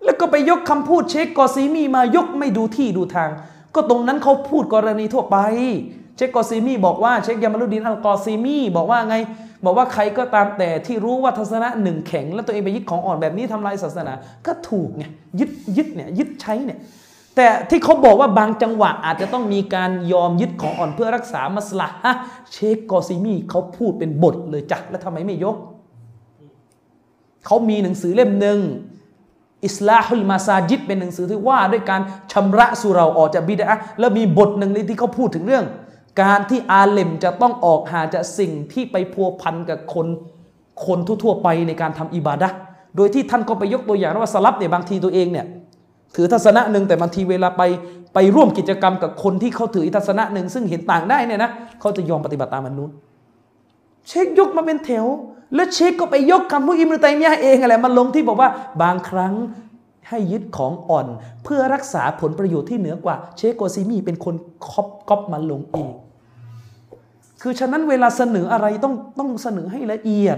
แล้วก็ไปยกคำพูดเชคกอซีมีมายกไม่ดูที่ดูทาง ก็ตรงนั้นเขาพูดกรณีทั่วไป เชคกอซีมีบอกว่า เชคญะมาลุดดีนอัลกอซีมีบอกว่าไง บอกว่าใครก็ตามแต่ที่รู้ว่าทัศนะหนึ่งแข็ง แล้วตัวเองไปยึดของอ่อนแบบนี้ทำลายศาสนา ก็ถูกไงยึดยึดเนี่ยยึดใช้เนี่ยแต่ที่เขาบอกว่าบางจังหวะอาจจะต้องมีการยอมยึดของอ่อนเพื่อรักษามัสลาฮะเชคกอซิมีเขาพูดเป็นบทเลยจ้ะแล้วทำไมไม่ยก เขามีหนังสือเล่มหนึ่งอิสลาฮุลมาซาจิดเป็นหนังสือที่ว่าด้วยการชำระสุเราออกจากบิดาแล้วมีบทหนึ่งที่เขาพูดถึงเรื่อง การที่อาเลมจะต้องออกหาจากสิ่งที่ไปพัวพันกับคนคนทั่วๆไปในการทำอิบาดะโดยที่ท่านก็ไปยกตัวอย่างว่าสลับเนี่ยบางทีตัวเองเนี่ยถือทัศนะหนึ่งแต่บางทีเวลาไปไปร่วมกิจกรรมกับคนที่เขาถือทัศนะหนึ่งซึ่งเห็นต่างได้เนี่ยนะเขาจะยอมปฏิบัติตามมันนู้น เช็คยกมาเป็นแถว แล้วเช็คก็ไปยกคำพูดอิมรุตัยมียเองอะไรมาลงที่บอกว่าบางครั้งให้ยึดของอ่อน เพื่อรักษาผลประโยชน์ที่เหนือกว่า เชคโกซิมีเป็นคนคอปก๊อปมาลงเอง คือฉะนั้นเวลาเสนออะไรต้องต้องเสนอให้ละเอียด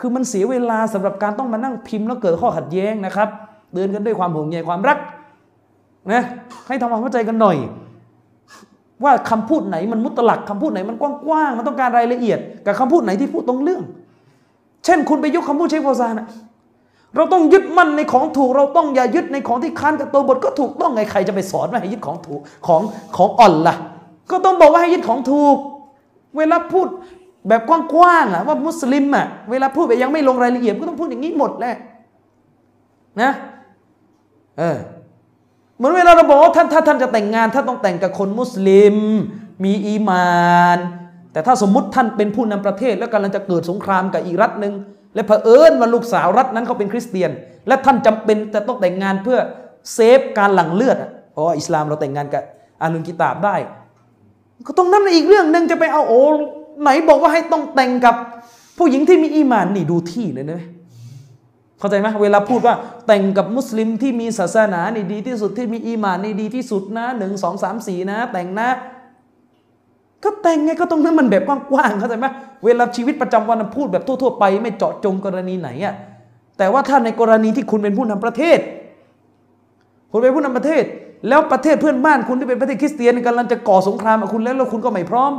คือมันเสียเวลาสำหรับการต้องมานั่งพิมพ์แล้วเกิดข้อขัดแย้งนะครับ เดินกันด้วยความห่วงใยความรักนะให้ทำความเข้าใจกันหน่อย ว่าคำพูดไหนมันมุตลักคำพูดไหนมันกว้างๆมันต้องการรายละเอียด กับคำพูดไหนที่พูดตรงเรื่อง เช่น คุณไปยกคำพูดเชคฟอซานะเราต้องยึดมั่นในของถูก เราต้องอย่ายึดในของที่ค้านกับตัวบทก็ถูกต้องไงใครจะไปสอนว่าให้ยึดของถูกของของอ่อนล่ะ ก็ต้องบอกว่าให้ยึดของถูก เวลาพูดแบบกว้างๆอะว่ามุสลิมอะเวลาพูดแบบยังไม่ลงรายละเอียดก็ต้องพูดอย่างนี้หมดแหละนะเออเหมือนเวลาเราบอกว่าท่านถ้าท่านจะแต่งงานท่านต้องแต่งกับคนมุสลิม มีอีมาน แต่ถ้าสมมติท่านเป็นผู้นำประเทศ แล้วกำลังจะเกิดสงครามกับอีรัฐหนึ่งและเผอิญว่าลูกสาวรัฐนั้นเขาเป็นคริสเตียน และท่านจำเป็นจะต้องแต่งงานเพื่อเซฟการหลั่งเลือดเพราะว่าอิสลามเราแต่งงานกับอาลุนกิตาบได้ ก็ต้องนั่นอีกเรื่องหนึ่งจะไปเอาโอ้ไหนบอกว่าให้ต้องแต่งกับผู้หญิงที่มีอีมานนี่ดูที่เลยนะเข้าใจไหมเวลาพูดว่าแต่งกับมุสลิมที่มีศาสนานี่ดีที่สุดที่มีอีมานนี่ดีที่สุดนะหนึ่งสองสามสี่นะ แต่งนะ ก็แต่งไงก็ตรงนั้นมันแบบกว้างๆเข้าใจไหมเวลาชีวิตประจำวันพูดแบบทั่วๆไป ไม่เจาะจงกรณีไหนอะแต่ว่าถ้าในกรณีที่คุณเป็นผู้นำประเทศ คุณเป็นผู้นำประเทศ แล้วประเทศเพื่อนบ้านคุณที่เป็นประเทศคริสเตียนกำลังจะก่อสงครามกับคุณแล้วแล้วคุณก็ไม่พร้อม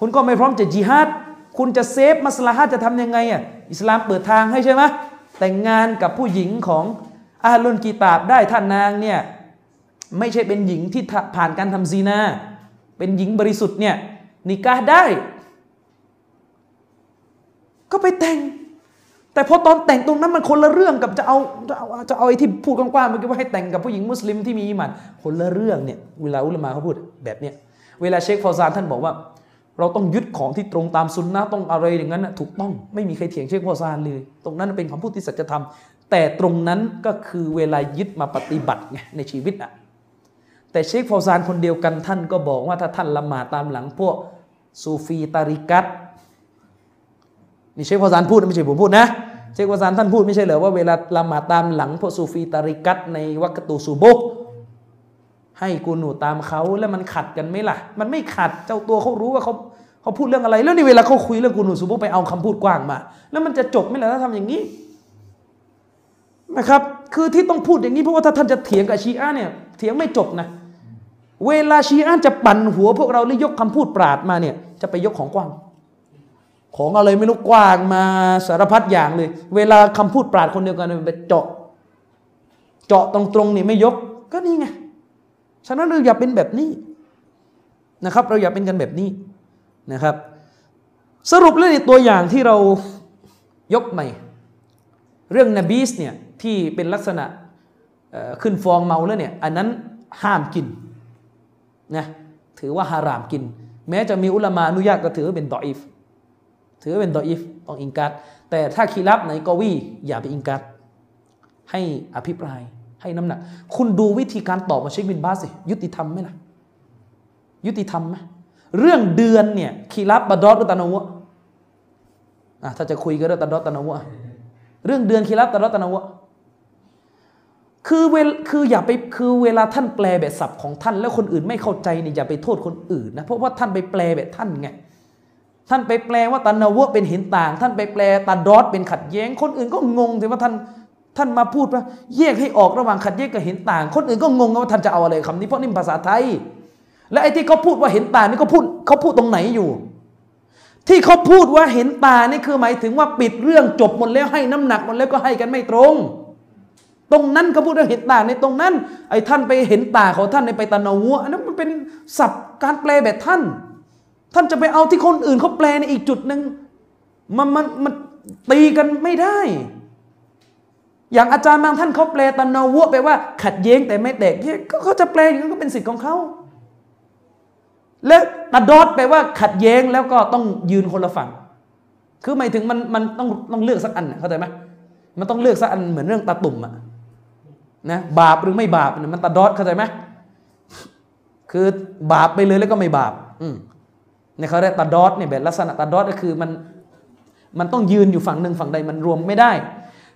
คุณก็ไม่พร้อมจะจิฮาดคุณจะเซฟมัสลาฮัดจะทำยังไงอะอิสลามเปิดทางให้ใช่ไหมแต่งงานกับผู้หญิงของอาลุนกีตาบได้ท่านนางเนี่ยไม่ใช่เป็นหญิงที่ผ่านการทำซีนา เป็นหญิงบริสุทธิ์เนี่ยนิกาได้ ก็ไปแต่ง แต่พอตอนแต่งตรงนั้นมันคนละเรื่องกับจะเอาจะเอาจะเอาไอ้ที่พูดกว้างๆเมื่อกี้ว่าให้แต่งกับผู้หญิงมุสลิมที่มีอิมานคนละเรื่องเนี่ยเวลาอุลามะเขาพูดแบบเนี้ยเวลาเชคฟอซานท่านบอกว่า เราต้องยึดของที่ตรงตามสุนนะต้องอะไรอย่างนั้นถูกต้องไม่มีใครเถียงเชคพอซานเลย ตรงนั้นเป็นคำพูดที่สัจธรรม แต่ตรงนั้นก็คือเวลายึดมาปฏิบัติไงในชีวิตอะแต่เชคฟอซานคนเดียวกันท่านก็บอกว่าถ้าท่านละหมาดตามหลังพวกซูฟีตาริกัตนี่เชคฟอซานพูดไม่ใช่ผมพูดนะ ชคฟอซานท่านพูดไม่ใช่เหรอว่าเวลาละหมาดตามหลังพวกซูฟีตาริกัตในวัคตูซูโบให้กูหนูตามเขาแล้วมันขัดกันไหมล่ะ มันไม่ขัดเจ้าตัวเขารู้ว่าเขาเขาพูดเรื่องอะไร แล้วในเวลาเขาคุยเรื่องกูหนูสมมติไปเอาคำพูดกว้างมา แล้วมันจะจบไหมล่ะถ้าทำอย่างนี้นะครับ คือที่ต้องพูดอย่างนี้เพราะว่าถ้าท่านจะเถียงกับชีอะเนี่ยเถียงไม่จบนะ เวลาชีอะจะปั่นหัวพวกเราหรือยกคำพูดปราดมาเนี่ย จะไปยกของกว้าง ของอะไรไม่รู้กว้างมาสารพัดอย่างเลย เวลาคำพูดปราดคนเดียวกันไปเจาะ เจาะตรงๆนี่ไม่ยก ก็นี่ไงฉะนั้นเราอย่าเป็นแบบนี้นะครับ เราอย่าเป็นกันแบบนี้นะครับ สรุปเรื่องตัวอย่างที่เรายกใหม่ เรื่องนบีสเนี่ยที่เป็นลักษณะขึ้นฟองเมาแล้วเนี่ยอันนั้นห้ามกินนะถือว่าฮารามกิน แม้จะมีอุลามาอนุญาตก็ถือเป็นดออิฟ ถือเป็นดออิฟต้องอิงกัดแต่ถ้าคีรับในกวีอย่าไปอิงกัดให้อภิปรายให้น้ำหนัก คุณดูวิธีการตอบมาเชคบินบาสสิยุติธรรมไหมล่ะ ยุติธรรมไหมเรื่องเดือนเนี่ยคีรับบดอดรอตานาวะอะถ้าจะคุยก็เรื่องตาดอตานาวะเรื่องเดือนคีรับตาดอตานาวะคือเวลคืออย่าไปคือเวลาท่านแปลแบบศัพท์ของท่าน แล้วคนอื่นไม่เข้าใจเนี่ยอย่าไปโทษคนอื่นนะเพราะว่าท่านไปแปลแบบท่านไง ท่านไปแปลว่าตานาวะเป็นเห็นต่าง ท่านไปแปลตาดอดเป็นขัดแย้ง คนอื่นก็งงแต่ว่าท่านท่านมาพูดว่าแยกให้ออกระหว่างขัดแย้งกับเห็นต่าง คนอื่นก็งงว่าท่านจะเอาอะไรคำนี้เพราะนี่ภาษาไทย และไอ้ที่เขาพูดว่าเห็นต่างนี่เขาพูดเขาพูดตรงไหนอยู่ ที่เขาพูดว่าเห็นตานี่คือหมายถึงว่าปิดเรื่องจบหมดแล้วให้น้ำหนักหมดแล้วก็ให้กันไม่ตรง ตรงนั้นเขาพูดว่าเห็นต่างในตรงนั้น ไอ้ท่านไปเห็นต่างของท่านในไปตะนาวัวอันนั้นมันเป็นศัพท์การแปลแบบท่าน ท่านจะไปเอาที่คนอื่นเขาแปลในอีกจุดหนึ่งมันมันมันตีกันไม่ได้ อย่างอาจารย์บางท่านเขาแปลตะนาวัวแปว่า ขัดแย้งแต่ไม่แตกแยกก็เขาจะแปลอย่างนั้นก็เป็นสิทธิ์ของเขาและตะดอดแปลว่าขัดแย้งแล้วก็ต้องยืนคนละฝั่ง คือหมายถึงมันมันต้องต้องเลือกสักอันเข้าใจไหมมันต้องเลือกสักอันเหมือนเรื่องตาตุ่มอะนะบาปหรือไม่บาปมันตาดอดเข้าใจไหมคือบาปไปเลยแล้วก็ไม่บาป อืม เนี่ยเขาเรียกตาดอดเนี่ยแบบลักษณะตาดอดก็คือมันมันต้องยืนอยู่ฝั่งหนึ่งฝั่งใดมันรวมไม่ได้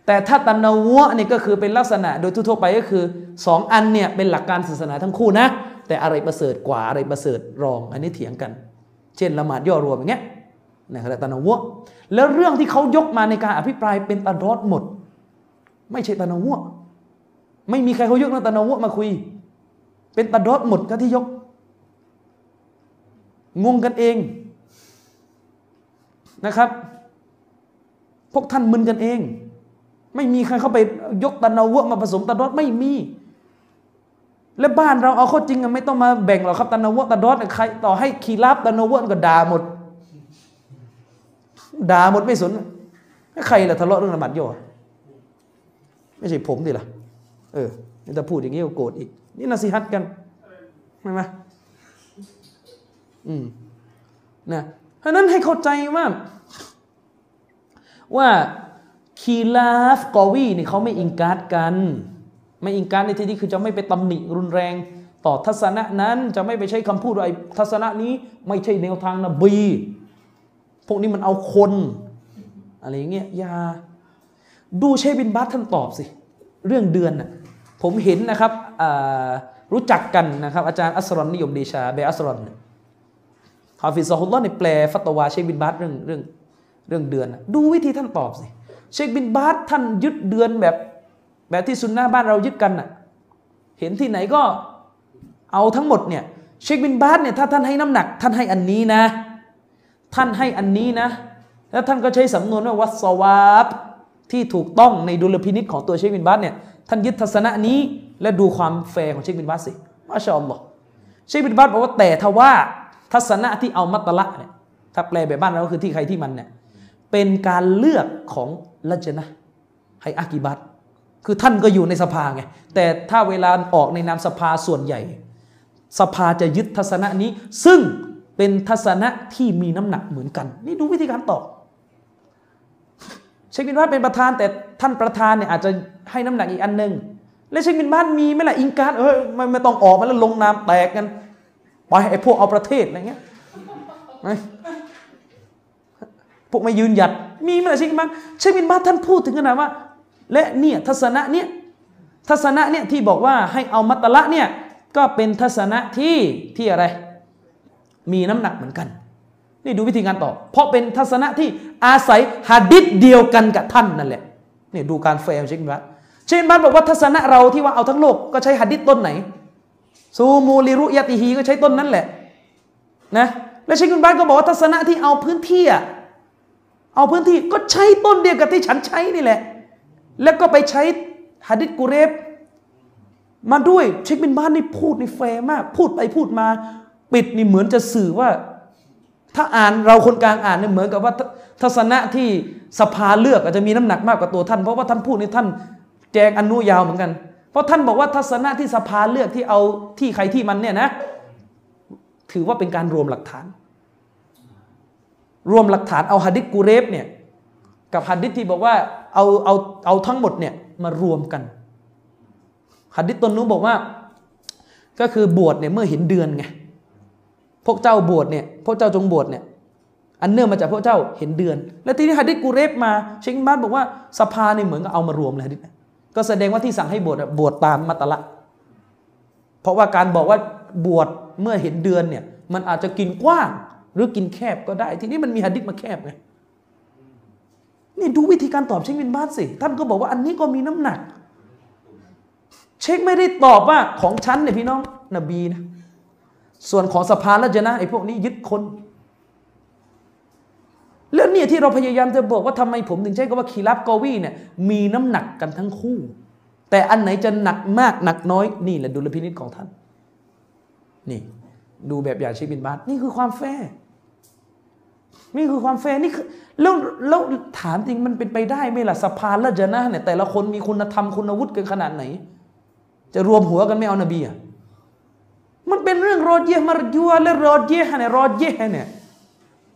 แต่ถ้าตันนวะนี่ก็คือเป็นลักษณะโดยทั่วไปก็คือสองอันเนี่ยเป็นหลักการศาสนาทั้งคู่นะ แต่อะไรประเสริฐกว่าอะไรประเสริฐรอง อันนี้เถียงกัน เช่นละหมาดย่อรวมอย่างเงี้ยนะครับตานวะแล้วเรื่องที่เขายกมาในการอภิปรายเป็นตาดอดหมด ไม่ใช่ตานวะไม่มีใครเขายกนะตานวะมาคุย เป็นตาดอดหมดก็ที่ยก งงกันเองนะครับ พวกท่านมึนกันเอง ไม่มีใครเข้าไปยกตะนาวะมาผสมตะดอดไม่มี และบ้านเราเอาข้อจริงไม่ต้องมาแบ่งหรอกครับตะนาวะตะดอดใครต่อให้คีราบตะนาวะก็ด่าหมดด่าหมดไม่สนใครล่ะทะเลาะเรื่องละหมาดย่อไม่ใช่ผมดิล่ะเออนี่ถ้าพูดอย่างนี้ก็โกรธอีก นี่นาซีฮัตกันใช่ไหม อืมนะเพราะนั้นให้เข้าใจว่า ว่าคีลาฟกอวีนี่เขาไม่อิงการ์ดกัน ไม่อิงการ์ดในที่นี้คือจะไม่ไปตำหนิรุนแรง ต่อทัศนะนั้นจะไม่ไปใช้คำพูดอะไรทัศนะนี้ไม่ใช่แนวทางนบี พวกนี้มันเอาคน อะไรเงี้ยอย่าดูเชบินบัตท่านตอบสิ เรื่องเดือนน่ะผมเห็นนะครับรู้จักกันนะครับ อาจารย์อัสรอนนิยมเดชาเบอัสรอน حفظه اللهในแปลฟัตวาเชคบินบาสเรื่องเรื่องเรื่องเดือน ดูวิธีท่านตอบสิ เชคบินบาสท่านยึดเดือนแบบ แบบที่ซุนนะบ้านเรายึดกันน่ะ เห็นที่ไหนก็เอาทั้งหมดเนี่ย เชคบินบาสเนี่ยถ้าท่านให้น้ำหนัก ท่านให้อันนี้นะ ท่านให้อันนี้นะ แล้วท่านก็ใช้สำนวนว่าوالصوابที่ถูกต้องในดุลพินิจของตัวเชคบินบาสเนี่ยท่านยึดทัศนะนี้และดูความแฟร์ของเชคบินบาสสิมาชาอัลลอฮ์เชคบินบาสบอกว่าแต่ทว่า ทัศนะที่เอามัตละเนี่ยถ้าแปลแบบบ้านเราก็คือที่ใครที่มันเนี่ยเป็นการเลือกของลัจนะให้อากิบัตคือท่านก็อยู่ในสภาไงแต่ถ้าเวลาออกในนามสภาส่วนใหญ่ สภาจะยึดทัศนะนี้ ซึ่งเป็นทัศนะที่มีน้ำหนักเหมือนกัน นี่ดูวิธีการตอบเชคบินบาสเป็นประธาน แต่ท่านประธานเนี่ยอาจจะให้น้ำหนักอีกอันหนึ่งและเชคบินบ้าสมีไหมล่ะอิงการเออไม่ไม่ต้องออกมาแล้วลงนามแตกกัน ไปไอ้พวกเอาประเทศอะไรเงี้ยพวกไม่ยืนหยัด มีไหมล่ะเชคบินบาสเชคบินบาสท่านพูดถึงขนาดว่า และเนี่ยทัศนะเนี่ยทัศนะเนี่ยที่บอกว่าให้เอามัตละเนี่ยก็เป็นทัศนะที่ที่อะไร มีน้ำหนักเหมือนกัน นี่ดูวิธีการตอบเพราะเป็นทัศนะที่อาศัยฮะดิษเดียวกันกับท่านนั่นแหละนี่ดูการแฟร์เชคบินบาสเชคบินบาสบอกว่าทัศนะเราที่ว่าเอาทั้งโลกก็ใช้ฮะดิษต้นไหน صوموا لرؤيتهก็ใช้ต้นนั้นแหละนะและเชคบินบาสก็บอกว่าทัศนะที่เอาพื้นที่อะเอาพื้นที่ก็ใช้ต้นเดียวกับที่ฉันใช้นี่แหละ แล้วก็ไปใช้ฮะดิษกุเรบมาด้วยเชคบินบาสนี่พูดนี่แฟร์มาก พูดไปพูดมา ปิดนี่เหมือนจะสื่อว่า ถ้าอ่านเราคนกลางอ่านเนี่ยเหมือนกับว่าทัศนะที่สภาเลือกอาจจะมีน้ำหนักมากกว่าตัวท่าน เพราะว่าท่านพูดในท่านแจงอนุยาวเหมือนกัน เพราะท่านบอกว่าทัศนะที่สภาเลือกที่เอาที่ใครที่มันเนี่ยนะ ถือว่าเป็นการรวมหลักฐาน รวมหลักฐานเอาฮัดดิษกูเรฟเนี่ยกับฮัดดิษที่บอกว่าเอาเอาเอาทั้งหมดเนี่ยมารวมกันฮัดดิษตนนู้นบอกว่า ก็คือบวชเนี่ยเมื่อเห็นเดือนไงพวกเจ้าบวชเนี่ยพวกเจ้าจงบวชเนี่ยอันเนื่องมาจากพวกเจ้าเห็นเดือน และทีนี้ฮัดดิษกูเรฟมาเชงบ้านบอกว่าสภาเนี่ยเหมือนกับเอามารวมเลยฮัดิษ ก็แสดงว่าที่สั่งให้บวชบวชตามมัตละ เพราะว่าการบอกว่าบวชเมื่อเห็นเดือนเนี่ย มันอาจจะกินกว้าง หรือกินแคบก็ได้ ทีนี้มันมีหะดิษมาแคบไงนี่ดูวิธีการตอบเชคบินบาสสิ ท่านก็บอกว่าอันนี้ก็มีน้ำหนัก เชคไม่ได้ตอบว่าของฉันเนี่ยพี่น้องนบีนะ ส่วนของสภาละจะนะไอ้พวกนี้ยึดคน แล้วเนี่ยที่เราพยายามจะบอกว่าทำไมผมถึงใช้คำว่าคีรับกอวีเนี่ยมีน้ำหนักกันทั้งคู่ แต่อันไหนจะหนักมากหนักน้อยนี่แหละดุลพินิษของท่าน นี่ ดูแบบอย่างชีบินบาทนี่คือความแฟร์นี่คือความแฟร์นี่คือแล้วแล้วถามจริงมันเป็นไปได้ไหมล่ะสภาละจนะเนี่ยแต่ละคนมีคุณธรรมคุณวุฒิกันขนาดไหน จะรวมหัวกันไม่เอานบีอะมันเป็นเรื่องรอเยมารยัวและรอเยเนี่ยรอเยเนี่ย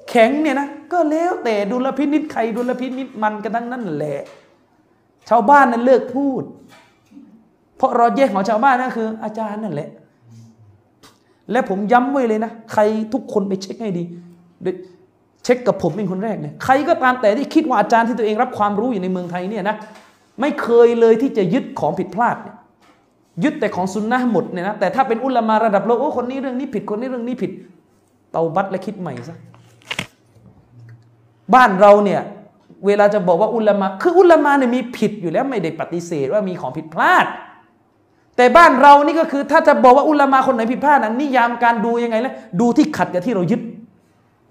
แข็งเนี่ยนะก็แล้วแต่ดุลพินิษใครดุลพินิษมันกันทั้งนั้นแหละ ชาวบ้านนั้นเลิกพูด เพราะรอเยกของชาวบ้านนั่นคือ อาจารย์นั่นแหละ และผมย้ำไว้เลยนะ ใครทุกคนไปเช็คให้ดี เช็คกับผมเป็นคนแรกเนี่ยใครก็ตามแต่ที่คิดว่าอาจารย์ที่ตัวเองรับความรู้อยู่ในเมืองไทยเนี่ยนะไม่เคยเลยที่จะยึดของผิดพลาดเนี่ยยึดแต่ของซุนนะหมดเนี่ยนะแต่ถ้าเป็นอุลามาระดับโลกโอ้คนนี้เรื่องนี้ผิดคนนี้เรื่องนี้ผิด เตาบัตและคิดใหม่ซะ บ้านเราเนี่ยเวลาจะบอกว่าอุลามาคืออุลามาเนี่ยมีผิดอยู่แล้วไม่ได้ปฏิเสธว่ามีของผิดพลาด แต่บ้านเรานี่ก็คือถ้าจะบอกว่าอุลามาคนไหนผิดพลาดนั้นนิยามการดูยังไงล้วดูที่ขัดกับที่เรายึด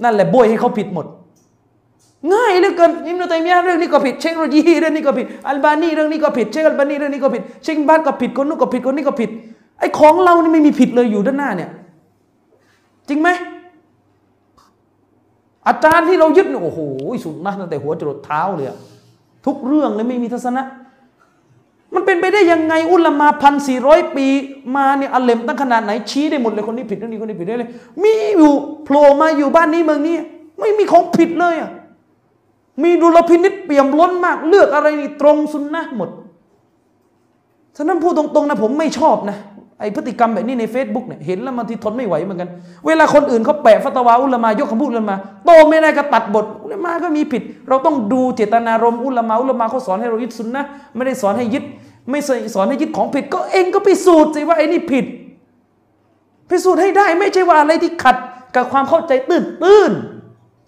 นั่นแหละบยให้เขาผิดหมด ง่ายเหลือเกินอิมนุตัยมียะเรื่องนี้ก็ผิดเชคโรจีเรื่องนี้ก็ผิดอัลบานีเรื่องนี้ก็ผิดเชคอัลบานีเรื่องนี้ก็ผิดเชคบ้านก็ผิดคนนู้นก็ผิดคนนี้ก็ผิดไอ้ของเรานี่ไม่มีผิดเลยอยู่ด้านหน้าเนี่ย จริงไหม อาจารย์ที่เรายึดเนี่ยโอ้โหสุดนะตั้งแต่หัวจรดเท้าเลยทุกเรื่องเลยไม่มีทัศนะ มันเป็นไปได้ยังไงอุลามาพันสี่ร้อยปีมาเนี่ยอัลเลมตั้งขนาดไหนชี้ได้หมดเลยคนนี้ผิดคนนี้คนนี้ผิดได้เลย มีอยู่โผล่มาอยู่บ้านนี้เมืองนี้ไม่มีของผิดเลยอะมีดุลพินิษเปี่ยมล้นมาก เลือกอะไรนี่ตรงสุนนะหมดฉะนั้นพูดตรงๆนะผมไม่ชอบนะ ไอพฤติกรรมแบบนี้ใน Facebook เนี่ยเห็นแล้วมันที่ทนไม่ไหวเหมือนกัน เวลาคนอื่นเขาแปะฟัตวาอุลามายกคำพูดอุลามาโตไม่ได้ก็ตัดบทอุลามาก็มีผิด เราต้องดูเจตนารมณ์อุลามาอุลามาเขาสอนให้เรายึดสุนนะไม่ได้สอนให้ยึด ไม่สอนให้ยึดของผิด ก็เองก็พิสูจน์สิว่าไอ้นี่ผิด พิสูจน์ให้ได้ไม่ใช่ว่าอะไรที่ขัดกับความเข้าใจตื้นตื้น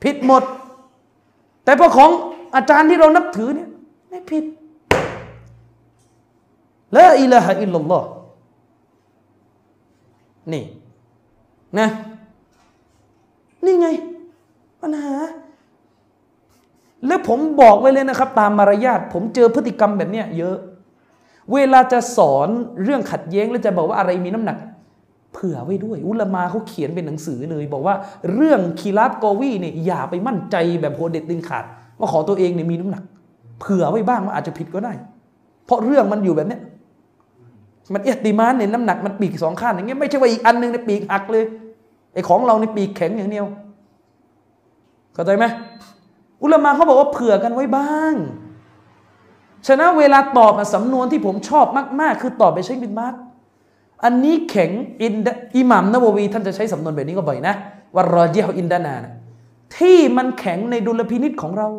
ผิดหมด แต่พอของอาจารย์ที่เรานับถือเนี่ยไม่ผิดละอิละฮะอิลลัลลอฮ์ นี่นะนี่ไง ปัญหา แล้วผมบอกไว้เลยนะครับ ตามมารยาทผมเจอพฤติกรรมแบบเนี้ยเยอะ เวลาจะสอนเรื่องขัดแย้งแล้วจะบอกว่าอะไรมีน้ำหนัก เผื่อไว้ด้วย อุลมาเขาเขียนเป็นหนังสือเลย บอกว่าเรื่องคีราบกอวีเนี่ยอย่าไปมั่นใจแบบโหเด็ดดินขาดว่าขอตัวเองเนี่ยมีน้ำหนัก เผื่อไว้บ้างว่าอาจจะผิดก็ได้ เพราะเรื่องมันอยู่แบบเนี้ย มันاحتمالเนี่ยน้ำหนักมันปีกสองข้างอย่างเงี้ยไม่ใช่ว่าอีกอันหนึ่งในปีกหักเลยไอ้ของเราในปีกแข็งอย่างเดียวเข้าใจไหมอุลามะเขาบอกว่าเผื่อกันไว้บ้าง ฉะนั้นเวลาตอบสำนวนที่ผมชอบมาก ๆ คือตอบไปใช้บินมาร์อันนี้แข็งอินอิหม่ามนะวะวี ท่านจะใช้สำนวนแบบนี้ก็บ่อยนะว่าراجح عندناนะที่มันแข็งในดุลพินิจของเรา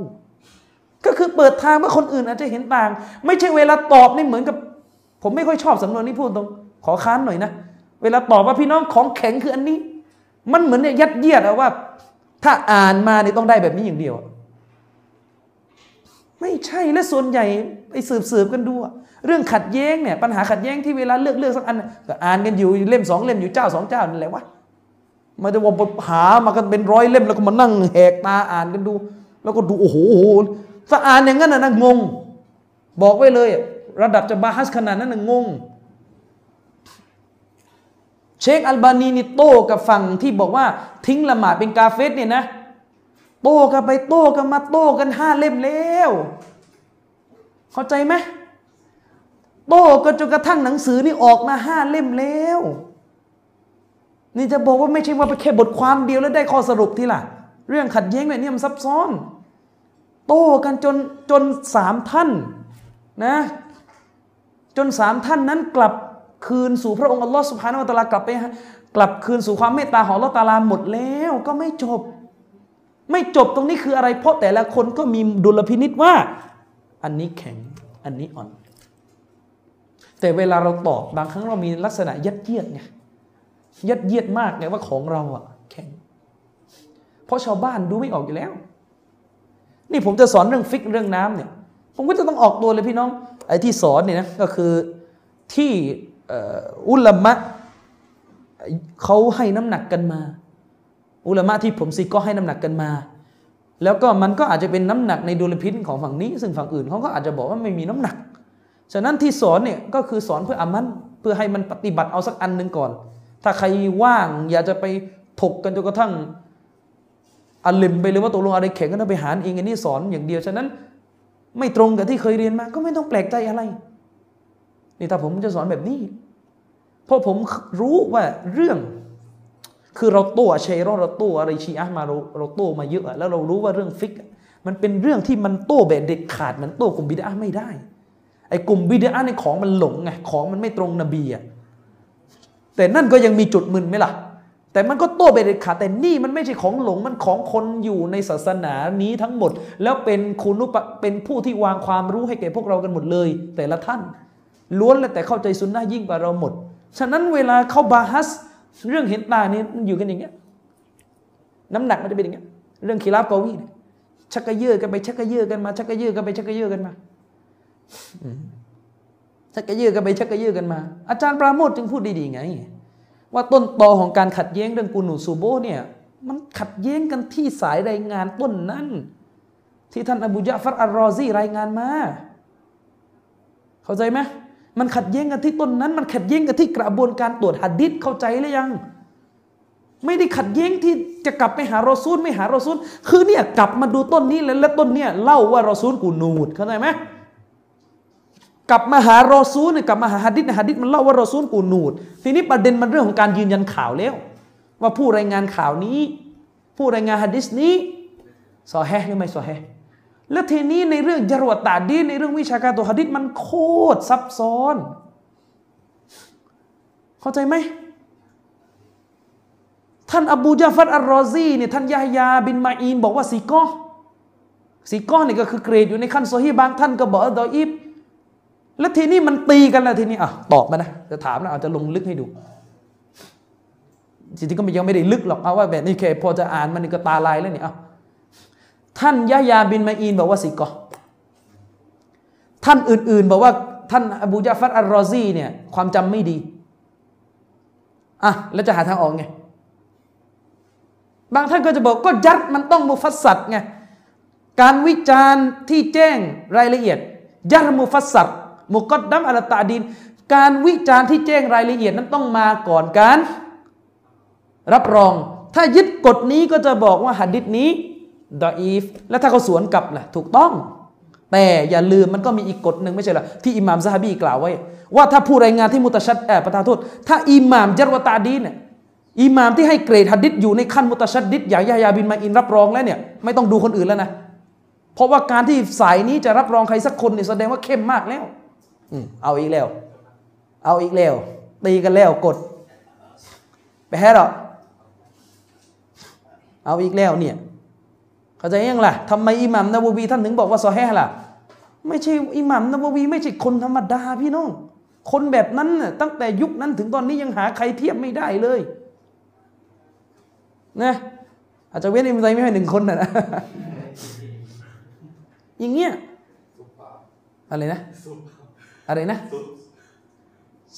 ก็คือเปิดทางว่าคนอื่นอาจจะเห็นต่าง ไม่ใช่เวลาตอบนี่เหมือนกับ ผมไม่ค่อยชอบสำนวนนี้พูดตรง ขอค้านหน่อยนะ เวลาตอบว่าพี่น้องของแข็งคืออันนี้ มันเหมือนเนี่ยยัดเยียดเอะว่า ถ้าอ่านมาเนี่ยต้องได้แบบนี้อย่างเดียว ไม่ใช่และส่วนใหญ่ไปสืบสืบกันดู เรื่องขัดแย้งเนี่ยปัญหาขัดแย้งที่เวลาเลือกเลือกสักอันก็อ่านกันอยู่เล่มสองเล่มอยู่เจ้าสองเจ้านั่นแหละวะมาจะว่าหามากันเป็นร้อยเล่มแล้วก็มานั่งแหกตาอ่านกันดู แล้วก็ดูโอ้โหถ้าอ่านอย่างนั้นนะงง บอกไว้เลย ระดับจะบาฮัสขนาดนั้นงง เชคอัลบานีนี่โต้กับฝั่งที่บอกว่า ทิ้งละหมาดเป็นกาเฟสเนี่ยนะ โต้กันไปโต้กันมาโต้กันห้าเล่มแล้ว เข้าใจไหมโต้กันจนกระทั่งหนังสือนี่ออกมาห้าเล่มแล้ว นี่จะบอกว่าไม่ใช่ว่าไปแค่บทความเดียวแล้วได้ข้อสรุปที่ล่ะเรื่องขัดแย้งแบบนี้มันซับซ้อน โต้กันจนจนสามท่านนะ จนสามท่านนั้นกลับคืนสู่พระองค์อัลลอฮ์สุภาโนตลากลับไปกลับคืนสู่ความเมตตาของอัลลอฮ์ตาลาหมดแล้วก็ไม่จบ ไม่จบตรงนี้คืออะไร เพราะแต่ละคนก็มีดุลพินิษว่า อันนี้แข็งอันนี้อ่อน แต่เวลาเราตอบบางครั้งเรามีลักษณะยัดเยียดไงยัดเยียดมากไงว่าของเราอะแข็ง เพราะชาวบ้านดูไม่ออกอยู่แล้ว นี่ผมจะสอนเรื่องฟิกเรื่องน้ำเนี่ย ผมก็จะต้องออกตัวเลยพี่น้อง ไอ้ที่สอนเนี่ยนะก็คือที่อุลามะเขาให้น้ำหนักกันมา อุลามะที่ผมซีก็ให้น้ำหนักกันมา แล้วก็มันก็อาจจะเป็นน้ำหนักในดุลพิษของฝั่งนี้ ซึ่งฝั่งอื่นเขาก็อาจจะบอกว่าไม่มีน้ำหนัก ฉะนั้นที่สอนเนี่ยก็คือสอนเพื่ออามันเพื่อให้มันปฏิบัติเอาสักอันหนึ่งก่อน ถ้าใครว่างอยากจะไปถกกันจนกระทั่งอัลลิมไปเลยว่าตกลงอะไรแข็งก็ต้องไปหารเองอันนี้สอนอย่างเดียวฉะนั้น ไม่ตรงกับที่เคยเรียนมา ก็ไม่ต้องแปลกใจอะไร นี่ถ้าผมจะสอนแบบนี้ เพราะผมรู้ว่าเรื่อง คือเราโตเชโรเราโตอะไรชีอะมาเราเราโตมาเยอะแล้วเรารู้ว่าเรื่องฟิก มันเป็นเรื่องที่มันโตแบบเด็ดขาดมันโตกลุ่มบิดาไม่ได้ไอ้กลุ่มบิดาในของมันหลงไงของมันไม่ตรงนบีอะแต่นั่นก็ยังมีจุดมึนไหมล่ะ แต่มันก็โต้ไปเด็ดขาดแต่นี่มันไม่ใช่ของหลงมันของคนอยู่ในศาสนานี้ทั้งหมด แล้วเป็นคุณุปเป็นผู้ที่วางความรู้ให้แก่พวกเรากันหมดเลย แต่ละท่าน ล้วนแล้วแต่เข้าใจสุนนะยิ่งกว่าเราหมด ฉะนั้นเวลาเข้าบาฮัส เรื่องเห็นตานี่มันอยู่กันอย่างเงี้ยน้ำหนักมันจะเป็นอย่างเงี้ยเรื่องคีราบกวีเนี่ยชักกระเยอะกันไปชักกระเยอะกันมาชักกระเยอะกันไปชักกระเยอะกันมาชักกระเยอะกันไปชักกระเยอะกันมา อาจารย์ปราโมทจึงพูดดีๆไง ว่าต้นตอของการขัดแย้งเรื่องกูนูซูโบเนี่ยมันขัดแย้งกันที่สายรายงานต้นนั้น ที่ท่านอบูญะฟัรอัลรอซีรายงานมา เข้าใจไหมมันขัดแย้งกันที่ต้นนั้น มันขัดแย้งกันที่กระบวนการตรวจหัดดิษเข้าใจหรือยัง ไม่ได้ขัดแย้งที่จะกลับไปหารอซูลไม่หารอซูลคือเนี่ยกลับมาดูต้นนี้แล้วและต้นเนี่ยเล่าว่ารอซูลกูนูดเข้าใจไหม กลับมาหารอซูลเนี่ยกลับมาหาฮัดดิษฮัดดิษมันเล่าว่ารอซูลกูนูดทีนี้ประเด็นมันเรื่องของการยืนยันข่าวแล้ว ว่าผู้รายงานข่าวนี้ ผู้รายงานฮัดดิษนี้ซอแฮหรือไม่ซอแฮแล้วทีนี้ในเรื่องจรวดตาดีในเรื่องวิชาการตัวฮัดดิษมันโคตรซับซ้อน เข้าใจไหมท่านอบูจาฟัดอัลรอซีเนี่ยท่านยาฮยาบินมาอีนบอกว่าสีก้อสีก้อนี่ก็คือเกรดอยู่ในขั้นโซฮีบางท่านก็บอกดออิบ แล้วทีนี้มันตีกันแล้วทีนี้อะตอบมานะจะถามนะอาจจะลงลึกให้ดูจริงๆก็ยังไม่ได้ลึกหรอกเอาว่าแบบนี้แค่พอจะอ่านมันก็ตาลายแล้วเนี่ยอะท่านยะยาบินมาอีนบอกว่าสิกอท่านอื่น ๆ บอกว่าท่านอบูจาฟัดอัลรอซีเนี่ยความจำไม่ดีอะแล้วจะหาทางออกไงบางท่านก็จะบอกก็ยัดมันต้องมุฟัสซัดไงการวิจารณ์ที่แจ้งรายละเอียดجرح مفسر مقدم على التعديل การวิจารณ์ที่แจ้งรายละเอียดนั้นต้องมาก่อนการ รับรอง ถ้ายึดกฎนี้ก็จะบอกว่าฮะดีษนี้ดออีฟแล้วถ้าเขาสวนกลับล่ะถูกต้อง แต่อย่าลืมมันก็มีอีกกฎหนึ่งไม่ใช่หรอที่อิหม่ามซาฮบีกล่าวไว้ ว่าถ้าผู้รายงานที่มุตชัดแอบประทานโทษ ถ้าอิหม่ามจัรวตาดีเนี่ยอิหม่ามที่ให้เกรดหัดดิษอยู่ในขั้นมุตชัดดิษอย่างยายาบินมาอินรับรองแล้วเนี่ยไม่ต้องดูคนอื่นแล้วนะ เพราะว่าการที่สายนี้จะรับรองใครสักคนเนี่ยแสดงว่าเข้มมากแล้ว เอาอีกแล้ว เอาอีกแล้ว ตีกันแล้วกด ไปแฮ่หรอเอาอีกแล้วเนี่ย เข้าใจยังล่ะทำไมอิหมัมนบวีท่านถึงบอกว่าซอแฮล่ะ ไม่ใช่อิหมัมนบวีไม่ใช่คนธรรมดาพี่น้อง คนแบบนั้นน่ะตั้งแต่ยุคนั้นถึงตอนนี้ยังหาใครเทียบไม่ได้เลยนะอาจจะเว้นอิมไซไม่ให้หนึ่งคนนะนะอย่างเงี้ยอะไรนะ อะไรนะ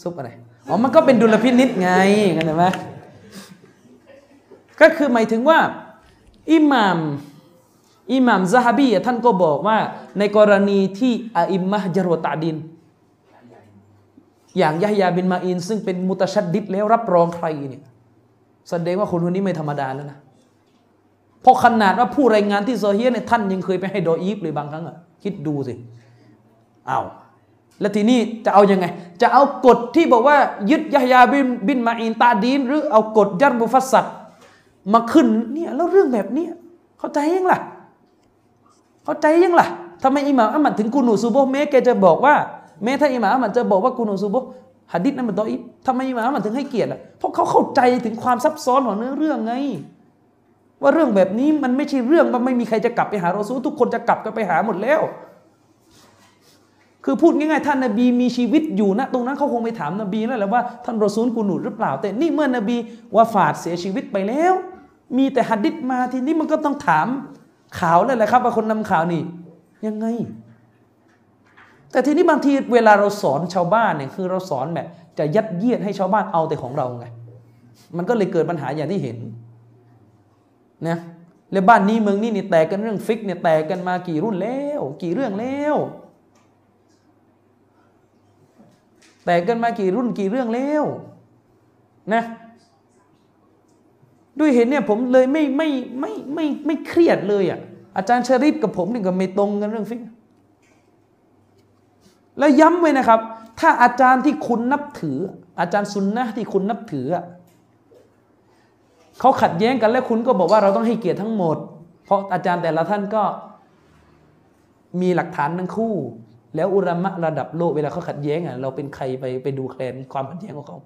ซุปอะไร อ๋อ มันก็เป็นดุลพินิษไงกันใช่ไหมก็คือหมายถึงว่า อิหม่ามอิหม่ามซาฮบีท่านก็บอกว่า ในกรณีที่อาอิมมะจรวตาดิน อย่างยะฮยาบินมาอิน ซึ่งเป็นมุตชัดดิดแล้วรับรองใครเนี่ยแสดงว่าคนคนนี้ไม่ธรรมดาแล้วนะเพราะขนาดว่าผู้รายงานที่โซเฮียเนี่ยท่านยังเคยไปให้ดออีฟเลยบางครั้งอะคิดดูสิอ้าว แล้วทีนี้จะเอาอยัางไง จะเอากฎที่บอกว่า ยึดยะฮยาบินบินมาอินตาดีน หรือเอากฎยัรมุฟัสซัดมาขึ้นเนี่ยแล้วเรื่องแบบนี้เข้าใจยังล่ะ เข้าใจยังล่ะทำไมอิหม่ามอัมมัดถึงกูนูซูโบเมแกจะบอกว่าแม้ถ้าอิหม่ามอัมมัดจะบอกว่ากูนูซูโบหัดดิษนั้นมันตออิฟทำไมอิหม่ามอัมมัดถึงให้เกียรติอะเพราะเขาเข้าใจถึงความซับซ้อนของเนื้อเรื่องไง ว่าเรื่องแบบนี้มันไม่ใช่เรื่องมันไม่มีใครจะกลับไปหารอซูทุกคนจะกลับกันไปหาหมดแล้ว คือพูดง่ายๆท่านนบีมีชีวิตอยู่นะตรงนั้นเขาคงไปถามนบีแล้วแหละว่าท่านรอซูลกูนูหรือเปล่า แต่นี่เมื่อนบีว่าฟาดเสียชีวิตไปแล้ว มีแต่หัดดิษมาทีนี้มันก็ต้องถามข่าวแล้วแหละครับว่าคนนำข่าวนี่ ยังไง แต่ทีนี้บางทีเวลาเราสอนชาวบ้านเนี่ยคือเราสอนแบบจะยัดเยียดให้ชาวบ้านเอาแต่ของเราไงมันก็เลยเกิดปัญหาอย่างที่เห็นนะแล้วบ้านนี้เมืองนี้นี่แตกกันเรื่องฟิกเนี่ยแตกกันมากี่รุ่นแล้ว กี่เรื่องแล้ว แตกกันมากี่รุ่นกี่เรื่องแล้วนะด้วยเห็นเนี่ยผมเลยไม่ไม่ไม่ไม่ไม่เครียดเลยอะอาจารย์ชริปกับผมนี่ก็ไม่ตรงกันเรื่องฟิกแล้วย้ำไว้นะครับ ถ้าอาจารย์ที่คุณนับถือ อาจารย์ซุนนะที่คุณนับถือเขาขัดแย้งกันแล้วคุณก็บอกว่าเราต้องให้เกียรติทั้งหมด เพราะอาจารย์แต่ละท่านก็มีหลักฐานทั้งคู่ แล้วอุลามะระดับโลกเวลาเขาขัดแย้งอะเราเป็นใครไปไปดูแคลนความขัดแย้งของเขา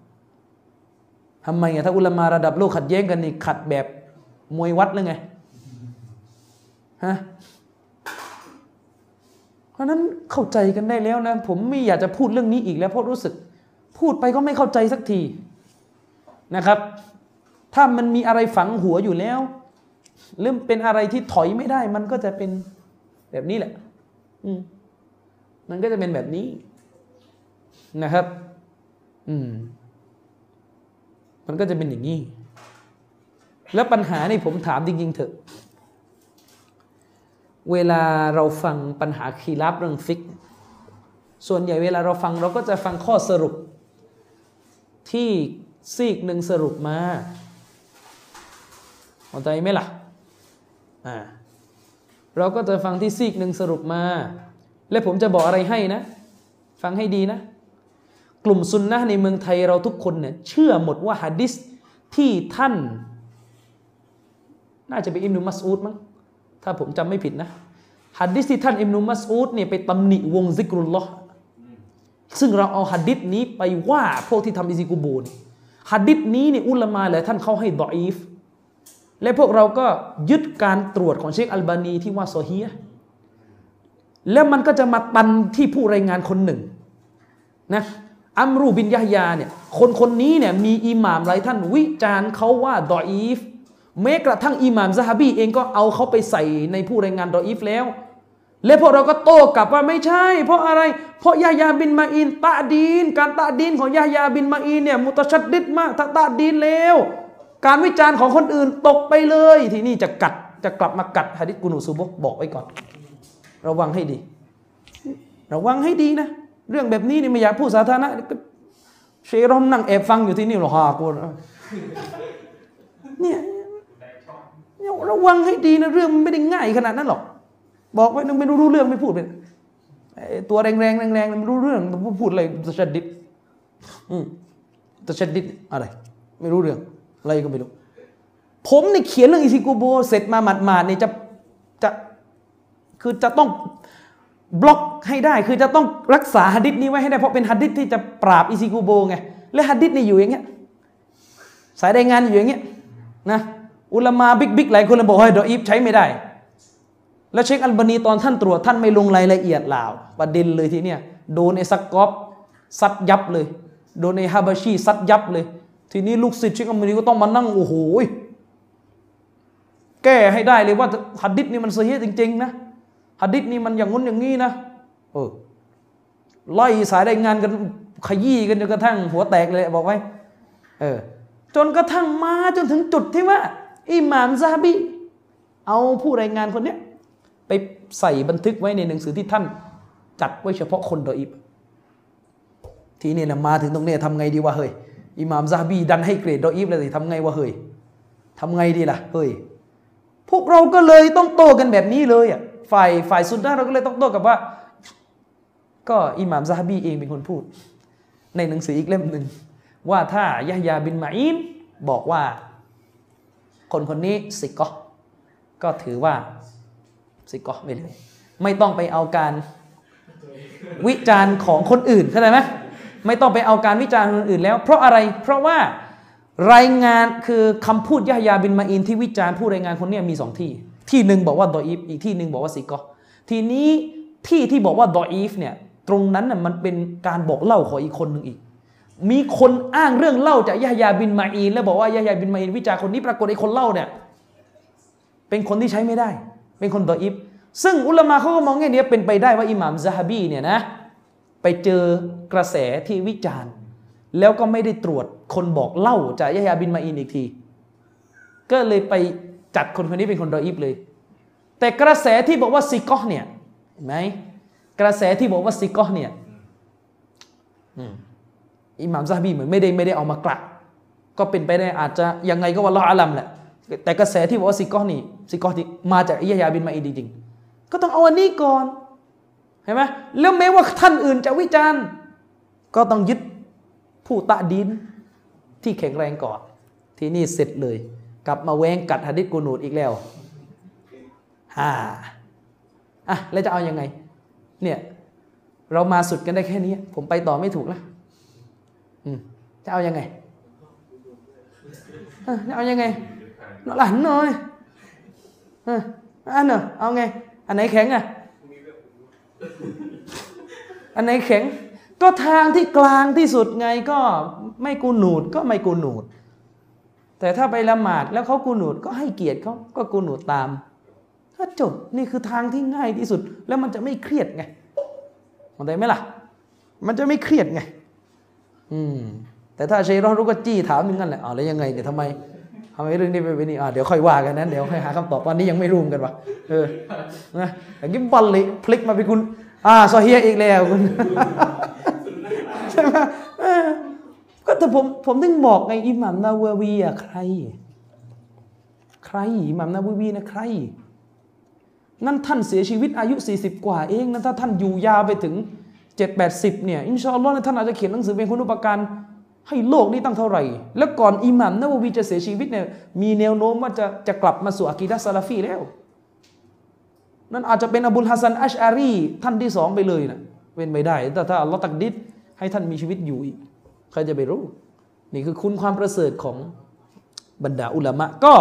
ทำไมอะถ้าอุลามาระดับโลกขัดแย้งกันนี่ขัดแบบมวยวัดเลยไงฮะเพราะนั้นเข้าใจกันได้แล้วนะผมไม่อยากจะพูดเรื่องนี้อีกแล้วเพราะรู้สึก พูดไปก็ไม่เข้าใจสักทีนะครับ ถ้ามันมีอะไรฝังหัวอยู่แล้วเริ่มเป็นอะไรที่ถอยไม่ได้ มันก็จะเป็นแบบนี้แหละ อืม มันก็จะเป็นแบบนี้นะครับ อืม มันก็จะเป็นอย่างนี้ แล้วปัญหานี่ผมถามจริงๆเถอะ เวลาเราฟังปัญหาคีรับเรื่องฟิก ส่วนใหญ่เวลาเราฟังเราก็จะฟังข้อสรุป ที่ซีกหนึ่งสรุปมาเข้าใจไหมล่ะ อ่า เราก็จะฟังที่ซีกหนึ่งสรุปมา และผมจะบอกอะไรให้นะ ฟังให้ดีนะ กลุ่มซุนนะในเมืองไทยเราทุกคนเนี่ยเชื่อหมดว่าฮะดิษที่ท่าน น่าจะเป็นอิบนุมัสอูดมั้งถ้าผมจำไม่ผิดนะฮัดดิษที่ท่านอิบนุมัสอูดเนี่ยไปตำหนิวง ذكر الله ซึ่งเราเอาฮัดดิษนี้ไปว่าพวกที่ทำอิซิกุบูนฮัดดิษนี้เนี่ยอุลามาหลายท่านเขาให้ ضعيف และพวกเราก็ยึดการตรวจของเชคอัลบานีที่ว่า صحيح แล้วมันก็จะมาตันที่ผู้รายงานคนหนึ่งนะอัมรูบินยะฮยาเนี่ยคนคนนี้เนี่ยมีอิหม่ามหลายท่านวิจารณ์เขาว่า ضعيفแม้กระทั่งอิหม่ามซะฮาบีเองก็เอาเขาไปใส่ในผู้รายงานดออีฟแล้ว และพวกเราก็โต้กลับว่าไม่ใช่ เพราะอะไร เพราะยาฮยาบินมาอินตาดีน การตาดีนของยาฮยาบินมาอินเนี่ยมุตชัดดิดมากถ้าตาดีนแล้ว การวิจารณ์ของคนอื่นตกไปเลย ทีนี้จะกัดจะกลับมากัดฮะดิษกุนูซูบกบอกไว้ก่อน ระวังให้ดี ระวังให้ดีนะ เรื่องแบบนี้นี่ไม่อยากพูดสาธารณะเชรอมนั่งแอบฟังอยู่ที่นี่หรอฮากูเนี่ยระวังให้ดีนะเรื่องมันไม่ได้ง่ายขนาดนั้นหรอก บอกไว้ไม่รู้รู้เรื่องไม่พูดเป็นตัวแรงแรงแรงแรงไม่รู้เรื่องพูดอะไรตะชัดดิดอืมตะชัดดิดอะไร ไม่รู้เรื่อง อะไรก็ไม่รู้ ผมนี่เขียนเรื่องอิซิโกโบ เสร็จมาหมาดๆเนี่ยจะ คือจะต้องบล็อกให้ได้ คือจะต้องรักษาฮัดดิษนี้ไว้ให้ได้ เพราะเป็นฮัดดิษที่จะปราบอิซิกูโบไง และฮัดดิษนี่อยู่อย่างเงี้ย สายรายงานอยู่อย่างเงี้ยนะ อุลามา big big หลายคนเลยบอกให้ ضعيف ใช้ไม่ได้ แล้วเชคอัลบานีตอนท่านตรวจท่านไม่ลงรายละเอียดล่าวประเด็นเลยทีเนี้ยโดนไอ้ซักกอบซัดยับเลย โดนไอ้ฮาบาชีซัดยับเลย ทีนี้ลูกศิษย์เชคอัลบานีก็ต้องมานั่งโอ้โหแก้ให้ได้เลยว่าฮัดดิษนี่มันเสียจริง ๆ นะ ฮัดดิษนี่มันอย่างงุ้นอย่างงี้นะเออไล่สายรายงานกันขยี้กันจนกระทั่งหัวแตกเลยบอกไว้ เออ จนกระทั่งมาจนถึงจุดที่ว่า อิหม่ามซาบีเอาผู้รายงานคนเนี้ยไปใส่บันทึกไว้ในหนังสือที่ท่าน จัดไว้เฉพาะคนดออิบทีนี้นะมาถึงตรงนี้ทำไงดีวะเฮ้ยอิหม่ามซาบีดันให้เกรดดออิบเลยทำไงวะเฮ้ยทำไงดีล่ะเฮ้ยพวกเราก็เลยต้องโตกันแบบนี้เลยอะ ฝ่ายฝ่ายซุนนะเราก็เลยต้องโต้กับว่า ก็อิหม่ามซาฮบีเองเป็นคนพูด ในหนังสืออีกเล่มหนึ่งว่าถ้ายะฮยาบินมาอินบอกว่า คนคนนี้สิกอก็ถือว่าสิกอไปเลยไม่ต้องไปเอาการวิจารณ์ของคนอื่นเข้าใจไหมไม่ต้องไปเอาการวิจารณ์คนอื่นแล้ว เพราะอะไรเพราะว่ารายงานคือคำพูดยะฮยาบินมาอินที่วิจารณ์ผู้รายงานคนนี้มีสองที่ ที่หนึ่งบอกว่าดออีฟอีกที่หนึ่งบอกว่าซิกอทีนี้ที่ที่บอกว่าดออีฟเนี่ยตรงนั้นน่ะมันเป็นการบอกเล่าของอีกคนหนึ่งอีก มีคนอ้างเรื่องเล่าจากยะยาบินมาอีน แล้วบอกว่ายะยาบินมาอีนวิจารคนนี้ปรากฏไอ้คนเล่าเนี่ยเป็นคนที่ใช้ไม่ได้ เป็นคน ضعيف ซึ่งอุลามะเขาก็มองแง่นี้เป็นไปได้ว่าอิหม่ามซาฮบีเนี่ยนะไปเจอกระแสที่วิจารณ์ แล้วก็ไม่ได้ตรวจคนบอกเล่าจากยะยาบินมาอีนอีกที ก็เลยไป จัดคนคนนี้เป็นคน ضعيف เลย แต่กระแสที่บอกว่า ثقة เนี่ยเห็นไหมกระแสที่บอกว่า ثقة เนี่ยอิหม่ามซาฮบีเหมือนไม่ได้ไม่ได้เอามากระก็เป็นไปได้อาจจะยังไงก็ والله أعلم แหละแต่กระแสที่บอกว่าซิกอนี่ซิกอที่มาจากอิยยาบินมาอีจริงๆก็ต้องเอาอันนี้ก่อนเห็นไหมแล้วแม้ว่าท่านอื่นจะวิจารณ์ ก็ต้องยึดผู้ตะดินที่แข็งแรงก่อน ที่นี่เสร็จเลย กลับมาแวงกัดฮะดิษกูนูดอีกแล้วฮ่าอะแล้วจะเอาอยัางไง เนี่ย เรามาสุดกันได้แค่นี้ ผมไปต่อไม่ถูกแล้วอืมจะเอาอยัางไงจะเอาอยัางไงหลานหน่อยเอออันเนอะเอาไง อันไหนแข็งอะอันไหนแข็ง ก็ทางที่กลางที่สุดไงก็ไม่กูหนูดก็ไม่กูหนูด แต่ถ้าไปละหมาดแล้วเขากูหนูดก็ให้เกียรติเขาก็กูหนูดตามถ้าจบนี่คือทางที่ง่ายที่สุด แล้วมันจะไม่เครียดไงมันได้ไหมล่ะ มันจะไม่เครียดไง อืม แต่ถ้าชัยรอดรู้ก็จี้ถามอย่งนั้นแหละอ๋อแล้วยังไงเดี๋ยวทำไมทำไมเรื่องนี้ไปเป็นนี่อ่าเดี๋ยวค่อยว่ากันนั้นเดี๋ยวค่อยหาคำตอบตอนนี้ยังไม่รู้กันวะเออนะอย่างนี้บอลเลยพลิกมาเป็นคุณ อ่าซอเฮียอีกแล้วคุณใช่ไหม ก็แต่ผมผมถึงบอกไงอิหมัมนาววีอะใคร ใครอิหมัมนาววีนะใคร นั่นท่านเสียชีวิตอายุ 40 กว่าเองนะถ้าท่านอยู่ยาวไปถึง 7 80เนี่ย إن شاء الله ท่านอาจจะเขียนหนังสือเป็นคุณุปการให้โลกนี้ตั้งเท่าไหร่ แล้วก่อนอิหม่ามนาวาวีจะเสียชีวิตเนี่ยมีแนวโน้มว่าจะจะกลับมาสู่ عقيدة ซาลาฟีแล้ว นั่นอาจจะเป็นอบุลฮัสซันอัชอารีท่านที่สองไปเลยนะเป็นไม่ได้ แต่ถ้าอัลลอฮ์ تقدير ให้ท่านมีชีวิตอยู่อีก ใครจะไปรู้ นี่คือคุณความประเสริฐของบรรดาอุลามะ ก็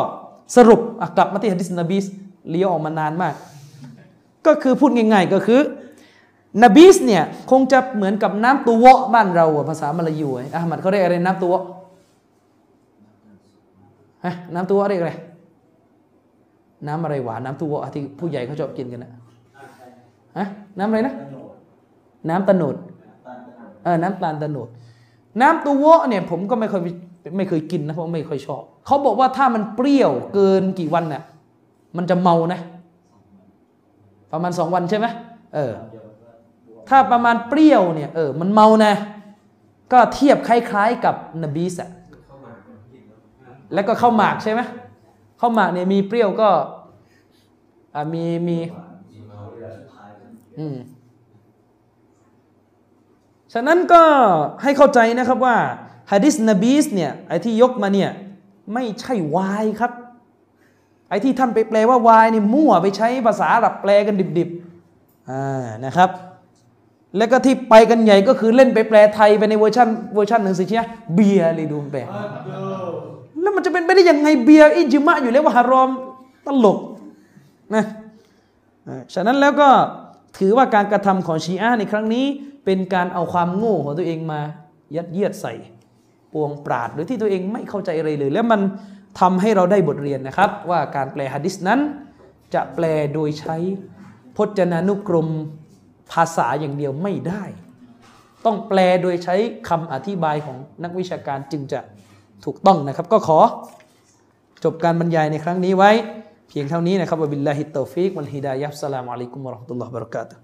สรุปกลับมาที่ฮะดิษนบีสเลี้ยวออกมานานมาก ก็คือพูดง่ายๆก็คือนบีสเนี่ยคงจะเหมือนกับน้ำตัววะบ้านเราภาษามาลายูอะอาหมัดเขาเรียกอะไรน้ำตัววะฮะน้ำตัววะเรียกอะไร น้ำอะไรหวานน้ำตัววะที่ผู้ใหญ่เขาชอบกินกันนะฮะน้ำอะไรนะ น้ำตะโนดเออน้ำตาลตะโนด น้ำตัววะเนี่ยผมก็ไม่เคยไม่เคยกินนะเพราะไม่ค่อยชอบเขาบอกว่าถ้ามันเปรี้ยวเกินกี่วันเนี่ยมันจะเมานะ ประมาณสองวันใช่ไหมเออ ถ้าประมาณเปรี้ยวเนี่ยเออมันเมานะ ก็เทียบคล้ายๆกับนบีสอะแล้วก็ข้าวหมากใช่ไหมข้าวหมากเนี่ยมีเปรี้ยวก็อ่ามีมีอืม ฉะนั้นก็ให้เข้าใจนะครับว่าฮะดิษนบีสเนี่ยไอ้ที่ยกมาเนี่ยไม่ใช่วายครับ ไอ้ที่ท่านไปแปลว่าวายนี่มั่วไปใช้ภาษาหรับแปลกันดิบๆอ่านะครับ แล้วก็ที่ไปกันใหญ่ก็คือเล่นไปแปลไทยไปในเวอร์ชันเวอร์ชันหนึ่งสิเชียเบียร์เลยดูแปลแล้วมันจะเป็นไปได้ยังไงเบียร์อิจิมะอยู่แล้วว่าฮารอมตลกนะฉะนั้นแล้วก็ถือว่าการกระทำของชีอะห์ในครั้งนี้ เป็นการเอาความโง่ของตัวเองมายัดเยียดใส่ปวงปราดหรือที่ตัวเองไม่เข้าใจอะไรเลย แล้วมันทำให้เราได้บทเรียนนะครับ ว่าการแปลฮะดิษนั้น จะแปลโดยใช้พจนานุกรมภาษาอย่างเดียวไม่ได้ ต้องแปลโดยใช้คำอธิบายของนักวิชาการจึงจะถูกต้องนะครับ ก็ขอจบการบรรยายในครั้งนี้ไว้ เพียงเท่านี้นะครับبالله التوفيق والهداية والسلام عليكم ورحمة الله وبركاته